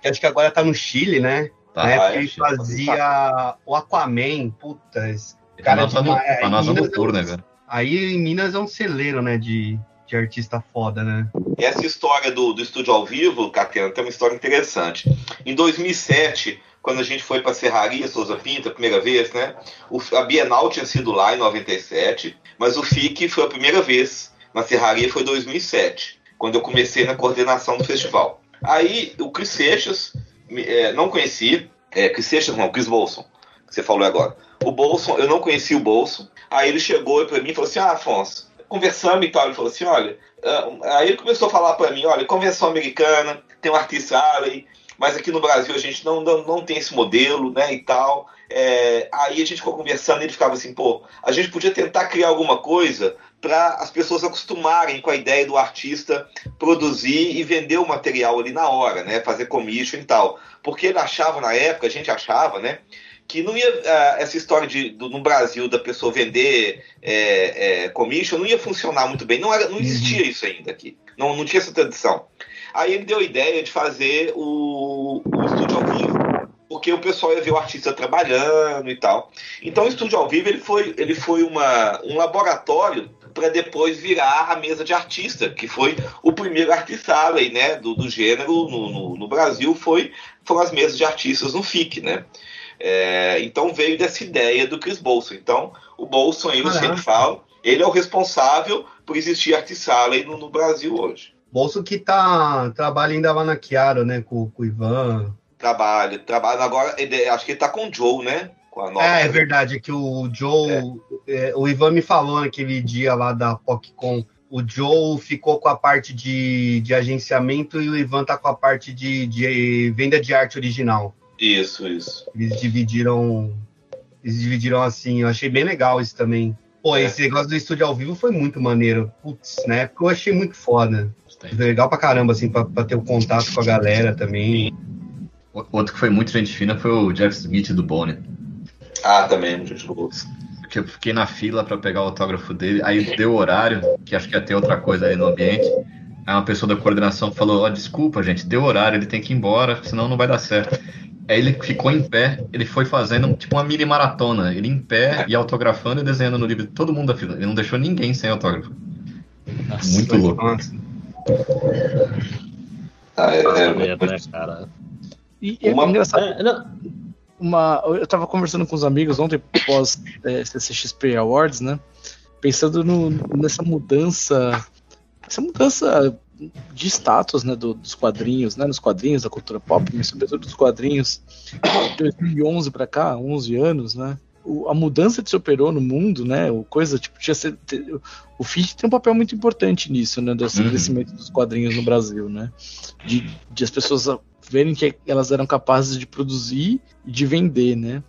S5: que acho que agora tá no Chile, né?
S10: Tá,
S5: Na época
S3: é,
S5: ele
S3: Chile,
S5: fazia o Aquaman, puta. esse
S10: Ele
S5: cara
S10: tá
S5: de
S10: na nossa,
S5: uma- é,
S10: a nossa cultura,
S5: é
S10: velho?
S5: Aí em Minas é um celeiro, né, de, de artista foda, né?
S3: Essa história do, do estúdio ao vivo, Catena, tem uma história interessante. Em 2007, quando a gente foi para a Serraria Souza Pinto, a primeira vez, né? o- a Bienal tinha sido lá em 97, mas o FIC foi a primeira vez na Serraria, foi em 2007, quando eu comecei na coordenação do festival. Aí o Chris Seixas, é, não conheci, é, Chris Seixas não, Chris Bolson, que você falou agora. O Bolson, eu não conhecia o Bolson, aí ele chegou para mim e falou assim, ah, Afonso, conversamos e tal, ele falou assim, olha, ah, aí ele começou a falar para mim, olha, convenção americana, tem um artista Alley, mas aqui no Brasil a gente não, não, não tem esse modelo, né, e tal. É, aí a gente ficou conversando e ele ficava assim, pô, a gente podia tentar criar alguma coisa para as pessoas acostumarem com a ideia do artista produzir e vender o material ali na hora, né, fazer commission e tal. Porque ele achava na época, a gente achava, né, que não ia ah, essa história de do- no Brasil da pessoa vender é, é, commission não ia funcionar muito bem. Não, era, não existia isso ainda aqui. Não, não tinha essa tradição. Aí ele deu a ideia de fazer o, o estúdio ao vivo, porque o pessoal ia ver o artista trabalhando e tal. Então o estúdio ao vivo ele foi, ele foi uma, um laboratório para depois virar a mesa de artista, que foi o primeiro artista alley, né, do, do gênero no, no, no Brasil, foi, foram as mesas de artistas no FIC, né? É, então veio dessa ideia do Chris Bolson. Então, o Bolson, aí, eu sempre falo, ele é o responsável por existir Artist Alley no, no Brasil hoje.
S5: Bolso que tá, trabalha ainda lá na Chiaro, né, com, com o Ivan.
S3: Trabalha, trabalha agora, ele- acho que ele tá com o Joe, né?
S5: É, é verdade, é que o Joe, é, o Ivan me falou naquele dia lá da PocCon, o Joe ficou com a parte de, de agenciamento e o Ivan tá com a parte de, de venda de arte original.
S3: Isso, isso.
S5: Eles dividiram, eles dividiram assim, eu achei bem legal isso também. Pô,
S3: É.
S5: esse negócio do estúdio ao vivo foi muito maneiro. Putz, né? Porque eu achei muito foda. Legal pra caramba, assim, pra, pra ter o contato com a galera também.
S10: O- Outro que foi muito gente fina foi o Jeff Smith do Bonnie.
S3: Ah, também, gente boa.
S10: Que eu fiquei na fila pra pegar o autógrafo dele, aí deu o horário, que acho que ia ter outra coisa aí no ambiente. Aí uma pessoa da coordenação falou: Ó, desculpa, gente, deu horário, ele tem que ir embora, senão não vai dar certo. Aí ele ficou em pé, ele foi fazendo tipo uma mini maratona. Ele em pé e autografando e desenhando no livro de todo mundo da fila. Ele não deixou ninguém sem autógrafo. Muito louco.
S5: Nossa.
S3: Ah, é, é,
S1: Medo, né, cara?
S9: E é
S3: Uma-
S1: É, não,
S9: uma, eu tava conversando com os amigos ontem pós é, CCXP Awards, né? Pensando no- nessa mudança, essa mudança de status, né, do- dos quadrinhos, né, nos quadrinhos da cultura pop, mas sobretudo dos quadrinhos, de 2011 para cá, 11 anos, né? O- a mudança que se operou no mundo, né? O coisa tipo tinha ser, o FIT tem um papel muito importante nisso, né? Desse
S10: Uhum.
S9: crescimento dos quadrinhos no Brasil, né? De, de as pessoas verem que elas eram capazes de produzir e de vender, né?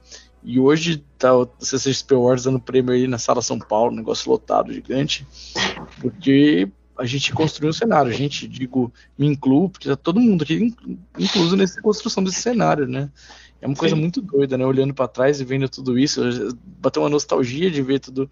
S9: E hoje tá o CCXP Awards dando prêmio aí na Sala São Paulo, negócio lotado, gigante, porque a gente construiu um cenário, a gente, digo, me incluo, porque tá todo mundo aqui in- incluso nessa construção desse cenário, né? É uma coisa
S3: Sim.
S9: muito doida, né? Olhando para trás e vendo tudo isso, bateu uma nostalgia de ver tudo,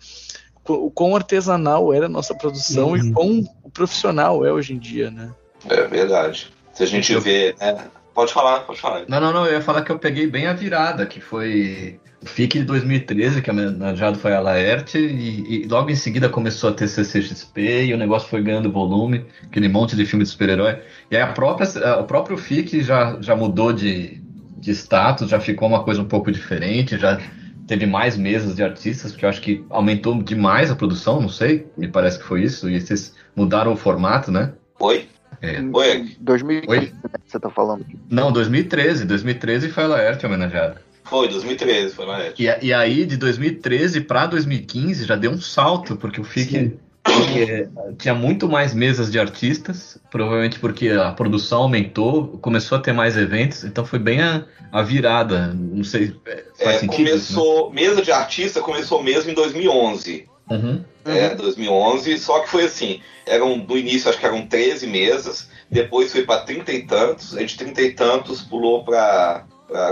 S9: o quão artesanal era a nossa produção e
S5: Uhum.
S9: quão profissional é hoje em dia, né?
S3: é verdade. Se a gente vê, né? Pode falar, pode falar.
S10: Não, não, não, eu ia falar que eu peguei bem a virada, que foi FIC de 2013, que homenageado foi a Laerte, e, e logo em seguida começou a ter CCXP e o negócio foi ganhando volume, aquele monte de filme de super-herói. E aí a própria, o próprio FIC já, já mudou de, de status, já ficou uma coisa um pouco diferente, já teve mais mesas de artistas, porque eu acho que aumentou demais a produção, não sei, me parece que foi isso, e vocês mudaram o formato, né?
S3: Oi?
S10: É.
S3: Oi?
S2: 2015,
S10: Oi?
S2: né, que você tá falando.
S10: Não, 2013, 2013 foi a Laerte homenageada.
S3: Foi, 2013, foi na
S10: E, e aí, de 2013 para 2015, já deu um salto, porque o FIC. Porque tinha muito mais mesas de artistas, provavelmente porque a produção aumentou, começou a ter mais eventos, então foi bem a, a virada. Não sei, é, faz
S3: É,
S10: sentido? né?
S3: começou, mesa de artista começou mesmo em 2011.
S10: Uhum.
S3: É, 2011, só que foi assim, eram, no início acho que eram 13 mesas, depois foi para 30 e tantos, aí de 30 e tantos pulou para,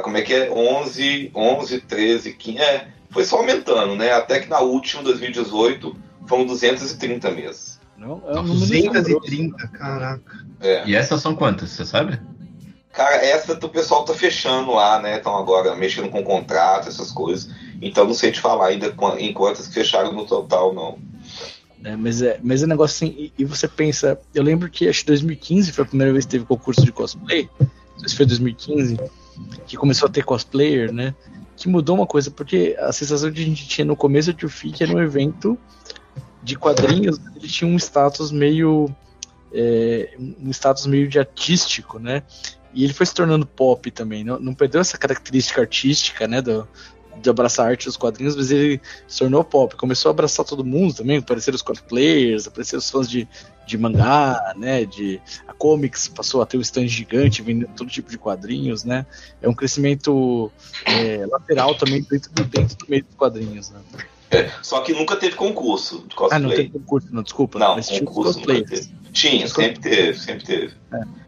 S3: como é que é, 11, 11, 13, 15, é, foi só aumentando, né, até que na última, 2018, foram 230 mesas.
S9: Não, é um número assombroso.
S5: 230, caraca.
S3: É.
S10: E essas são quantas, você sabe?
S3: Cara, essa o pessoal tá fechando lá, né, estão agora mexendo com contrato, essas coisas, então não sei te falar ainda em quantas fecharam no total, não.
S9: É, mas, é, mas é um negócio assim, e, e você pensa, eu lembro que acho que 2015 foi a primeira vez que teve concurso de cosplay, não sei se foi 2015, que começou a ter cosplayer, né? Que mudou uma coisa, porque a sensação que a gente tinha no começo de FIC era um evento de quadrinhos, ele tinha um status meio. é, um status meio de artístico, né? E ele foi se tornando pop também, não, não perdeu essa característica artística, né? Do, de abraçar a arte dos quadrinhos, mas ele se tornou pop, começou a abraçar todo mundo também, apareceram os cosplayers, apareceram os fãs de, de mangá, né, de a comics passou a ter um stand gigante vendendo todo tipo de quadrinhos, né, é um crescimento é, lateral também dentro do, dentro do meio dos quadrinhos, né.
S3: É, só que nunca teve concurso de cosplay.
S9: Ah, não tem concurso, não, desculpa,
S3: Não,
S9: mas tinha
S3: concurso nunca
S9: cosplayers.
S3: teve. Tinha, sempre teve, sempre teve.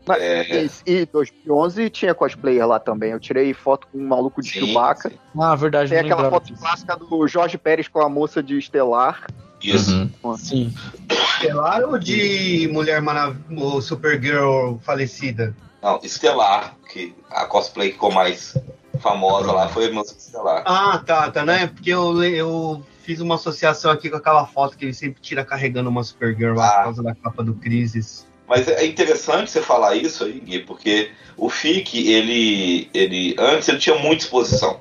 S2: Mas,
S3: É.
S2: e, e 2011 tinha cosplayer lá também. Eu tirei foto com um maluco de
S3: Sim,
S2: Chewbacca.
S3: sim.
S9: Ah, verdade,
S2: Tem aquela foto
S9: disso.
S2: clássica do Jorge Pérez com a moça de Estelar.
S3: Isso.
S10: Uhum.
S9: Sim,
S5: Estelar ou de Mulher Maravilha, ou Supergirl falecida?
S3: Não, Estelar, que a cosplay que ficou mais famosa lá foi de Estelar.
S5: Ah, tá, tá, né? Porque eu, eu fiz uma associação aqui com aquela foto que ele sempre tira carregando uma Supergirl lá
S3: Ah.
S5: por causa da capa do Crisis.
S3: Mas é interessante você falar isso aí, Gui, porque o FIC, ele, ele antes ele tinha muita exposição.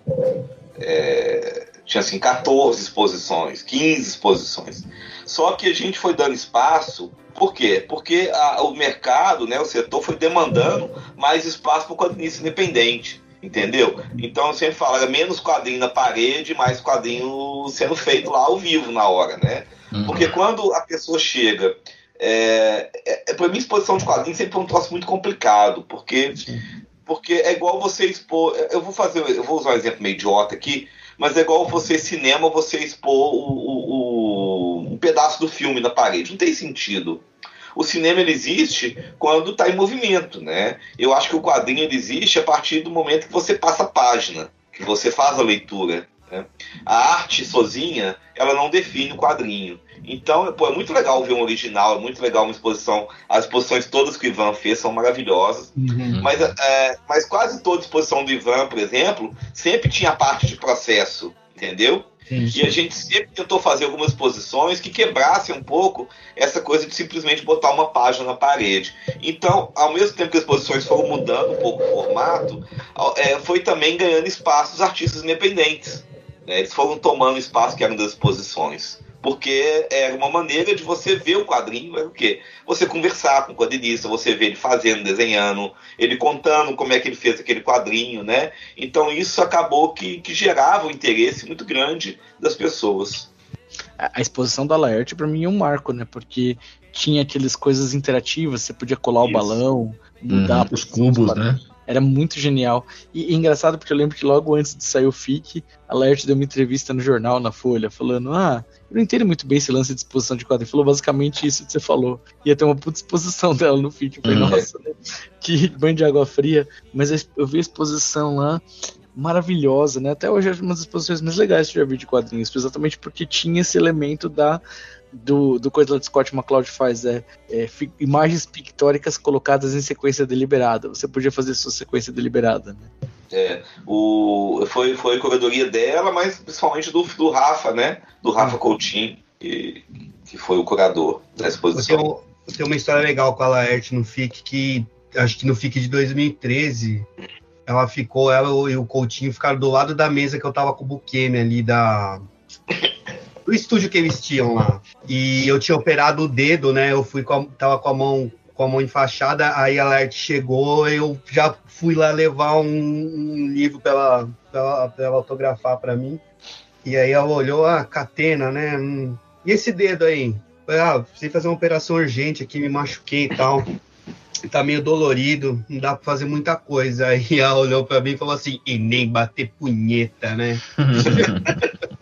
S3: É, tinha assim 14 exposições, 15 exposições. Só que a gente foi dando espaço, por quê? Porque a- o mercado, né, o setor foi demandando mais espaço para o quadrinista independente. Entendeu? Então eu sempre falo, era menos quadrinho na parede, mais quadrinho sendo feito lá ao vivo na hora, né?
S10: Uhum.
S3: Porque quando a pessoa chega. É, é, para mim, exposição de quadrinhos sempre foi um troço muito complicado, porque, porque é igual você expor. Eu vou fazer, eu vou usar um exemplo meio idiota aqui, mas é igual você cinema, você expor o, o- o- um pedaço do filme na parede. Não tem sentido. O cinema ele existe quando está em movimento, né? Eu acho que o quadrinho ele existe a partir do momento que você passa a página, que você faz a leitura. Né? A arte sozinha, ela não define o quadrinho. Então, pô, é muito legal ver um original, é muito legal uma exposição. As exposições todas que o Ivan fez são maravilhosas. Mas, é, mas quase toda exposição do Ivan, por exemplo, sempre tinha parte de processo, entendeu? E a gente sempre tentou fazer algumas exposições que quebrassem um pouco essa coisa de simplesmente botar uma página na parede. Então, ao mesmo tempo que as exposições foram mudando um pouco o formato, é, foi também ganhando espaço os artistas independentes. Né? Eles foram tomando espaço que eram das exposições. Porque era uma maneira de você ver o quadrinho, era o quê? Você conversar com o quadrinista, você ver ele fazendo, desenhando, ele contando como é que ele fez aquele quadrinho, né? Então isso acabou que, que gerava um interesse muito grande das pessoas.
S9: a, exposição da Laerte pra mim é um marco, né? Porque tinha aquelas coisas interativas, você podia colar o
S3: Isso.
S9: balão, mudar
S10: Uhum, Os cubos, né?
S9: Era muito genial. E, e engraçado porque eu lembro que logo antes de sair o FIC, a Laerte deu uma entrevista no jornal, na Folha, falando: Ah, eu não entendo muito bem esse lance de exposição de quadrinho. Falou basicamente isso que você falou. Ia ter uma puta exposição dela no FIC. Eu falei,
S10: Uhum.
S9: nossa, né? que banho de água fria. Mas eu vi a exposição lá maravilhosa, né? Até hoje é uma das exposições mais legais que eu já vi de quadrinhos, exatamente porque tinha esse elemento da do, do que Scott McCloud faz é, é, fi- imagens pictóricas colocadas em sequência deliberada. Você podia fazer sua sequência deliberada, né?
S3: É, o, foi, foi a curadoria dela, mas principalmente do, do Rafa, né? Do Rafa Coutinho, que, que foi o curador da
S5: Eu
S3: exposição.
S5: tenho, eu tenho uma história legal com a Laerte no FIC, que acho que no FIC de 2013, ela ficou, ela e o Coutinho ficaram do lado da mesa que eu tava com o Bukemi ali da. Do estúdio que eles tinham lá. E eu tinha operado o dedo, né? Eu fui com a, tava com a mão com a mão enfaixada, aí a Laerte chegou, eu já fui lá levar um, um livro pra ela, ela, ela autografar pra mim. E aí ela olhou, ah, catena, né? Hum, E esse dedo aí? Falei, ah, precisei fazer uma operação urgente aqui, me machuquei e tal. Tá meio dolorido, não dá pra fazer muita coisa. Aí ela olhou pra mim e falou assim, e nem bater punheta, né?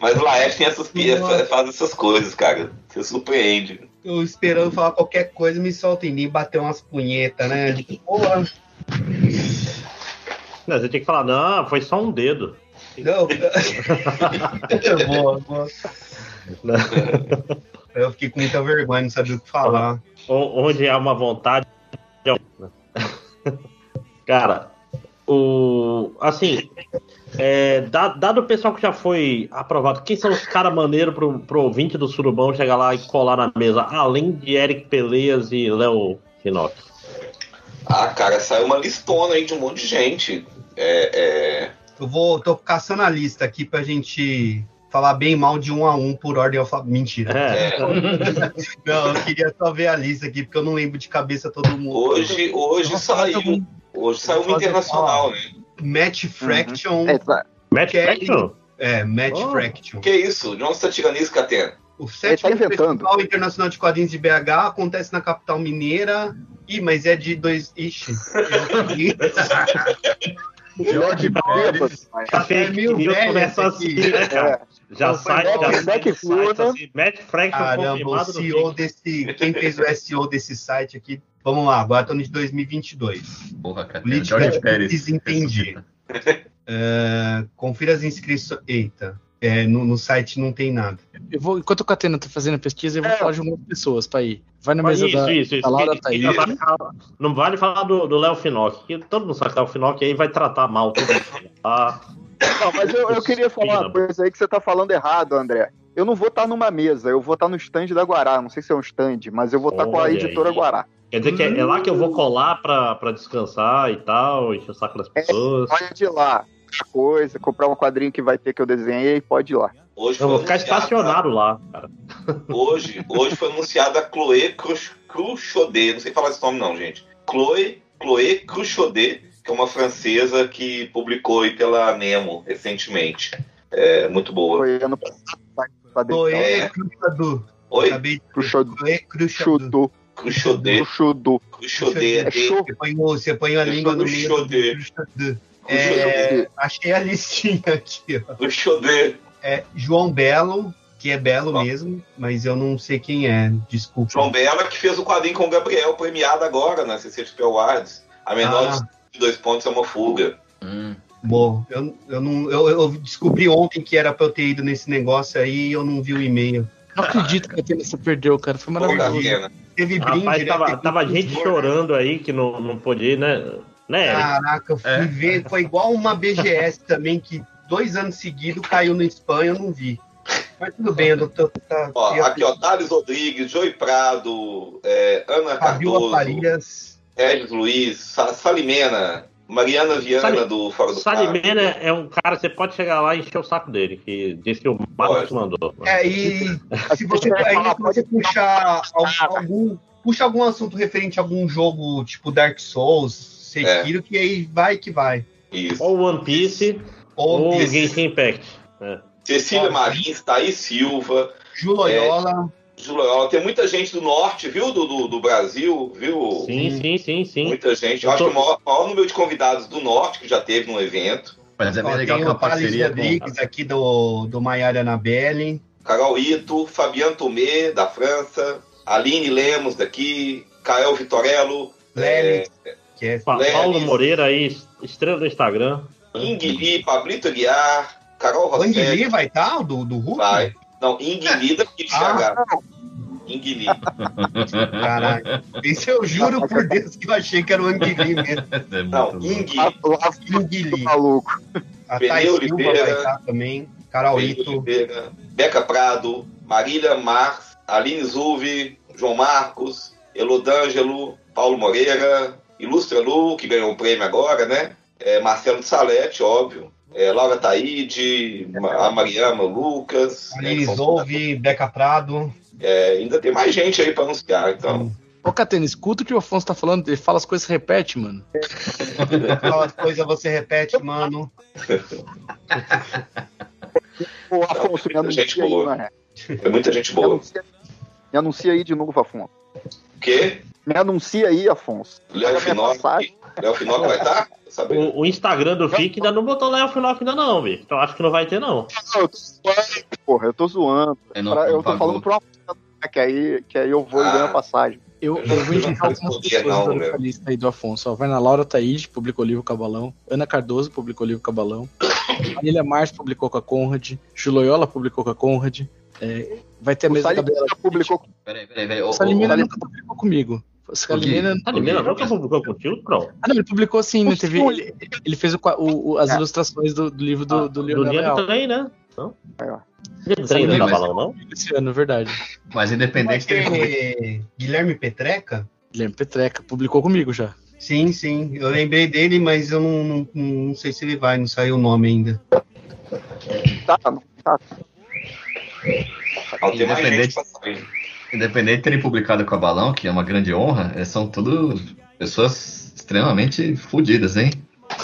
S3: Mas o Laerte tem essas, essa- faz essas coisas, cara. Você surpreende.
S5: Eu esperando falar qualquer coisa, me solta em mim, bater umas punhetas, né? Porra,
S1: Não, você tinha que falar, não, foi só um dedo.
S5: não. boa, boa. Eu fiquei com muita vergonha, não sabia o que falar.
S1: O- Onde há uma vontade. Cara, o. Assim, é, da- dado o pessoal que já foi aprovado, quem são os caras maneiros pro, pro ouvinte do Surubão chegar lá e colar na mesa, além de Eric Peleias e Léo Finox?
S3: Ah, cara, saiu uma listona aí de um monte de gente. É, é,
S5: Eu vou, tô caçando a lista aqui pra gente falar bem mal de um a um por ordem alfabética. Mentira.
S1: É.
S5: Não, eu queria só ver a lista aqui, porque eu não lembro de cabeça todo mundo.
S3: Hoje, hoje saiu. Hoje saiu uma internacional, né?
S5: Matt Fraction.
S2: É, tá.
S1: Matt
S5: Kelly-
S1: Fraction?
S5: É, Matt
S1: Oh.
S5: Fraction.
S3: Que isso? De onde você tá tirando isso, Catena?
S5: O sétimo
S2: tá inventando.
S5: Festival Internacional de Quadrinhos de BH acontece na capital mineira. Ih, mas é de dois. Ixi.
S10: Jorge Pérez.
S1: Café
S5: É meio velho
S1: assim, né, cara? Já
S5: foi
S1: sai, já
S2: Matt
S1: sai do
S2: Fluna.
S1: site, assim, Matt
S5: Caramba, o
S1: confirmado no
S5: CEO desse. Quem fez o SEO desse site aqui? Vamos lá, agora estamos de 2022.
S10: Porra.
S5: Política
S10: Jorge Pérez.
S5: desentendi. É, confira as inscrições. Eita, é, no, no site não tem nada.
S9: Eu vou, enquanto o Catena tá fazendo a pesquisa, eu vou
S2: É.
S9: falar de algumas pessoas pra ir. Vai na mesa
S1: isso,
S9: da,
S1: isso, isso.
S9: da Laura tá aí.
S1: Não vale falar do do Léo Finock, que todo mundo sabe que o Léo Finock aí vai tratar mal todo mundo. Tá?
S2: Não, mas eu, eu queria falar uma coisa aí que você tá falando errado, André. Eu não vou estar numa mesa, eu vou estar no stand da Guará. Não sei se é um stand, mas eu vou estar com a editora
S1: aí.
S2: Guará.
S1: Quer dizer que é, é lá que eu vou colar pra, pra descansar e tal, encher o saco das pessoas.
S2: Pode ir lá, coisa, comprar um quadrinho que vai ter que eu desenhei, pode ir lá.
S3: Hoje
S1: Eu vou ficar estacionado lá, cara.
S3: Hoje, hoje foi anunciada a Chloé Cruch- Cruchaudet. Não sei falar esse nome, não, gente. Chloé, Chloé Cruchaudet, que é uma francesa que publicou aí pela Nemo recentemente. É muito boa.
S2: Foi ano passado. tá.
S5: Chloé Cruchadu.
S3: Oi?
S5: Chloé Cruchadu.
S3: Cruchaudet.
S2: chudu.
S3: Cruchaudet.
S2: É show.
S5: Você põe, o- você põe a língua no meio.
S3: Cruchadu.
S5: É, achei a listinha aqui, ó.
S3: Cruchaudet.
S5: É João Belo, que é Belo
S3: Ó.
S5: mesmo, mas eu não sei quem é, desculpa.
S3: João Bela, que fez o quadrinho com o Gabriel, premiado agora na CCXP Awards. A menor
S5: Ah.
S3: de dois pontos é uma fuga.
S10: Hum.
S5: Bom, eu, eu, não, eu, eu descobri ontem que era pra eu ter ido nesse negócio aí e eu não vi o e-mail.
S9: Não acredito que a você perdeu, cara. Foi maravilhoso.
S3: Catena.
S5: Teve brinde,
S1: Rapaz,
S5: né?
S1: tava,
S5: Teve
S1: tava gente chorando aí que não, não podia ir, né? Né?
S5: Caraca, eu fui
S10: É.
S5: ver, foi igual uma BGS também, que dois anos seguidos caiu no spam eu não vi. Mas tudo bem, eu tô. Tá,
S3: Ó, aqui, ó, Thales Rodrigues, Joey Prado, é, Ana
S5: Fabiola
S3: Cardoso,
S5: Farias.
S3: Regis Luiz, Sa- Salimena, Mariana Viana
S1: Sali-
S3: do Fora do
S1: Salimena
S3: Carro.
S1: é um cara, você pode chegar lá e encher o saco dele, que disse que o Marcos mandou.
S5: É, e se você, aí, se você puxar al- algum, puxa algum assunto referente a algum jogo tipo Dark Souls, Sekiro, que aí vai que vai.
S3: Isso.
S1: Ou One Piece,
S5: Ou
S1: ou Genshin Impact. É.
S3: Cecília. Marins, Thaís Silva,
S5: Ju Loyola.
S3: Tem muita gente do norte, viu? Do, do, do Brasil, viu?
S1: Sim, sim, sim, sim.
S3: Muita gente. Eu
S1: Eu
S3: acho
S1: tô-
S3: que o maior, maior número de convidados do norte que já teve no evento.
S10: Mas é bem
S5: Ó,
S10: legal
S5: tem
S10: que é
S5: o
S10: uma
S5: Thales
S10: parceria com...
S5: Rodrigues aqui do, do Maiara Anabelle.
S3: Carol Ito, Fabiano Tomé, da França, Aline Lemos, daqui, Kael Vitorello,
S5: que é
S1: Pa-
S3: Lelis.
S1: Paulo Moreira aí, estrela do Instagram.
S3: Ingli, Pablito Aguiar, Carol
S5: O
S3: Rossetti.
S5: Lee vai estar, do, do Hulk?
S3: Vai. Não, Ingli da
S5: Ah.
S3: TH. Ingli.
S5: Caralho. Isso eu juro por Deus que eu achei que era o Ang Lee mesmo.
S10: É
S3: Não,
S5: Ang
S2: do
S5: Lee.
S2: maluco.
S5: A Silva
S3: Oliveira.
S5: vai estar também. Carol
S3: Felipe
S5: Ito.
S3: Oliveira, Beca Prado, Marília Marx, Aline Zuvi, João Marcos, Elodângelo, Paulo Moreira, Ilustra Lu, que ganhou um prêmio agora, né? É, Marcelo de Salete, óbvio. É, Laura Taide, a Mariama Lucas. né, que
S5: Aline
S3: são-
S5: Zouve, Beca Prado.
S3: É, ainda tem mais gente aí para anunciar, então.
S9: Ô, Catena, escuta o que o Afonso tá falando. Ele fala as coisas repete, mano.
S5: Aquelas coisas você repete, mano.
S2: O Afonso me
S3: muita gente
S2: anuncia aí,
S3: boa.
S2: mano.
S3: É muita gente
S2: Me
S3: boa.
S2: anuncia, Me anuncia aí de novo, Afonso.
S3: O quê?
S2: Me anuncia aí, Afonso.
S3: Léo
S2: passagem.
S3: Léo Finocchi vai estar? Sabendo.
S1: O, o Instagram do FIC ainda não botou Léo Finock ainda não, vi. Então acho que não vai ter, não.
S2: Não, eu tô zoando, porra, eu tô zoando.
S10: Eu, não,
S2: Pra- eu tô falando pro Afonso, né, que aí, que aí eu vou e
S3: Ah.
S2: ganho a passagem.
S9: Eu, eu vou indicar algumas pessoas da lista aí do Afonso. Ó, vai na Laura Taíde, publicou o livro Cabalão. Ana Cardoso publicou o livro Cabalão. Marília Mars publicou com a Conrad. Juloyola publicou com a Conrad. É, vai ter a
S2: O
S9: mesma Gabriela.
S2: publicou
S10: Peraí, peraí, peraí. Ô,
S9: nunca publicou comigo. Salimena.
S1: Ah, Limeira
S10: Gui,
S1: nunca publicou contigo, Pro?
S9: Ah, não, ele publicou sim, né? Teve,
S2: olha.
S9: ele, ele fez o o- o- as
S2: É.
S9: ilustrações do, do livro do, do
S1: Do
S9: Leonel
S1: Liano
S9: Leal
S1: também, né?
S2: Ó.
S1: Ele tem
S10: Sim,
S1: no balão, não?
S9: esse ano, verdade.
S10: Mas independente
S5: Vai ter Guilherme Petreca?
S9: Guilherme Petreca publicou comigo já.
S5: Sim, sim. Eu lembrei dele, mas eu não, não, não sei se ele vai, não saiu o nome ainda.
S2: Tá, tá.
S3: Mais
S10: Independente. Independente de terem publicado com a Balão, que é uma grande honra, é, são tudo pessoas extremamente fodidas, hein?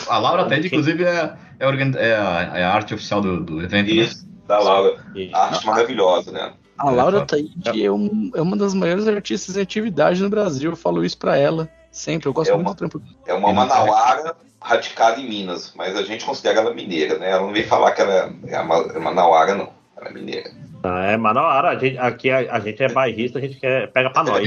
S10: A Laura Ted, inclusive, é, é, é a, é a arte oficial do, do evento, né?
S3: Isso, da Laura.
S1: E-
S3: Arte maravilhosa, né?
S9: A
S10: É,
S9: Laura
S10: tá.
S9: Taíde é, um- é uma das maiores artistas em atividade no Brasil. Eu falo isso pra ela sempre. Eu gosto
S3: É
S9: muito
S3: uma-
S9: do trampo.
S3: É uma manauara radicada em Minas, mas a gente considera ela mineira, né? Ela não veio falar que ela é ma- é manauara, não. Ela é mineira.
S1: Ah, é Manauara, a gente, aqui a, a gente é bairrista, a gente quer, pega pra nós.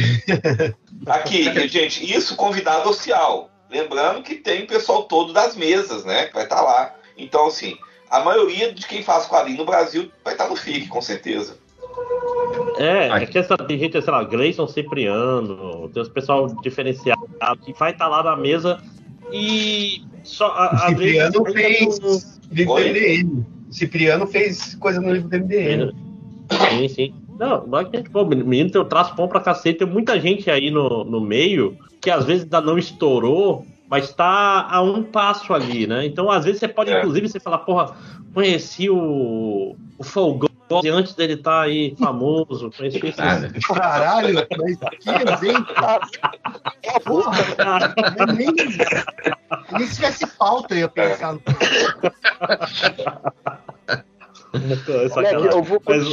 S3: Aqui, gente, isso convidado oficial. Lembrando que tem o pessoal todo das mesas, né? Que vai estar lá. Então, assim, a maioria de quem faz quadrinho no Brasil vai estar no FIC, com certeza.
S1: É,
S10: Ai.
S1: é que essa, tem gente, sei lá, Gleison Cipriano, tem os pessoal diferenciado que vai estar lá na mesa e só a, a
S5: Cipriano
S1: Gleison-
S5: fez livro do? MDM. Cipriano fez coisa no livro do MDM.
S1: Sim, sim. Não, não é que, pô, o menino tem o traço bom pra cacete. Tem muita gente aí no, no meio que às vezes ainda não estourou, mas tá a um passo ali, né? Então, às vezes, você pode,
S3: É.
S1: inclusive, você falar, porra, conheci o, o Folgose antes dele estar aí famoso, conheci esse.
S5: Caralho, mas que exemplo. Porra, eu nem, nem se tivesse pauta eu ia pensar no.
S1: É
S2: eu vou
S1: Mas-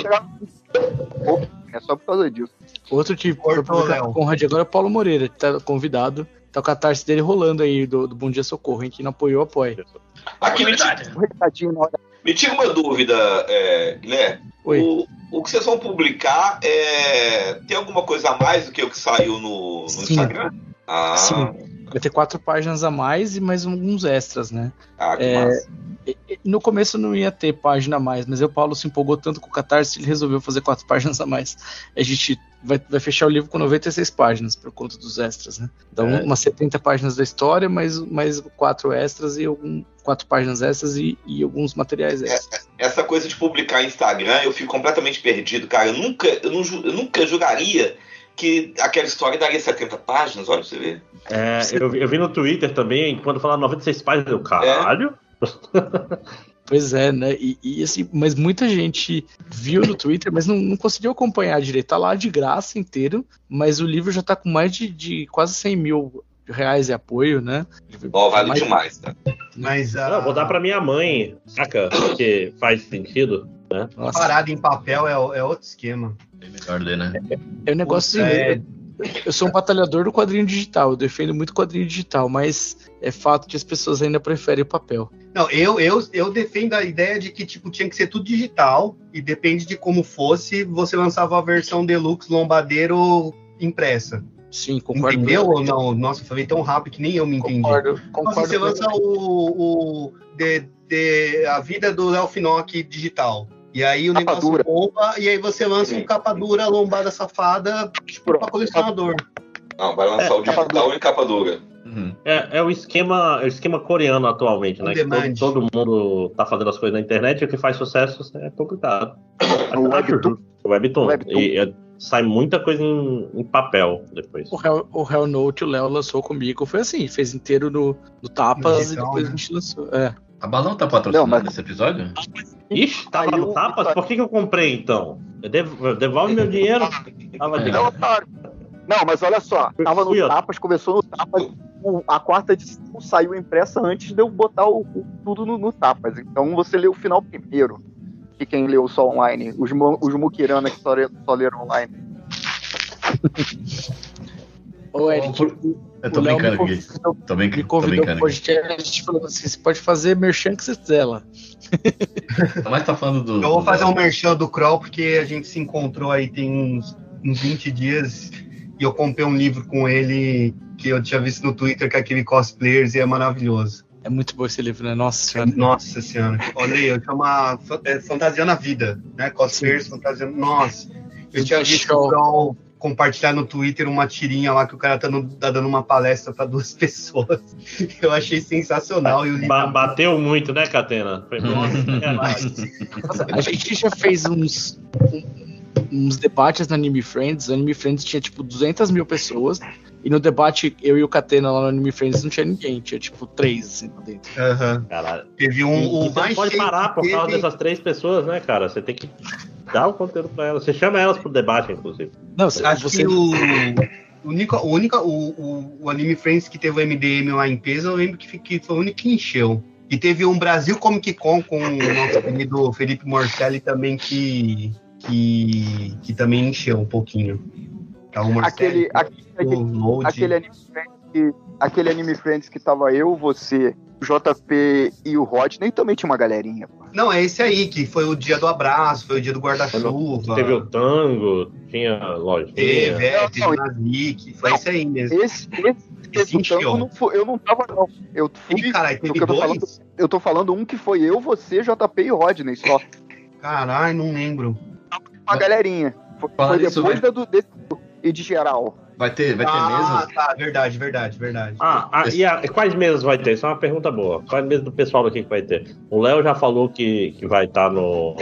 S2: É só por causa disso.
S9: Outro que foi
S5: Cortou,
S9: publicado
S5: Léo.
S9: com o Conrad agora é o Paulo Moreira, que tá convidado. Tá o catarse dele rolando aí do, do Bom Dia Socorro, hein? Quem não apoiou, apoia.
S3: Aqui, me tira, me tira uma dúvida, é, Guilherme.
S9: Oi.
S3: O, o que vocês vão publicar é, tem alguma coisa a mais do que o que saiu no, no
S9: Sim.
S3: Instagram? Ah,
S9: Sim. Vai ter quatro páginas a mais e mais alguns extras, né?
S3: ah, que
S9: É,
S3: massa.
S9: No começo não ia ter página a mais, mas o Paulo se empolgou tanto com o Catarse, ele resolveu fazer quatro páginas a mais. A gente vai, vai fechar o livro com 96 páginas, por conta dos extras, né? Então,
S1: É.
S9: umas 70 páginas da história, mais, mais quatro extras e algum, quatro páginas extras e, e alguns materiais extras.
S3: Essa coisa de publicar Instagram, eu fico completamente perdido, cara. Eu nunca, eu não eu nunca juraria que aquela história daria 70 páginas, olha pra você ver.
S1: É, eu, vi- eu vi no Twitter também, quando falaram 96 páginas, eu, caralho.
S9: Pois é, né? E, e, assim, mas muita gente viu no Twitter, mas não, não conseguiu acompanhar direito. Tá lá de graça inteiro, mas o livro já tá com mais de, de quase 100 mil reais de apoio, né?
S3: Ó, vale
S9: Mais-
S3: demais, tá?
S5: Mas a
S1: Não, vou dar pra minha mãe, saca? Porque faz sentido.
S9: Nossa,
S5: parada em papel é, é outro esquema.
S10: Bem melhor ler, né?
S9: é um negócio assim,
S5: É,
S9: Eu sou um batalhador do quadrinho digital, eu defendo muito o quadrinho digital, mas é fato que as pessoas ainda preferem o papel.
S5: Não, eu, eu, eu defendo a ideia de que tipo, tinha que ser tudo digital e depende de como fosse, você lançava a versão deluxe lombadeiro impressa.
S9: Sim, concordo.
S5: Entendeu ou não? Nossa, falei tão rápido que nem eu me entendi.
S9: Concordo,
S5: Nossa,
S9: concordo.
S5: você lança o, o de, de- a vida do Léo Finock digital. E aí o
S2: Capa
S5: negócio
S2: dura.
S5: bomba, e aí você lança um capa dura, lombada safada, tipo, pra colecionador.
S3: Não, vai lançar
S1: É,
S3: o digital e capa dura.
S10: Uhum.
S1: É, é o esquema, é o esquema coreano atualmente, né? Todo, todo mundo tá fazendo as coisas na internet e o que faz sucesso é publicado.
S2: O
S1: Acho
S2: Webtoon.
S1: O Webtoon.
S2: Webtoon.
S1: E, é, sai muita coisa em, em papel depois.
S9: O Hell, o Hell Note o Léo lançou comigo, foi assim, fez inteiro no, no Tapas e
S5: digital,
S9: depois
S5: né?
S9: a gente lançou. É.
S10: A Balão tá patrocinando
S2: Não, mas-
S10: esse episódio?
S1: Ixi, tava
S2: Aí
S1: no
S2: o-
S1: tapas? Por que, que eu comprei então? Eu devo- Devolve meu dinheiro. Tava de
S2: Não, otário. Não, mas olha só, tava no. Tapas, começou no Tapas, a quarta edição saiu impressa antes de eu botar o, o- tudo no, no Tapas. Então você leu o final primeiro. Que quem leu só online, os, os Mukirana que só, só leram online.
S9: Ô, Eric,
S10: Eu tô brincando
S9: convidou,
S10: Tô, brin
S9: me
S10: tô
S9: convidou pro
S10: brincando
S9: podcast falando assim: você pode fazer merchan que você quiser lá.
S10: Mas tá falando do.
S5: Eu vou fazer um merchan do Kroll, porque a gente se encontrou aí tem uns, uns 20 dias e eu comprei um livro com ele que eu tinha visto no Twitter com aquele cosplayers e é maravilhoso.
S9: É muito bom esse livro, né? Nossa senhora.
S5: Nossa senhora. Olha aí, eu chama é, Fantasia na Vida, né? Cosplayers, Fantasia. Nossa, eu tinha visto o Kroll compartilhar no Twitter uma tirinha lá que o cara tá, no- tá dando uma palestra para duas pessoas. Eu achei sensacional. E
S1: Ba- bateu muito, né, Catena? Foi
S5: Nossa,
S9: a gente já fez uns, um- uns debates no Anime Friends. O Anime Friends tinha tipo 200 mil pessoas. E no debate, eu e o Catena lá no Anime Friends não tinha ninguém. Tinha tipo três assim lá dentro.
S5: Aham.
S1: Caralho.
S5: Teve um.
S1: E,
S5: o mais
S1: pode parar por causa
S5: teve-
S1: dessas três pessoas, né, cara? Você tem que dar o conteúdo pra elas. Você chama elas pro debate, inclusive.
S9: Não, você,
S5: Acho
S9: você
S5: que o. O único, o, único o, o, o Anime Friends que teve o MDM lá em peso, eu lembro que, que foi o único que encheu. E teve um Brasil Comic Con com o nosso querido Felipe Morcelli também que, que, que também encheu um pouquinho. Tá, o Morcelli,
S2: Aquele, aquele,
S5: o
S2: aquele, anime friends que, aquele anime friends que tava eu, você, JP e o Rodney também tinha uma galerinha. pô.
S5: Não, é esse aí, que foi o dia do abraço, foi o dia do guarda-chuva.
S1: Teve o tango, tinha lojinha.
S5: Teve, é, teve
S2: Não,
S5: o Nazik, foi esse aí mesmo.
S2: Esse, esse, esse tanto não foi- eu não tava, não. Eu fui.
S5: Ih,
S2: no
S5: teve
S2: eu tô
S5: dois?
S2: falando, eu tô falando um que foi eu, você, JP e Rodney, só.
S5: Caralho, não lembro.
S2: Uma galerinha. Foi, foi depois
S10: vai-
S2: da do, desse, e de geral.
S10: Vai ter, vai ter
S5: ah,
S10: mesa?
S5: tá, verdade, verdade, verdade.
S1: Ah, ah, e a- quais mesas vai ter? Isso é uma pergunta boa. Quais mesas do pessoal daqui que vai ter? O Léo já falou que, que vai estar no,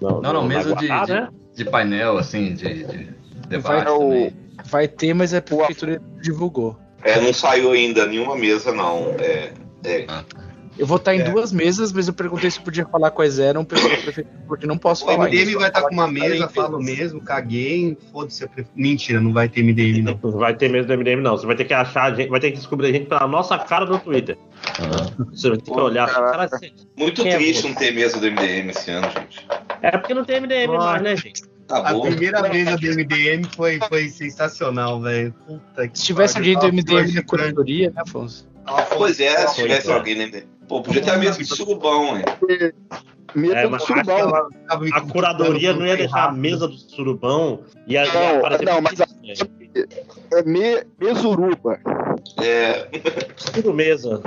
S1: no.
S10: Não, não,
S1: no- na
S10: mesa de, de,
S1: né?
S10: de painel, assim, de, de debate
S2: Vai, o-
S9: vai ter, mas a prefeitura divulgou.
S3: É, não saiu ainda nenhuma mesa, não. É, é,
S9: Eu vou estar em
S5: É.
S9: duas mesas, mas eu perguntei se podia falar quais eram porque não posso
S5: O
S9: falar
S5: MDM
S9: isso.
S5: vai estar com uma mesa, falo mesmo, caguei, foda-se. pref- Mentira, não vai ter MDM, não.
S1: Não vai ter mesa do MDM, não. Você vai ter que achar, a gente, vai ter que descobrir a gente pela nossa cara no Twitter.
S10: Aham.
S1: Você vai ter que olhar. Cara, você-
S3: muito
S1: Quem é
S3: triste
S1: você?
S3: não ter mesa do MDM esse ano, gente.
S1: é porque não tem MDM mais, né, gente?
S3: Tá
S5: A
S3: bom.
S5: primeira mesa do MDM foi, foi sensacional, velho. Puta que
S9: Se tivesse alguém do MDM na curadoria, né, Afonso?
S3: Pois é, se tivesse alguém no MDM. Pô, podia ter a mesa do surubão, hein?
S2: Mesa
S1: É,
S2: do
S1: mas
S2: surubão.
S5: me
S1: A curadoria não ia deixar a mesa do surubão e ia
S2: Não, não, mas É me, mesuruba.
S3: É,
S1: Surumesa.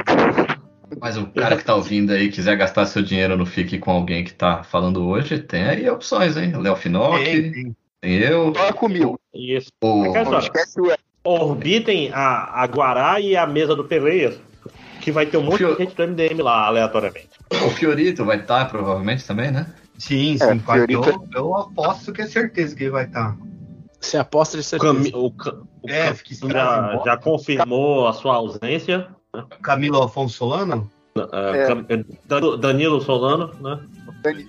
S10: Mas o cara que tá ouvindo aí quiser gastar seu dinheiro no Fique com alguém que tá falando hoje, tem aí opções, hein? Léo Finock,
S5: Tem,
S10: tem,
S5: tem.
S10: eu,
S2: Fala comigo.
S1: Isso.
S10: o,
S1: Quer
S2: Não
S1: só,
S2: esquece o
S1: orbitem a, a Guará e a mesa do Peleias, que vai ter um monte
S10: Fio-
S1: de gente do MDM lá, aleatoriamente.
S10: o Fiorito vai estar, provavelmente, também, né?
S5: Sim,
S2: É,
S5: sim. quase-
S2: Fiorito-
S5: eu, eu aposto que é certeza que ele vai estar.
S9: Você aposta de
S1: O,
S9: certeza.
S1: Cami, o, Ca- o
S5: É,
S1: Ca-
S5: fiquei
S1: já, já confirmou a sua ausência.
S5: Camilo Afonso Solano?
S2: É.
S1: Cam- Dan- Danilo Solano, né?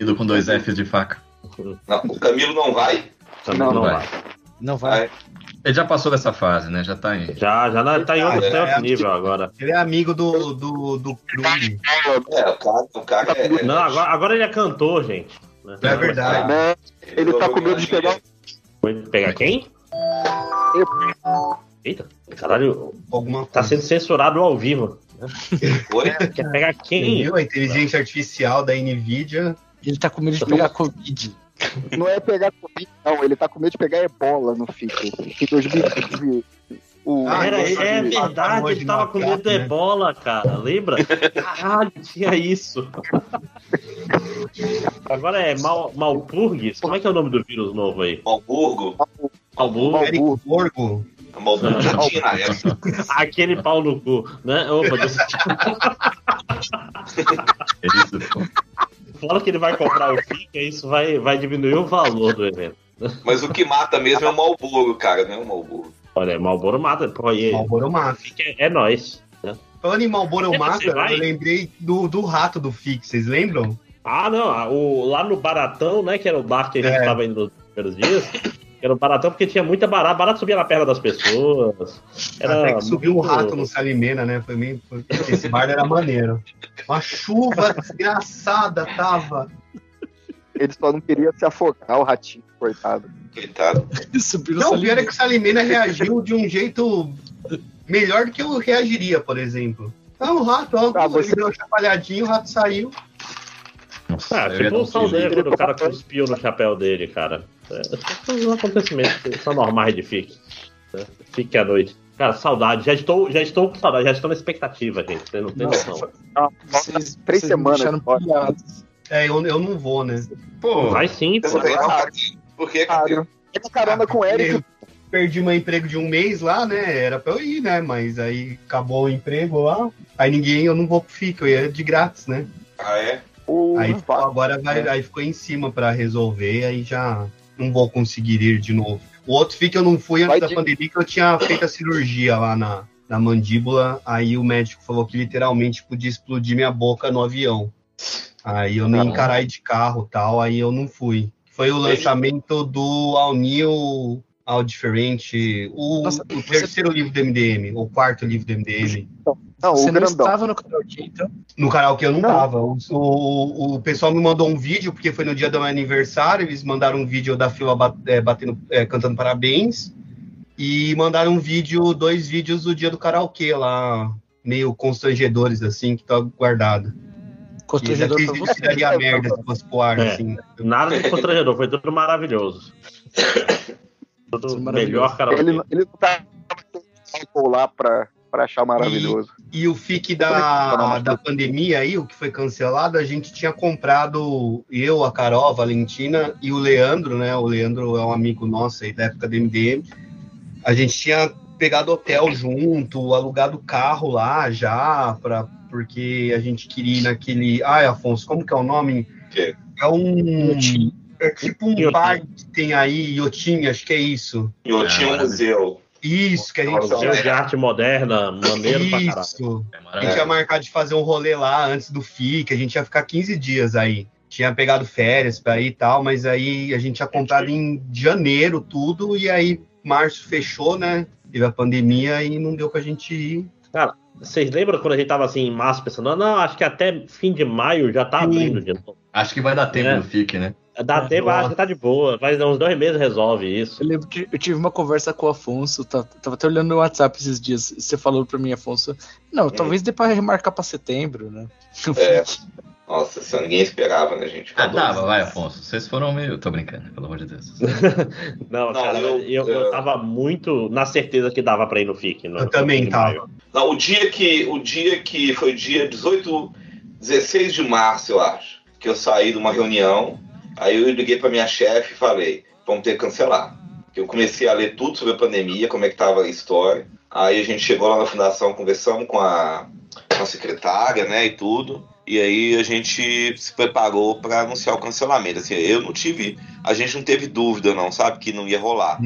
S10: Ido com dois Fs de faca.
S3: não, o Camilo não vai?
S1: Também
S2: Não,
S1: não,
S10: não
S1: vai.
S9: Não vai.
S10: Ele já passou dessa fase, né? Já tá em.
S1: Já, já na- tá em outro
S5: É,
S1: certo
S5: é,
S1: nível agora.
S5: Ele é amigo do, do, do clube.
S3: É, o cara, o cara é.
S1: Não, agora, agora ele é cantor, gente.
S5: É verdade.
S2: Né? Ele tá com medo de pegar
S1: pegar quem? Eita, caralho,
S5: Alguma
S1: tá sendo censurado ao vivo.
S3: Oi?
S1: Quer pegar quem?
S5: Entendeu? A inteligência artificial da NVIDIA.
S9: Ele tá com medo de pegar Covid.
S2: Não é pegar Covid, não. Ele tá com medo de pegar ebola no FIC. Em 2020. O,
S5: Ah,
S1: Era, é verdade,
S5: tava
S1: ele tava com medo do
S5: né?
S1: ebola, cara. Lembra? Caralho, tinha isso. Agora é Mal, Malpurgis. Como é que é o nome do vírus novo aí?
S3: Malburgo?
S1: Malburgo.
S3: Malburgo tinha na época.
S1: Aquele pau no cu, né? Opa, desse-
S10: É isso, pô.
S1: Fora que ele vai comprar o FIC, isso vai, vai diminuir o valor do evento.
S3: Mas o que mata mesmo é o Malburgo, cara, não é o Malburgo.
S1: Olha, Malboro mata, pô, e
S5: Malboro Mata.
S1: FIC é, é nós. Né?
S5: Falando em Malboro
S1: É,
S5: Mata,
S1: vai?
S5: eu lembrei do, do rato do Fix, vocês lembram?
S1: Ah, não, o, lá no Baratão, né, que era o bar que a gente
S5: É.
S1: tava indo nos primeiros dias, era o Baratão porque tinha muita barata, barata subia na perna das pessoas. Era
S5: Até que subiu um
S1: muito-
S5: rato no Salimena, né? Foi meio. Esse bar era maneiro. Uma chuva desgraçada tava.
S2: Ele só não queria se afogar, o ratinho, coitado.
S3: Coitado.
S9: Subiram
S5: Não, o pior é que o Salimena reagiu de um jeito melhor do que eu reagiria, por exemplo. Ah, o rato, ó,
S2: Ah,
S5: ele
S2: você-
S5: deu uma chacoalhadinha, o rato saiu.
S10: Nossa,
S1: Ah, tipo o
S10: um filho.
S1: quando o cara cuspiu no chapéu dele, cara. É, são os acontecimentos que são normais de FIC. né? Fique à noite. Cara, saudade. Já estou, já estou com saudade, já estou na expectativa, gente. Você não tem
S9: Nossa,
S1: noção.
S9: Vocês,
S2: Três
S9: vocês
S2: semanas.
S5: É, eu, eu não vou, né?
S10: Pô,
S1: Vai sim, pô.
S3: Por que, cara?
S2: Cara, Pega carona com o Eric.
S5: Eu perdi meu emprego de um mês lá, né? Era pra eu ir, né? Mas aí acabou o emprego lá. Aí ninguém, eu não vou pro FIC, eu ia de grátis, né?
S3: Ah, é?
S2: O
S5: Aí ficou- agora vai, aí ficou em cima pra resolver, aí já não vou conseguir ir de novo. O outro FIC eu não fui antes
S2: Vai
S5: da
S2: de-
S5: pandemia, que eu tinha feito a cirurgia lá na, na mandíbula. Aí o médico falou que literalmente podia explodir minha boca no avião. Aí eu nem encarai de carro e tal, aí eu não fui. Foi o lançamento do All New, All Diferente, o,
S9: Nossa,
S5: o
S9: você-
S5: terceiro livro do MDM, o quarto livro do MDM.
S2: Não,
S9: Você
S2: o
S9: não
S2: grandão.
S9: estava no karaokê, então?
S5: No karaokê eu não,
S2: Não.
S5: tava. O, o, o pessoal me mandou um vídeo, porque foi no dia do meu aniversário, eles mandaram um vídeo da fila é, batendo, é, cantando parabéns. E mandaram um vídeo, dois vídeos do dia do karaokê lá, meio constrangedores, assim, que tá guardado.
S9: Constrangedor pra você.
S5: daria merda se fosse pro ar,
S1: É.
S5: assim.
S1: Nada de constrangedor, foi tudo maravilhoso. Tudo melhor, cara.
S2: Ele, ele não tá lá pra, pra achar maravilhoso.
S5: E o FIC
S2: Não,
S5: da, da pandemia aí, o que foi cancelado, a gente tinha comprado, eu, a Carol, a Valentina e o Leandro, né? O Leandro é um amigo nosso aí da época do MDM. A gente tinha pegado hotel junto, alugado carro lá já, pra, porque a gente queria ir naquele. Ai, Afonso, como que é o nome?
S3: quê?
S5: É um.
S9: Iotim.
S5: É tipo um
S1: Iotim.
S5: bar que tem aí, Iotim, acho que é isso.
S3: E um
S10: Ah,
S3: museu.
S5: Isso, que a gente.
S1: Museu de arte moderna, maneiro pra caralho.
S5: Isso.
S10: É
S5: A gente ia marcar de fazer um rolê lá antes do FIC, a gente ia ficar 15 dias aí. Tinha pegado férias pra ir e tal, mas aí a gente tinha comprado em janeiro tudo, e aí março fechou, né? Teve a pandemia e não deu pra gente ir.
S1: Vocês lembram quando a gente tava assim em março pensando, não, acho que até fim de maio já tá
S5: Sim.
S1: abrindo de novo.
S10: Acho que vai dar tempo
S1: É.
S10: no FIC, né?
S1: Dá tempo, acho que tá de boa. Vai dar uns dois meses resolve isso.
S9: Eu lembro que eu tive uma conversa com o Afonso, tá- tava até olhando no WhatsApp esses dias. Você falou pra mim, Afonso, não, talvez dê pra remarcar pra setembro, né?
S3: É. Nossa, isso ninguém esperava, né, gente?
S10: Ah, dava, vai, Afonso. Vocês foram meio. Tô brincando, pelo amor de Deus.
S1: Não,
S3: Não,
S1: cara,
S3: eu-
S1: eu, eu,
S3: eu-
S1: tava muito na certeza que dava pra ir no FIC. No,
S5: Eu também tava.
S3: Não, o dia que, o dia que foi dia 18, 16 de março, eu acho, que eu saí de uma reunião, aí eu liguei para minha chefe e falei, vamos ter que cancelar. Eu comecei a ler tudo sobre a pandemia, como é que tava a história. Aí a gente chegou lá na fundação, conversamos com a, com a secretária, né, e tudo. E aí a gente se preparou para anunciar o cancelamento. Assim, eu não tive, a gente não teve dúvida não, sabe, que não ia rolar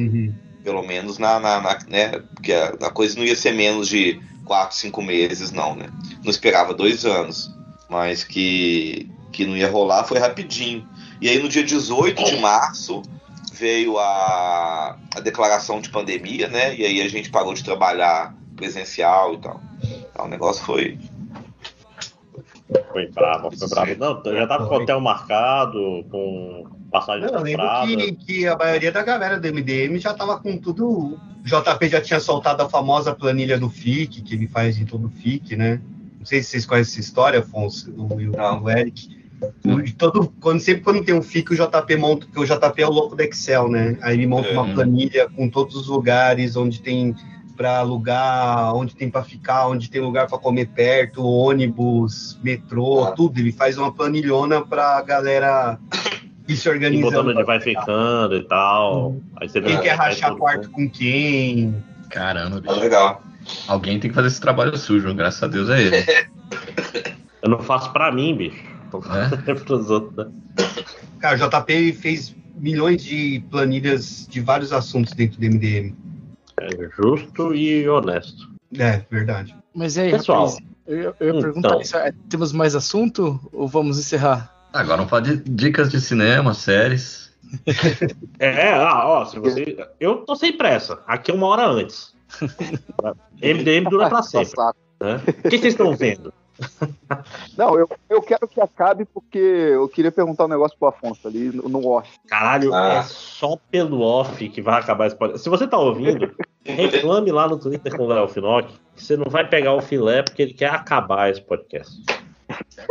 S3: pelo menos na, na, na- né, porque a, a coisa não ia ser menos de quatro, cinco meses, não, né? Não esperava dois anos, mas que, que não ia rolar foi rapidinho. E aí no dia 18 de março veio a, a declaração de pandemia, né? E aí a gente parou de trabalhar presencial e tal. Então, o negócio foi.
S1: Foi bravo, foi bravo. Não, eu já tava com o hotel marcado, com passagem
S5: Eu lembro que, que a maioria da galera do MDM já tava com tudo. O JP já tinha soltado a famosa planilha do FIC, que ele faz em todo o FIC, né? Não sei se vocês conhecem essa história, Afonso, o, o,
S3: Não.
S5: o Eric. De todo, quando, sempre quando tem um FIC, o JP monta, porque o JP é o louco do Excel, né? Aí ele monta uma
S10: Uhum.
S5: planilha com todos os lugares onde tem para alugar, onde tem para ficar, onde tem lugar para comer perto, ônibus, metrô,
S3: Ah.
S5: tudo. Ele faz uma planilhona pra galera ir se
S1: E
S5: organizando.
S1: botando onde vai ficando e tal. Aí você
S5: Quem quer rachar
S1: tudo-
S5: quarto com quem?
S10: Caramba,
S3: Ah,
S10: bicho.
S3: legal.
S10: Alguém tem que fazer esse trabalho sujo, graças a Deus é ele.
S1: Eu não faço pra mim, bicho. Eu faço pros outros, né?
S5: Cara, o JP fez milhões de planilhas de vários assuntos dentro do MDM.
S1: É justo e honesto.
S5: É, verdade.
S9: Mas e aí,
S1: Pessoal,
S9: rapaz? Eu, eu ia
S1: então.
S9: perguntar isso. é, Temos mais assunto ou vamos encerrar?
S10: Agora vamos falar de dicas de cinema, séries.
S1: É, ah, ó, se você. Eu tô sem pressa. Aqui é uma hora antes. MDM dura pra sempre. Né? O que vocês estão vendo?
S2: Não, eu, eu quero que acabe porque eu queria perguntar um negócio pro Afonso ali no, no off.
S1: Caralho,
S3: Ah.
S1: é só pelo off que vai acabar esse podcast. Se você tá ouvindo, reclame lá no Twitter com o Léo Finock que você não vai pegar o filé porque ele quer acabar esse podcast.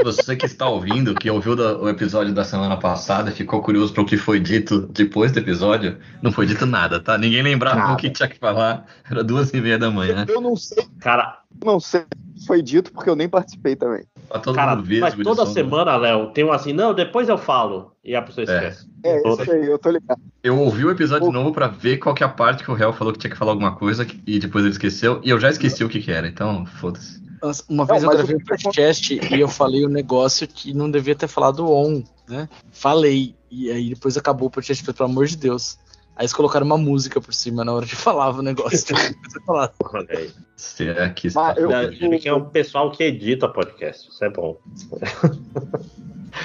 S10: Você que está ouvindo, que ouviu da- o episódio da semana passada, ficou curioso para o que foi dito depois do episódio, não foi dito nada, tá? Ninguém lembrava
S2: Nada.
S10: o que tinha que falar. Era duas e meia da manhã.
S2: Eu não sei,
S1: Cara,
S2: não sei se foi dito porque eu nem participei também.
S10: Tá todo
S1: cara
S10: mundo vesgo
S1: mas toda
S10: sono.
S1: semana, Léo, tem um assim, não, depois eu falo. E a pessoa
S10: É.
S1: esquece.
S2: É,
S1: Toda.
S2: isso aí, eu tô ligado.
S10: Eu ouvi o episódio de novo pra ver qual que é a parte que o réu falou que tinha que falar alguma coisa e depois ele esqueceu. E eu já esqueci o que que era, então foda-se.
S9: Uma vez
S2: Não,
S9: eu gravei
S2: o
S9: um
S2: que
S9: podcast e eu falei um negócio que não devia ter falado on, né? Falei. E aí depois acabou o podcast, pelo amor de Deus. Aí eles colocaram uma música por cima na hora de falar o negócio. Você falar.
S1: Olha aí.
S10: Será que está
S2: Mas eu-
S1: Não, Ele que é um pessoal que edita podcast. Isso é bom.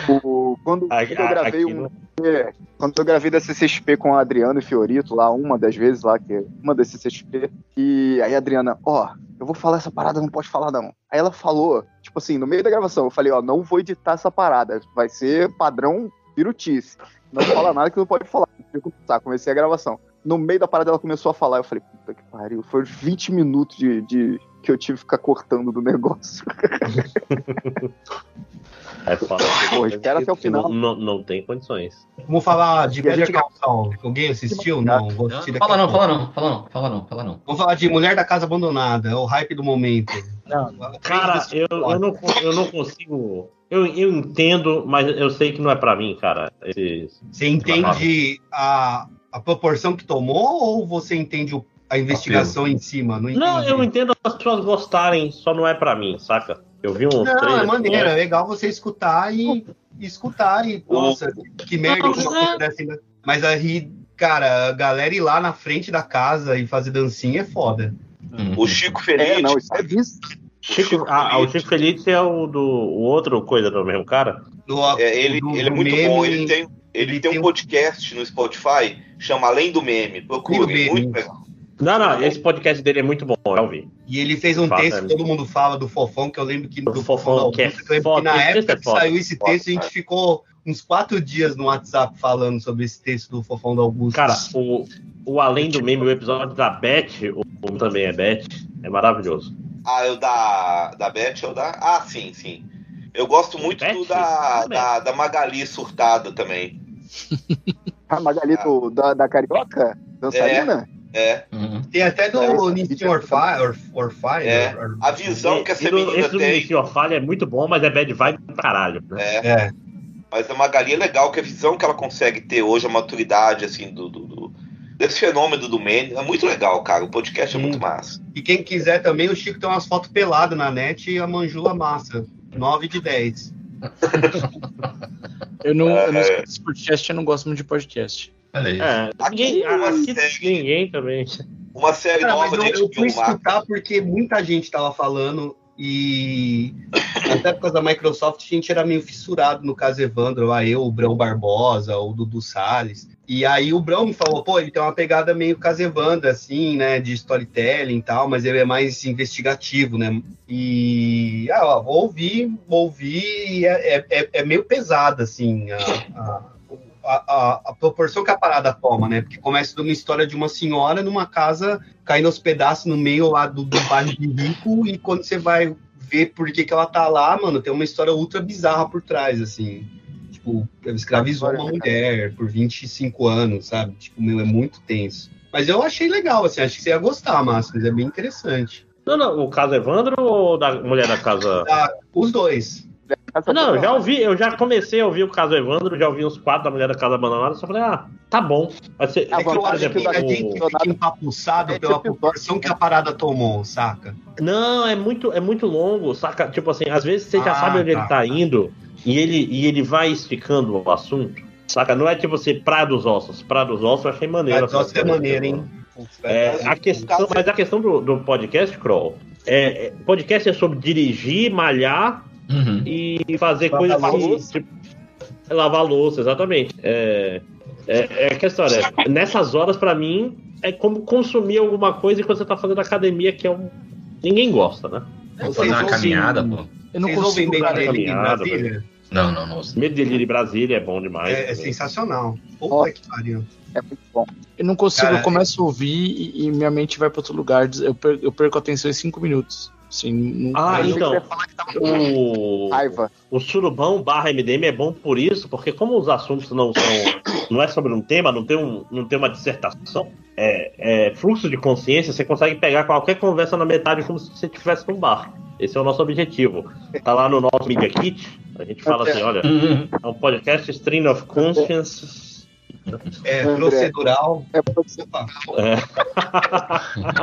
S2: O, quando, quando eu gravei um.
S1: no-
S2: é, quando eu gravei da CCXP com a Adriana e Fiorito, lá, uma das vezes lá, que é uma das CCXP, e aí a Adriana, ó, eu vou falar essa parada, não pode falar não. Aí ela falou, tipo assim, no meio da gravação, eu falei, ó, não vou editar essa parada, vai ser padrão pirutice. Não fala nada que não pode falar. Tá, comecei a gravação. No meio da parada ela começou a falar, eu falei, puta que pariu, foi uns 20 minutos de, de- que eu tive que ficar cortando do negócio.
S1: É foda.
S2: Pô, espera até o final.
S1: Não, não, não tem condições.
S5: Vamos falar de
S2: a
S5: Better
S2: gente-
S5: Call Saul. Alguém assistiu? Não, vou assistir daqui
S10: Fala não, fala não, fala não, fala não, fala não.
S5: Vamos falar de Mulher da Casa Abandonada, é o hype do momento.
S9: Não,
S1: Cara, eu, eu, não, eu não consigo. Eu, eu entendo, mas eu sei que não é pra mim, cara. Esses-
S5: Você entende a, a proporção que tomou ou você entende o- a investigação em cima? Não,
S1: Não, eu entendo as pessoas gostarem, só não é pra mim, saca? Eu vi uns
S5: Não, é maneiro, é legal você escutar e, e escutar e, nossa, que merda que
S1: é.
S5: ainda. Mas aí, cara, a galera ir lá na frente da casa e fazer dancinha é foda.
S3: O Chico Feliz.
S2: É, não, isso é.
S1: Chico, ah, ah, o Chico Feliz é o do o outro coisa do mesmo cara?
S5: Do,
S3: É, ele,
S5: do-
S3: ele é muito
S5: meme,
S3: bom. Ele tem, ele,
S5: ele
S3: tem
S5: tem
S3: um
S5: um-
S3: podcast no Spotify, chama Além do Meme. Procure, muito legal.
S1: Não, não, esse podcast dele é muito bom, eu já ouvi.
S5: E ele fez um
S1: Fala,
S5: texto que todo mundo fala do Fofão, que eu lembro que
S1: Do
S5: do
S1: Fofão,
S5: da
S1: que é
S5: eu lembro
S1: foda,
S5: que na época
S1: é
S5: que saiu esse texto, a gente ficou uns quatro dias no WhatsApp falando sobre esse texto do Fofão da Augusto.
S1: Cara, o, o Além do Meme, o episódio da Beth, o, o também é Beth, é maravilhoso.
S3: Ah, é o da, da Beth ou da. Ah, sim, sim. Eu gosto muito
S1: Beth?
S3: do da,
S1: Também.
S3: da, da Magali Surtada também.
S2: A Magali do- da, da Carioca, dançarina?
S3: É.
S10: Uhum.
S5: Tem até do
S2: É, esse
S5: Nissin
S2: é
S5: Orfai, Or, Orfai,
S3: É.
S5: Or-
S3: A visão que essa
S1: do-
S3: menina
S1: esse do
S3: tem.
S1: Missy Orfalha é muito bom, mas é bad vibe pra caralho. Né?
S3: É.
S5: É.
S3: Mas a Magali é legal, que a visão que ela consegue ter hoje, a maturidade, assim, do, do- do- desse fenômeno do meme, é muito legal, cara. O podcast é
S5: Sim.
S3: muito massa.
S5: E quem quiser também, o Chico tem umas fotos peladas na net e a Manjula massa. 9 de 10.
S9: Eu não, eu não
S3: É.
S9: escuto esse podcast, eu não gosto muito de podcast.
S1: É, ninguém,
S3: Aqui, uma
S1: aqui
S3: série-
S1: ninguém também.
S3: Uma série
S5: Cara, mas
S3: nova
S5: eu, eu fui escutar porque muita gente tava falando e até por causa da Microsoft a gente era meio fissurado no caso Evandro, lá eu, o Brão Barbosa, o Dudu Salles. E aí o Brão me falou, pô, ele tem uma pegada meio caso Evandro, assim, né, de storytelling e tal, mas ele é mais investigativo, né? E ah, ó, vou ouvir, vou ouvir e é, é, é meio pesado, assim, a, a, a, a- proporção que a parada toma, né? Porque começa de uma história de uma senhora numa casa caindo aos pedaços no meio lá do, do bairro de rico, e quando você vai ver por que, que ela tá lá, mano, tem uma história ultra bizarra por trás, assim. Tipo, ela escravizou uma mulher por 25 anos, sabe? Tipo, meu, é muito tenso. Mas eu achei legal, assim, acho que você ia gostar, Márcio, é bem interessante.
S1: Não, não, o caso Evandro ou da mulher da casa?
S5: Ah, os dois.
S2: Essa
S1: Não, eu já ouvi, eu já comecei a ouvir o caso Evandro, já ouvi uns quatro da mulher da casa abandonada, só falei, ah, tá bom. Vai ser,
S5: É que eu acho que a
S1: o-
S5: gente fica empapuçado
S2: Esse
S5: pela
S2: episódio-
S5: proporção que a parada tomou, saca?
S1: Não, é muito, é muito longo, saca? Tipo assim, às vezes você já
S5: Ah,
S1: sabe onde
S5: tá.
S1: ele tá indo e ele, e ele vai esticando o assunto, saca? Não é tipo assim, Praia dos Ossos. Praia dos Ossos eu achei maneiro.
S5: Mas nossa, é maneiro, hein?
S1: É, a questão, mas a questão do, do podcast, Kroll, é, é, podcast é sobre dirigir, malhar
S10: Uhum.
S1: e fazer
S5: Lavar
S1: coisas que,
S5: louça.
S1: tipo, lavar louça, exatamente. É, é, é que a história é, nessas horas, pra mim, é como consumir alguma coisa enquanto você tá fazendo academia, que é um. Ninguém gosta, né?
S10: Vou fazer uma caminhada, pô.
S9: Eu não
S5: Vocês
S9: consigo. cara,
S5: Delírio em
S1: caminhada,
S5: Brasília?
S10: Não, não, não.
S1: Medo de Brasília é bom demais.
S5: É, é
S1: também.
S5: sensacional. Puta que pariu.
S2: É muito bom.
S9: Eu não consigo,
S5: Cara,
S9: eu começo a ouvir e, e minha mente vai pra outro lugar. Eu perco, eu perco a atenção em cinco minutos. Assim, não-
S1: Ah, então.
S2: que
S1: O,
S2: raiva.
S1: o surubão barra MDM é bom por isso, porque como os assuntos não são. não é sobre um tema, não tem, um, não tem uma dissertação, é, é fluxo de consciência, você consegue pegar qualquer conversa na metade como se você estivesse num bar. Esse é o nosso objetivo. Tá lá no nosso Media Kit, a gente fala assim, olha, é um podcast Stream of Conscience.
S5: É
S2: André.
S5: procedural.
S2: É você.
S5: Opa,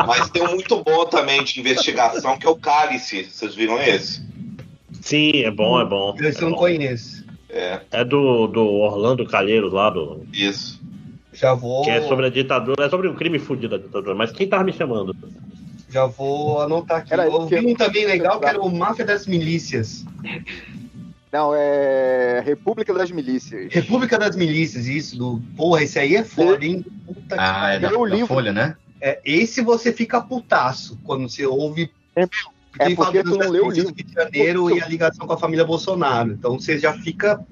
S3: Mas tem um muito bom também de investigação, que é o Cálice. Vocês viram esse?
S1: Sim, é bom, é bom.
S5: esse eu
S1: É,
S5: não
S1: bom.
S5: conheço.
S3: É,
S1: É do, do Orlando Calheiros lá, do,
S3: isso.
S5: Já vou,
S1: que é sobre a ditadura, é sobre o crime fudido da ditadura. Mas quem tava me chamando?
S5: já vou anotar aqui.
S2: Era
S5: Eu ouvi um também legal que era o Máfia das Milícias.
S2: Não, é República das Milícias.
S5: República das Milícias, isso. Do... Porra, esse aí é foda, hein? Puta que
S10: Ah, é da,
S2: Eu li
S10: da
S2: o livro.
S10: Folha, né?
S5: É, esse você fica putaço quando você ouve.
S2: É, é porque
S5: dos
S2: tu não leu o livro.
S5: do Rio de Janeiro e a ligação com a família Bolsonaro. Então você já fica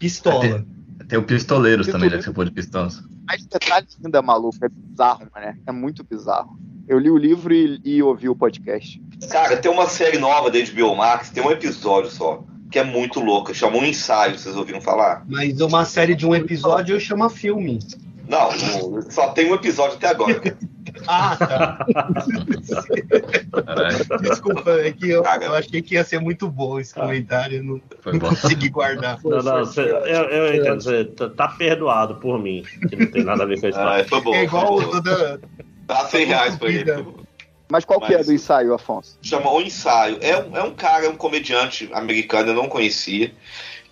S5: pistola.
S10: Tem o Pistoleiros
S2: Eu
S10: também, já que você pôde pistolas.
S2: Mas detalhes ainda maluco, é bizarro, né? É muito bizarro. Eu li o livro e, e ouvi o podcast.
S3: Cara, tem uma série nova da HBO Max, tem um episódio só, que é muito louca. Chamou um ensaio, vocês ouviram falar?
S5: Mas uma série de um episódio chama filme.
S3: Não, só tem um episódio até agora.
S5: Ah, tá. Desculpa, é que eu, eu achei que ia ser muito bom esse comentário. eu Não, não consegui guardar.
S1: Não, não, você- eu, eu entendo, você tá, tá perdoado por mim, que não tem nada a ver com isso. não.
S3: Ah, foi bom.
S5: É igual toda.
S3: Dá 100 reais pra ele.
S2: Mas qual que é
S3: Mas-
S2: do ensaio, Afonso?
S3: Chama O Ensaio. É um, é um cara, é um comediante americano, eu não conhecia,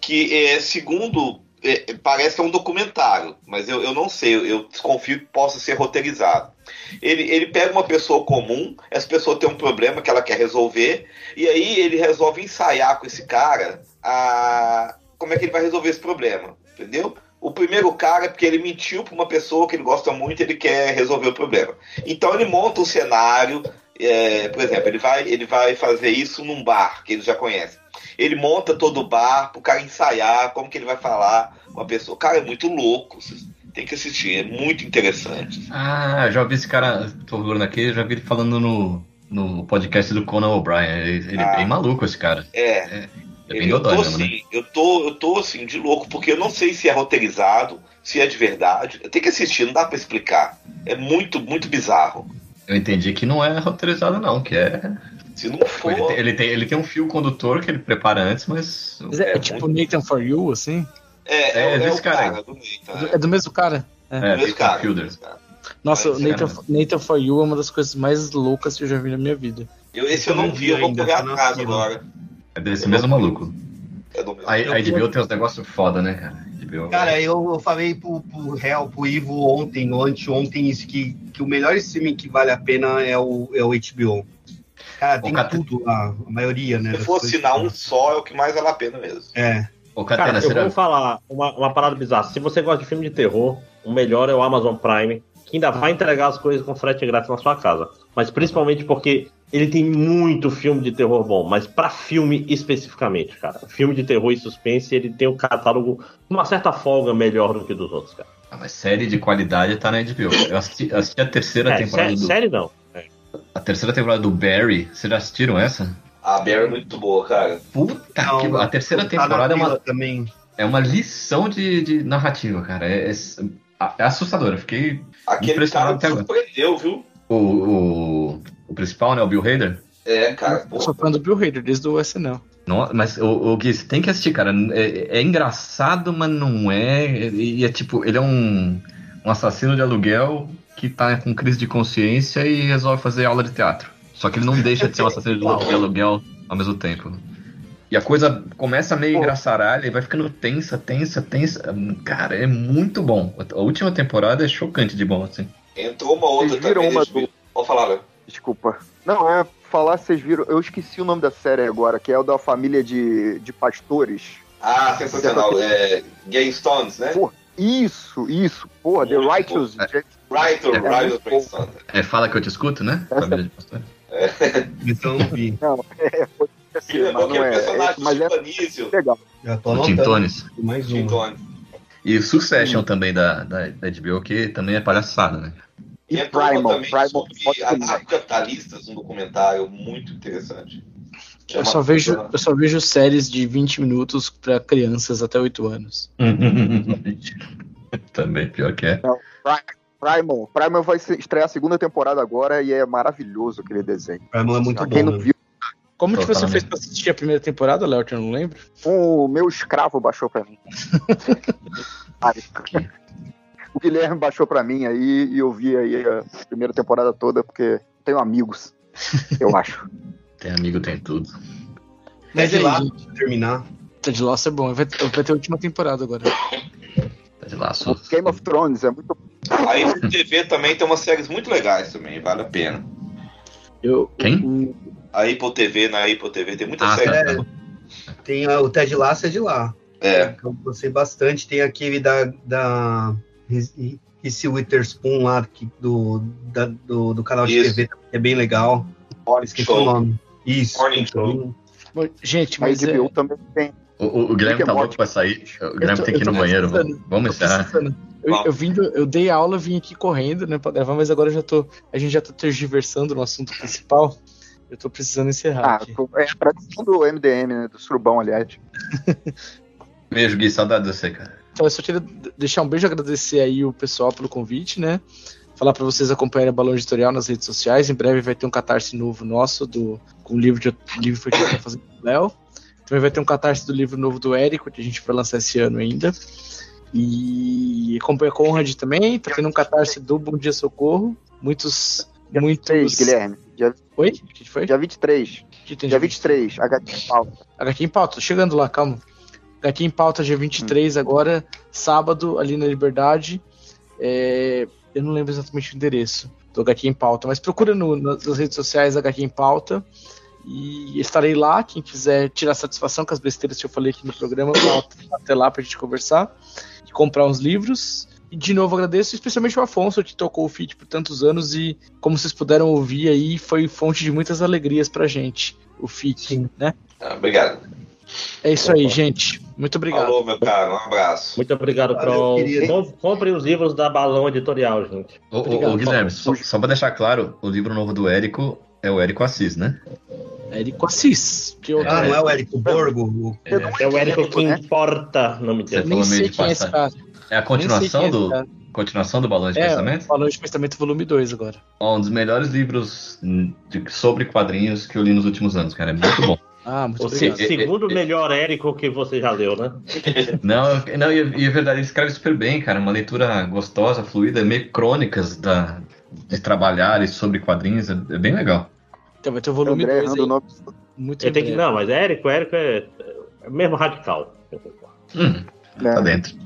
S3: que, é, segundo, é, parece que é um documentário, mas eu, eu não sei, eu, eu desconfio que possa ser roteirizado. Ele, ele pega uma pessoa comum, essa pessoa tem um problema que ela quer resolver, e aí ele resolve ensaiar com esse cara a, como é que ele vai resolver esse problema, entendeu? O primeiro cara é porque ele mentiu para uma pessoa que ele gosta muito e ele quer resolver o problema. Então ele monta um cenário, é, por exemplo, ele vai, ele vai fazer isso num bar que ele já conhece. Ele monta todo o bar pro cara ensaiar como que ele vai falar com a pessoa. O cara é muito louco, têm que assistir, é muito interessante.
S10: Ah, eu já vi esse cara, tô olhando aqui, eu já vi ele falando no, no podcast do Conan O'Brien. Ele, ele
S3: Ah.
S10: é bem maluco, esse cara.
S3: É,
S10: É bem
S3: eu tô
S10: mesmo, né?
S3: assim, eu tô, eu tô assim de louco porque eu não sei se é roteirizado, se é de verdade. Eu tenho que assistir, não dá pra explicar. É muito, muito bizarro.
S10: Eu entendi que não é roteirizado, não, que é.
S3: Se não
S10: Ele
S3: for,
S10: tem, ele, tem, ele tem um fio condutor que ele prepara antes, mas.
S9: Mas é, é tipo Nathan for You, assim?
S3: é, é,
S10: É,
S3: é
S10: desse
S3: o
S10: cara
S3: cara, do Nathan.
S9: É do,
S3: É,
S9: é do mesmo cara?
S10: É,
S3: do mesmo cara,
S10: Fielder.
S3: do mesmo cara.
S9: Nossa, Nathan,
S10: cara,
S9: Nathan for You é uma das coisas mais loucas que eu já vi na minha vida.
S3: Eu, esse eu não vi, eu vou correr
S5: tá na
S3: atrás agora.
S10: É desse mesmo maluco.
S3: É do mesmo.
S10: A, a HBO tem uns negócios foda, né, cara? HBO,
S5: Cara, eu, eu falei pro, pro Real, pro Ivo ontem, ou anteontem, isso, que, que o melhor streaming que vale a pena é o, é o HBO. Cara, tem tudo lá, a maioria, né?
S3: Se for assinar um só, é o que mais vale a pena mesmo.
S5: É.
S10: Ô,
S1: Cara,
S10: Catena,
S1: eu
S10: você já-
S1: vou falar uma, uma parada bizarra. Se você gosta de filme de terror, o melhor é o Amazon Prime, que ainda vai entregar as coisas com frete grátis na sua casa. Mas principalmente porque ele tem muito filme de terror bom, mas pra filme especificamente, cara. Filme de terror e suspense, ele tem um catálogo com uma certa folga melhor do que dos outros, cara.
S10: Ah, mas série de qualidade tá na HBO. Eu assisti, assisti a terceira
S1: É,
S10: temporada
S1: sé-
S10: do.
S1: série não.
S10: A terceira temporada do Barry. Vocês já assistiram essa?
S3: A Barry é muito boa, cara.
S10: Puta
S5: Não,
S10: que. A terceira temporada é uma,
S5: também.
S10: é uma lição de, de narrativa, cara. É, é, é assustador. Eu fiquei.
S3: Aquele cara me
S10: agora.
S3: surpreendeu, viu?
S10: O, o, o principal, né? O Bill Hader.
S3: É, cara.
S9: Eu sou fã do Bill Hader, desde o SNL.
S10: Não, mas o, o Gui, você tem que assistir, cara. É, é engraçado, mas não é. E é tipo, ele é um, um assassino de aluguel que tá com crise de consciência e resolve fazer aula de teatro. Só que ele não deixa de ser um assassino de aluguel ao mesmo tempo. E a coisa começa meio engraçaralha e vai ficando tensa, tensa, tensa. Cara, é muito bom. A última temporada é chocante de bom, assim.
S3: Entrou uma outra
S2: Vocês viram
S3: também.
S2: uma
S3: ver. Pode falar, Léo.
S2: Desculpa. Não, é falar, vocês viram. Eu esqueci o nome da série agora, que é o da família de, de pastores.
S3: Ah, sensacional. É, Game Stones, né?
S2: Pô, Isso, isso. Porra, The Righteous.
S3: Writer,
S2: É,
S3: Writer
S2: muito
S3: Game Stones.
S10: É Fala que eu te escuto, né? Família de pastores.
S5: Então não vi.
S2: Não, é, foi ser,
S3: lembrou
S2: mas não é.
S3: personagem
S2: é- mas é legal.
S5: Já tô
S10: O.
S5: Mais.
S3: Tony.
S10: E Succession também da, da, da HBO, que também é palhaçada, né?
S2: E
S3: E uma
S2: Primal, Primal
S3: sobre
S2: pode ser.
S3: anarcocapitalistas, um documentário muito interessante.
S9: Eu só, vejo, eu só vejo séries de 20 minutos pra crianças até 8 anos.
S10: também, pior que é.
S2: Pri- Primal. Primal vai estrear a segunda temporada agora e é maravilhoso aquele desenho.
S5: Primal é muito
S2: Pra
S5: bom.
S2: quem não
S5: né?
S2: viu,
S9: Como que você fez pra assistir a primeira temporada, Léo? que Eu não lembro.
S2: o meu escravo baixou pra mim. O Guilherme baixou pra mim aí e eu vi aí a primeira temporada toda porque tenho amigos, eu acho.
S10: Tem amigo, tem tudo.
S9: Mas
S5: Ted Lasso,
S9: gente,
S5: pra terminar.
S9: Ted Lasso é bom. Vai, vai ter a última temporada agora.
S10: Tá de laço.
S2: O Game of Thrones é muito
S3: Aí no TV também tem umas séries muito legais também, vale a pena.
S9: Eu,
S10: Quem?
S3: A Apple TV, na Apple TV tem muita
S10: Ah,
S3: série.
S10: tá.
S5: É, tem a- o Ted Lasso é de lá.
S3: É.
S5: Eu gostei bastante. Tem aquele da. da Reese Reese Witherspoon lá, que, do, da- do, do canal de
S3: Isso.
S5: TV, que é bem legal. Esqueci o nome. Isso.
S3: Morning Show.
S9: Gente,
S2: A
S9: mas é,
S2: HBO também tem.
S10: O, o, o Guilherme tá louco pra sair. O Guilherme
S9: tô-
S10: tem que ir no banheiro. Vamos, vamos encerrar.
S9: Eu, eu, vim do- eu dei aula, vim aqui correndo, né, pra gravar, mas agora eu já tô, a gente já tá tergiversando no assunto principal. Eu tô precisando encerrar
S2: Ah,
S9: aqui.
S2: é a tradição do MDM, né? Do Surubão, aliás.
S10: Beijo, Gui. Saudade de você, cara.
S9: Então, eu só queria deixar um beijo agradecer aí o pessoal pelo convite, né? Falar pra vocês acompanharem a Balão Editorial nas redes sociais. Em breve vai ter um catarse novo nosso do, com o livro de livro que a gente tá fazendo com o Léo. Também vai ter um catarse do livro novo do Érico, que a gente vai lançar esse ano ainda. E acompanha a Conrad também, tá tendo um catarse do Bom Dia Socorro. Muitos. Muitos.
S2: 3, Guilherme. Dia,
S9: Oi? O que foi?
S2: dia 23.
S9: Que tem
S2: Dia 23. HT Paulo.
S9: HQ em pauta, tô chegando lá, calma. HQ em pauta, dia 23, agora, sábado, ali na Liberdade. É, eu não lembro exatamente o endereço do HQ em pauta, mas procura no- nas redes sociais HQ em pauta. E estarei lá. Quem quiser tirar satisfação com as besteiras que eu falei aqui no programa, volta até lá pra gente conversar e comprar uns livros. E de novo agradeço, especialmente o Afonso, que tocou o feed por tantos anos e, como vocês puderam ouvir aí, foi fonte de muitas alegrias pra gente, o feed, né?
S3: Ah, obrigado.
S9: É isso aí, gente. Muito obrigado.
S3: Falou, meu caro. Um abraço.
S1: Muito obrigado,
S5: Valeu,
S1: Kroll.
S5: querido.
S1: Com- Comprem os livros da Balão Editorial, gente.
S10: Ô, ô,
S9: Obrigado,
S10: ô, Guilherme, só, só pra deixar claro, o livro novo do Érico é o Érico Assis, né?
S9: Érico Assis. Que
S5: Ah, não é o Érico Borgo? O-
S1: É o Érico que importa, não me
S10: Você falou meio de
S9: é
S10: passagem.
S9: cara.
S10: É a continuação
S9: é
S10: do, continuação do Balão de
S9: É,
S10: Pensamento?
S9: Balão de Pensamento volume 2 agora.
S10: Ó, Um dos melhores livros de- sobre quadrinhos que eu li nos últimos anos, cara. É muito bom.
S9: Ah, muito
S1: O se-
S9: obrigado.
S1: segundo melhor Érico que você já leu, né?
S10: Não, não e, e é verdade, ele escreve super bem, cara. Uma leitura gostosa, fluida, meio crônicas da, de trabalhar e sobre quadrinhos. É, é bem legal.
S9: Então vai ter o volume
S2: André
S9: 2
S2: errando o
S9: aí.
S2: nome.
S9: Muito
S1: Ele tem que, não, mas Érico, Érico é, é mesmo radical.
S10: Hum,
S2: né?
S10: tá dentro.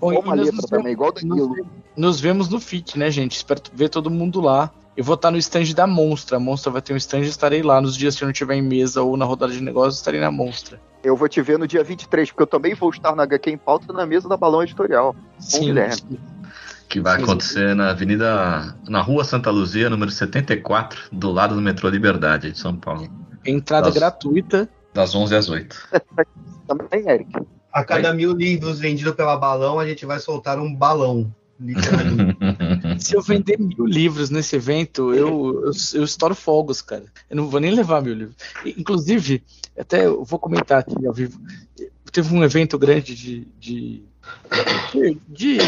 S9: Bom,
S2: letra
S9: nos
S2: também,
S9: vemos-
S2: igual o Danilo.
S9: nos, nos vemos no FIT, né, gente? Espero ver todo mundo lá. Eu vou estar no stand da Monstra. A Monstra vai ter um stand e estarei lá. Nos dias que eu não estiver em mesa ou na rodada de negócios, estarei na Monstra.
S2: Eu vou te ver no dia 23, porque eu também vou estar na HQ em pauta na mesa da Balão Editorial.
S9: Sim.
S2: Guilherme.
S10: Que vai
S9: Sim.
S10: acontecer na Avenida. Na Rua Santa Luzia, número 74, do lado do metrô Liberdade, de São Paulo.
S9: Entrada
S10: Nossa.
S9: gratuita.
S10: Das 11 às 8.
S2: Também, Eric.
S5: A cada mil livros vendidos pela balão, a gente vai soltar um balão.
S9: Se eu vender mil livros nesse evento, eu, eu, eu estouro fogos, cara. Eu não vou nem levar mil livros. Inclusive, até eu vou comentar aqui ao vivo. Teve um evento grande de, de, de, de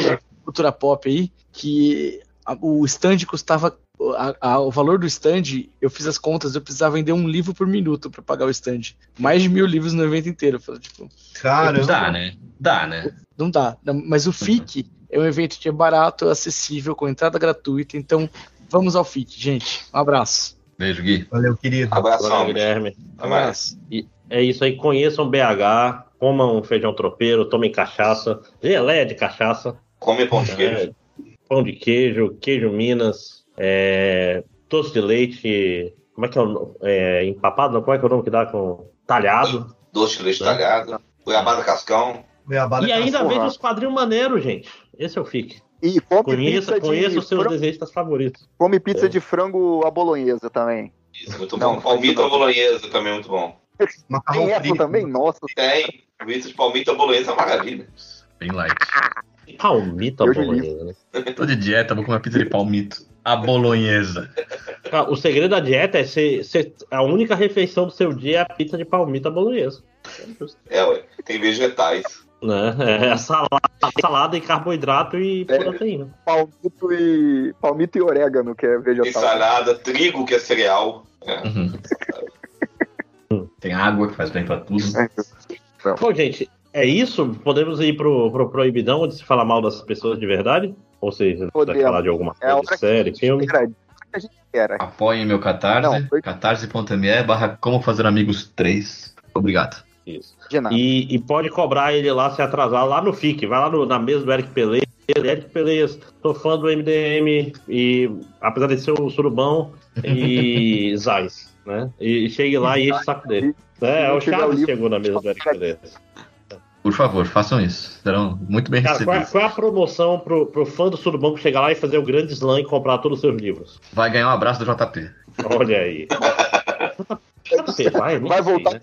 S9: cultura pop aí, que o stand custava. a- a- o valor do stand, eu fiz as contas, eu precisava vender um livro por minuto para pagar o stand. Mais de mil livros no evento inteiro. Tipo,
S5: Caramba.
S10: Dá, né? Dá, né?
S9: não dá. Mas o FIC é um evento que é barato, acessível, com entrada gratuita. Então, vamos ao FIC, gente. Um abraço.
S10: Beijo, Gui.
S5: Valeu, querido.
S3: Abração.
S1: Valeu, Guilherme.
S3: Até mais.
S1: É isso aí, conheçam BH, comam feijão tropeiro, tomem cachaça, geleia de cachaça,
S3: Come pão de queijo.
S1: é, pão de queijo, queijo Minas, é, doce de leite, como é que é o nome? É, empapado, não? Como é que é o nome que dá com talhado?
S3: Doce de leite talhado. Goiabada cascão.
S1: E ainda
S2: porra.
S1: vende os quadrinhos maneiros, gente. Esse é o FIC.
S2: E come
S1: Conheça,
S2: pizza
S1: conheça
S2: de
S1: os seus
S2: frango,
S1: desenhistas favoritos.
S2: come pizza
S1: É.
S2: de frango à bolonhesa também.
S3: Isso, muito
S2: Não,
S3: bom. Palmito à bolonhesa também, muito bom.
S5: Macarrão
S2: Tem essa
S5: frito.
S2: também? Nossa.
S3: Tem. Pizza de palmito bolonhesa é uma maravilha.
S10: Bem light.
S1: Palmito
S2: me
S1: bolonhesa, né?
S10: Tô de dieta, vou comer pizza de palmito. A bolonhesa.
S1: Cara, o segredo da dieta é ser, ser- a única refeição do seu dia é a pizza de palmito bolonhesa.
S3: É, ué. Tem vegetais.
S1: Né? É salada, salada e carboidrato e
S2: É.
S1: proteína.
S2: Palmito e, palmito e orégano, que é
S3: Tem
S2: vegetal.
S3: salada, trigo, que é cereal. É.
S10: Uhum. Tem água que faz bem pra tudo.
S1: Bom, gente, é isso? Podemos ir pro, pro Proibidão, onde se fala mal das pessoas de verdade? Ou seja, falar de alguma
S2: É
S1: coisa,
S2: que
S1: série, filme?
S2: Era a dica que a gente era.
S10: Apoiem meu Catarse.
S2: Não, foi-
S10: catarse.me barra como fazer amigos 3. Obrigado.
S1: Isso.
S2: De nada.
S1: E, e pode cobrar ele lá se atrasar lá no FIC. Vai lá no- na mesa do Eric Peleias. Eric Peleias, tô fã do MDM e apesar de ser o surubão e Zais, né? E chegue lá e enche o saco dele. É,
S2: não
S1: o Chaves chegou na mesa do Eric Peleias.
S10: Por favor, façam isso. Serão muito bem
S1: Cara, qual, é-
S10: recebidos.
S1: qual é a promoção pro, pro fã do surubão que chegar lá e fazer o grande slam e comprar todos os seus livros?
S10: Vai ganhar um abraço do JP.
S1: Olha aí. JP, vai,
S2: Vai
S1: sei,
S2: voltar.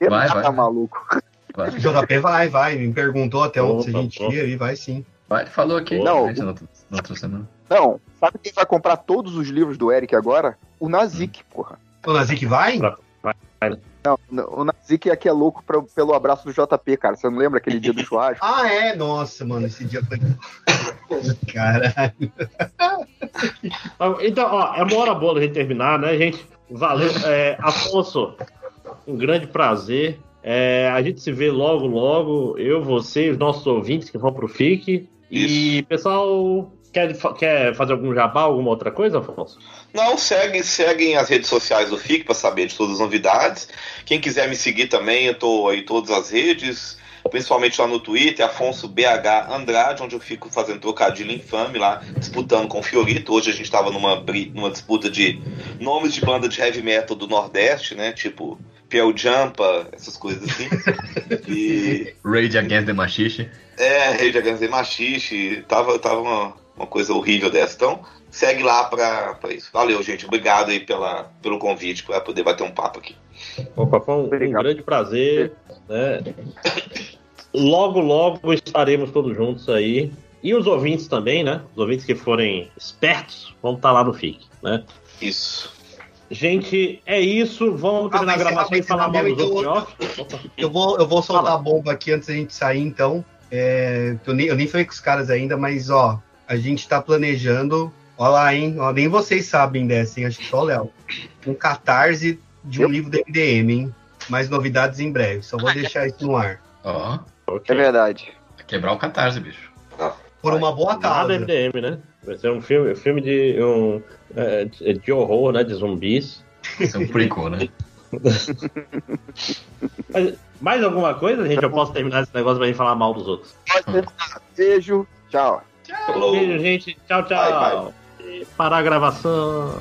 S1: Né?
S10: Vai, vai.
S2: Tá maluco.
S10: Vai.
S5: JP vai, vai. Me perguntou até onde
S1: Opa,
S5: a gente
S1: opa.
S5: ia e vai sim.
S10: Vai, falou aqui.
S2: Não.
S10: gente, na outra- na outra semana.
S2: Não, sabe quem vai comprar todos os livros do Eric agora? O Nazik, porra.
S5: O Nazik vai?
S1: Pra-
S2: Não, o Nazik é que é louco pra- pelo abraço do JP, cara. Você não lembra aquele dia do churrasco?
S5: Ah, é? Nossa, mano, esse dia foi. Caralho.
S1: Então, ó, é uma hora boa da gente terminar, né, gente? Valeu. É, Afonso, um grande prazer. É, a gente se vê logo, logo. Eu, você, os nossos ouvintes que vão pro FIC. E, pessoal, quer, quer fazer algum jabá, alguma outra coisa, Afonso?
S3: Não, seguem, seguem as redes sociais do FIC para saber de todas as novidades. Quem quiser me seguir também, eu tô aí em todas as redes, principalmente lá no Twitter, Afonso BH Andrade, onde eu fico fazendo trocadilho infame lá, disputando com o Fiorito. Hoje a gente estava numa, numa disputa de nomes de banda de heavy metal do Nordeste, né? Tipo Pearl Jampa, essas coisas assim. e
S10: Rage Against the Machixe.
S3: é, Rei de Against the Machixe, tava, tava uma, uma coisa horrível dessa. Então, segue lá pra, pra isso. Valeu, gente. Obrigado aí pela, pelo convite para poder bater um papo aqui.
S1: Opa, foi um, um grande prazer. Né? Logo, logo estaremos todos juntos aí. E os ouvintes também, né? Os ouvintes que forem espertos vão estar lá no FIC, né?
S3: Isso.
S1: Gente, é isso. Vamos
S5: Ah,
S1: terminar a
S5: vai encerrar,
S1: gravação e falar mal dos outros.
S5: Eu vou, eu vou soltar
S1: Fala.
S5: a bomba aqui antes da gente sair, então. É, eu, nem, eu nem falei com os caras ainda, mas ó, a gente tá planejando. Ó lá, hein? Ó, nem vocês sabem dessa, hein? Acho que só o Léo. Um catarse de um livro do MDM, hein? Mais novidades em breve. Só vou deixar isso no ar.
S10: Ó,
S2: É verdade.
S10: vai quebrar o Catarse, bicho.
S5: Por uma boa
S1: Nada
S5: causa.
S1: MDM, né? Vai ser um filme, filme de, um, é, de de horror, né? De zumbis.
S10: Isso é um prequel, né?
S1: Mas, mais alguma coisa, gente? Eu posso terminar esse negócio pra gente falar mal dos outros.
S2: Pode terminar. Beijo. Tchau.
S3: Falou.
S1: Beijo, gente. Tchau, tchau.
S3: Vai, vai.
S1: E Parar a gravação.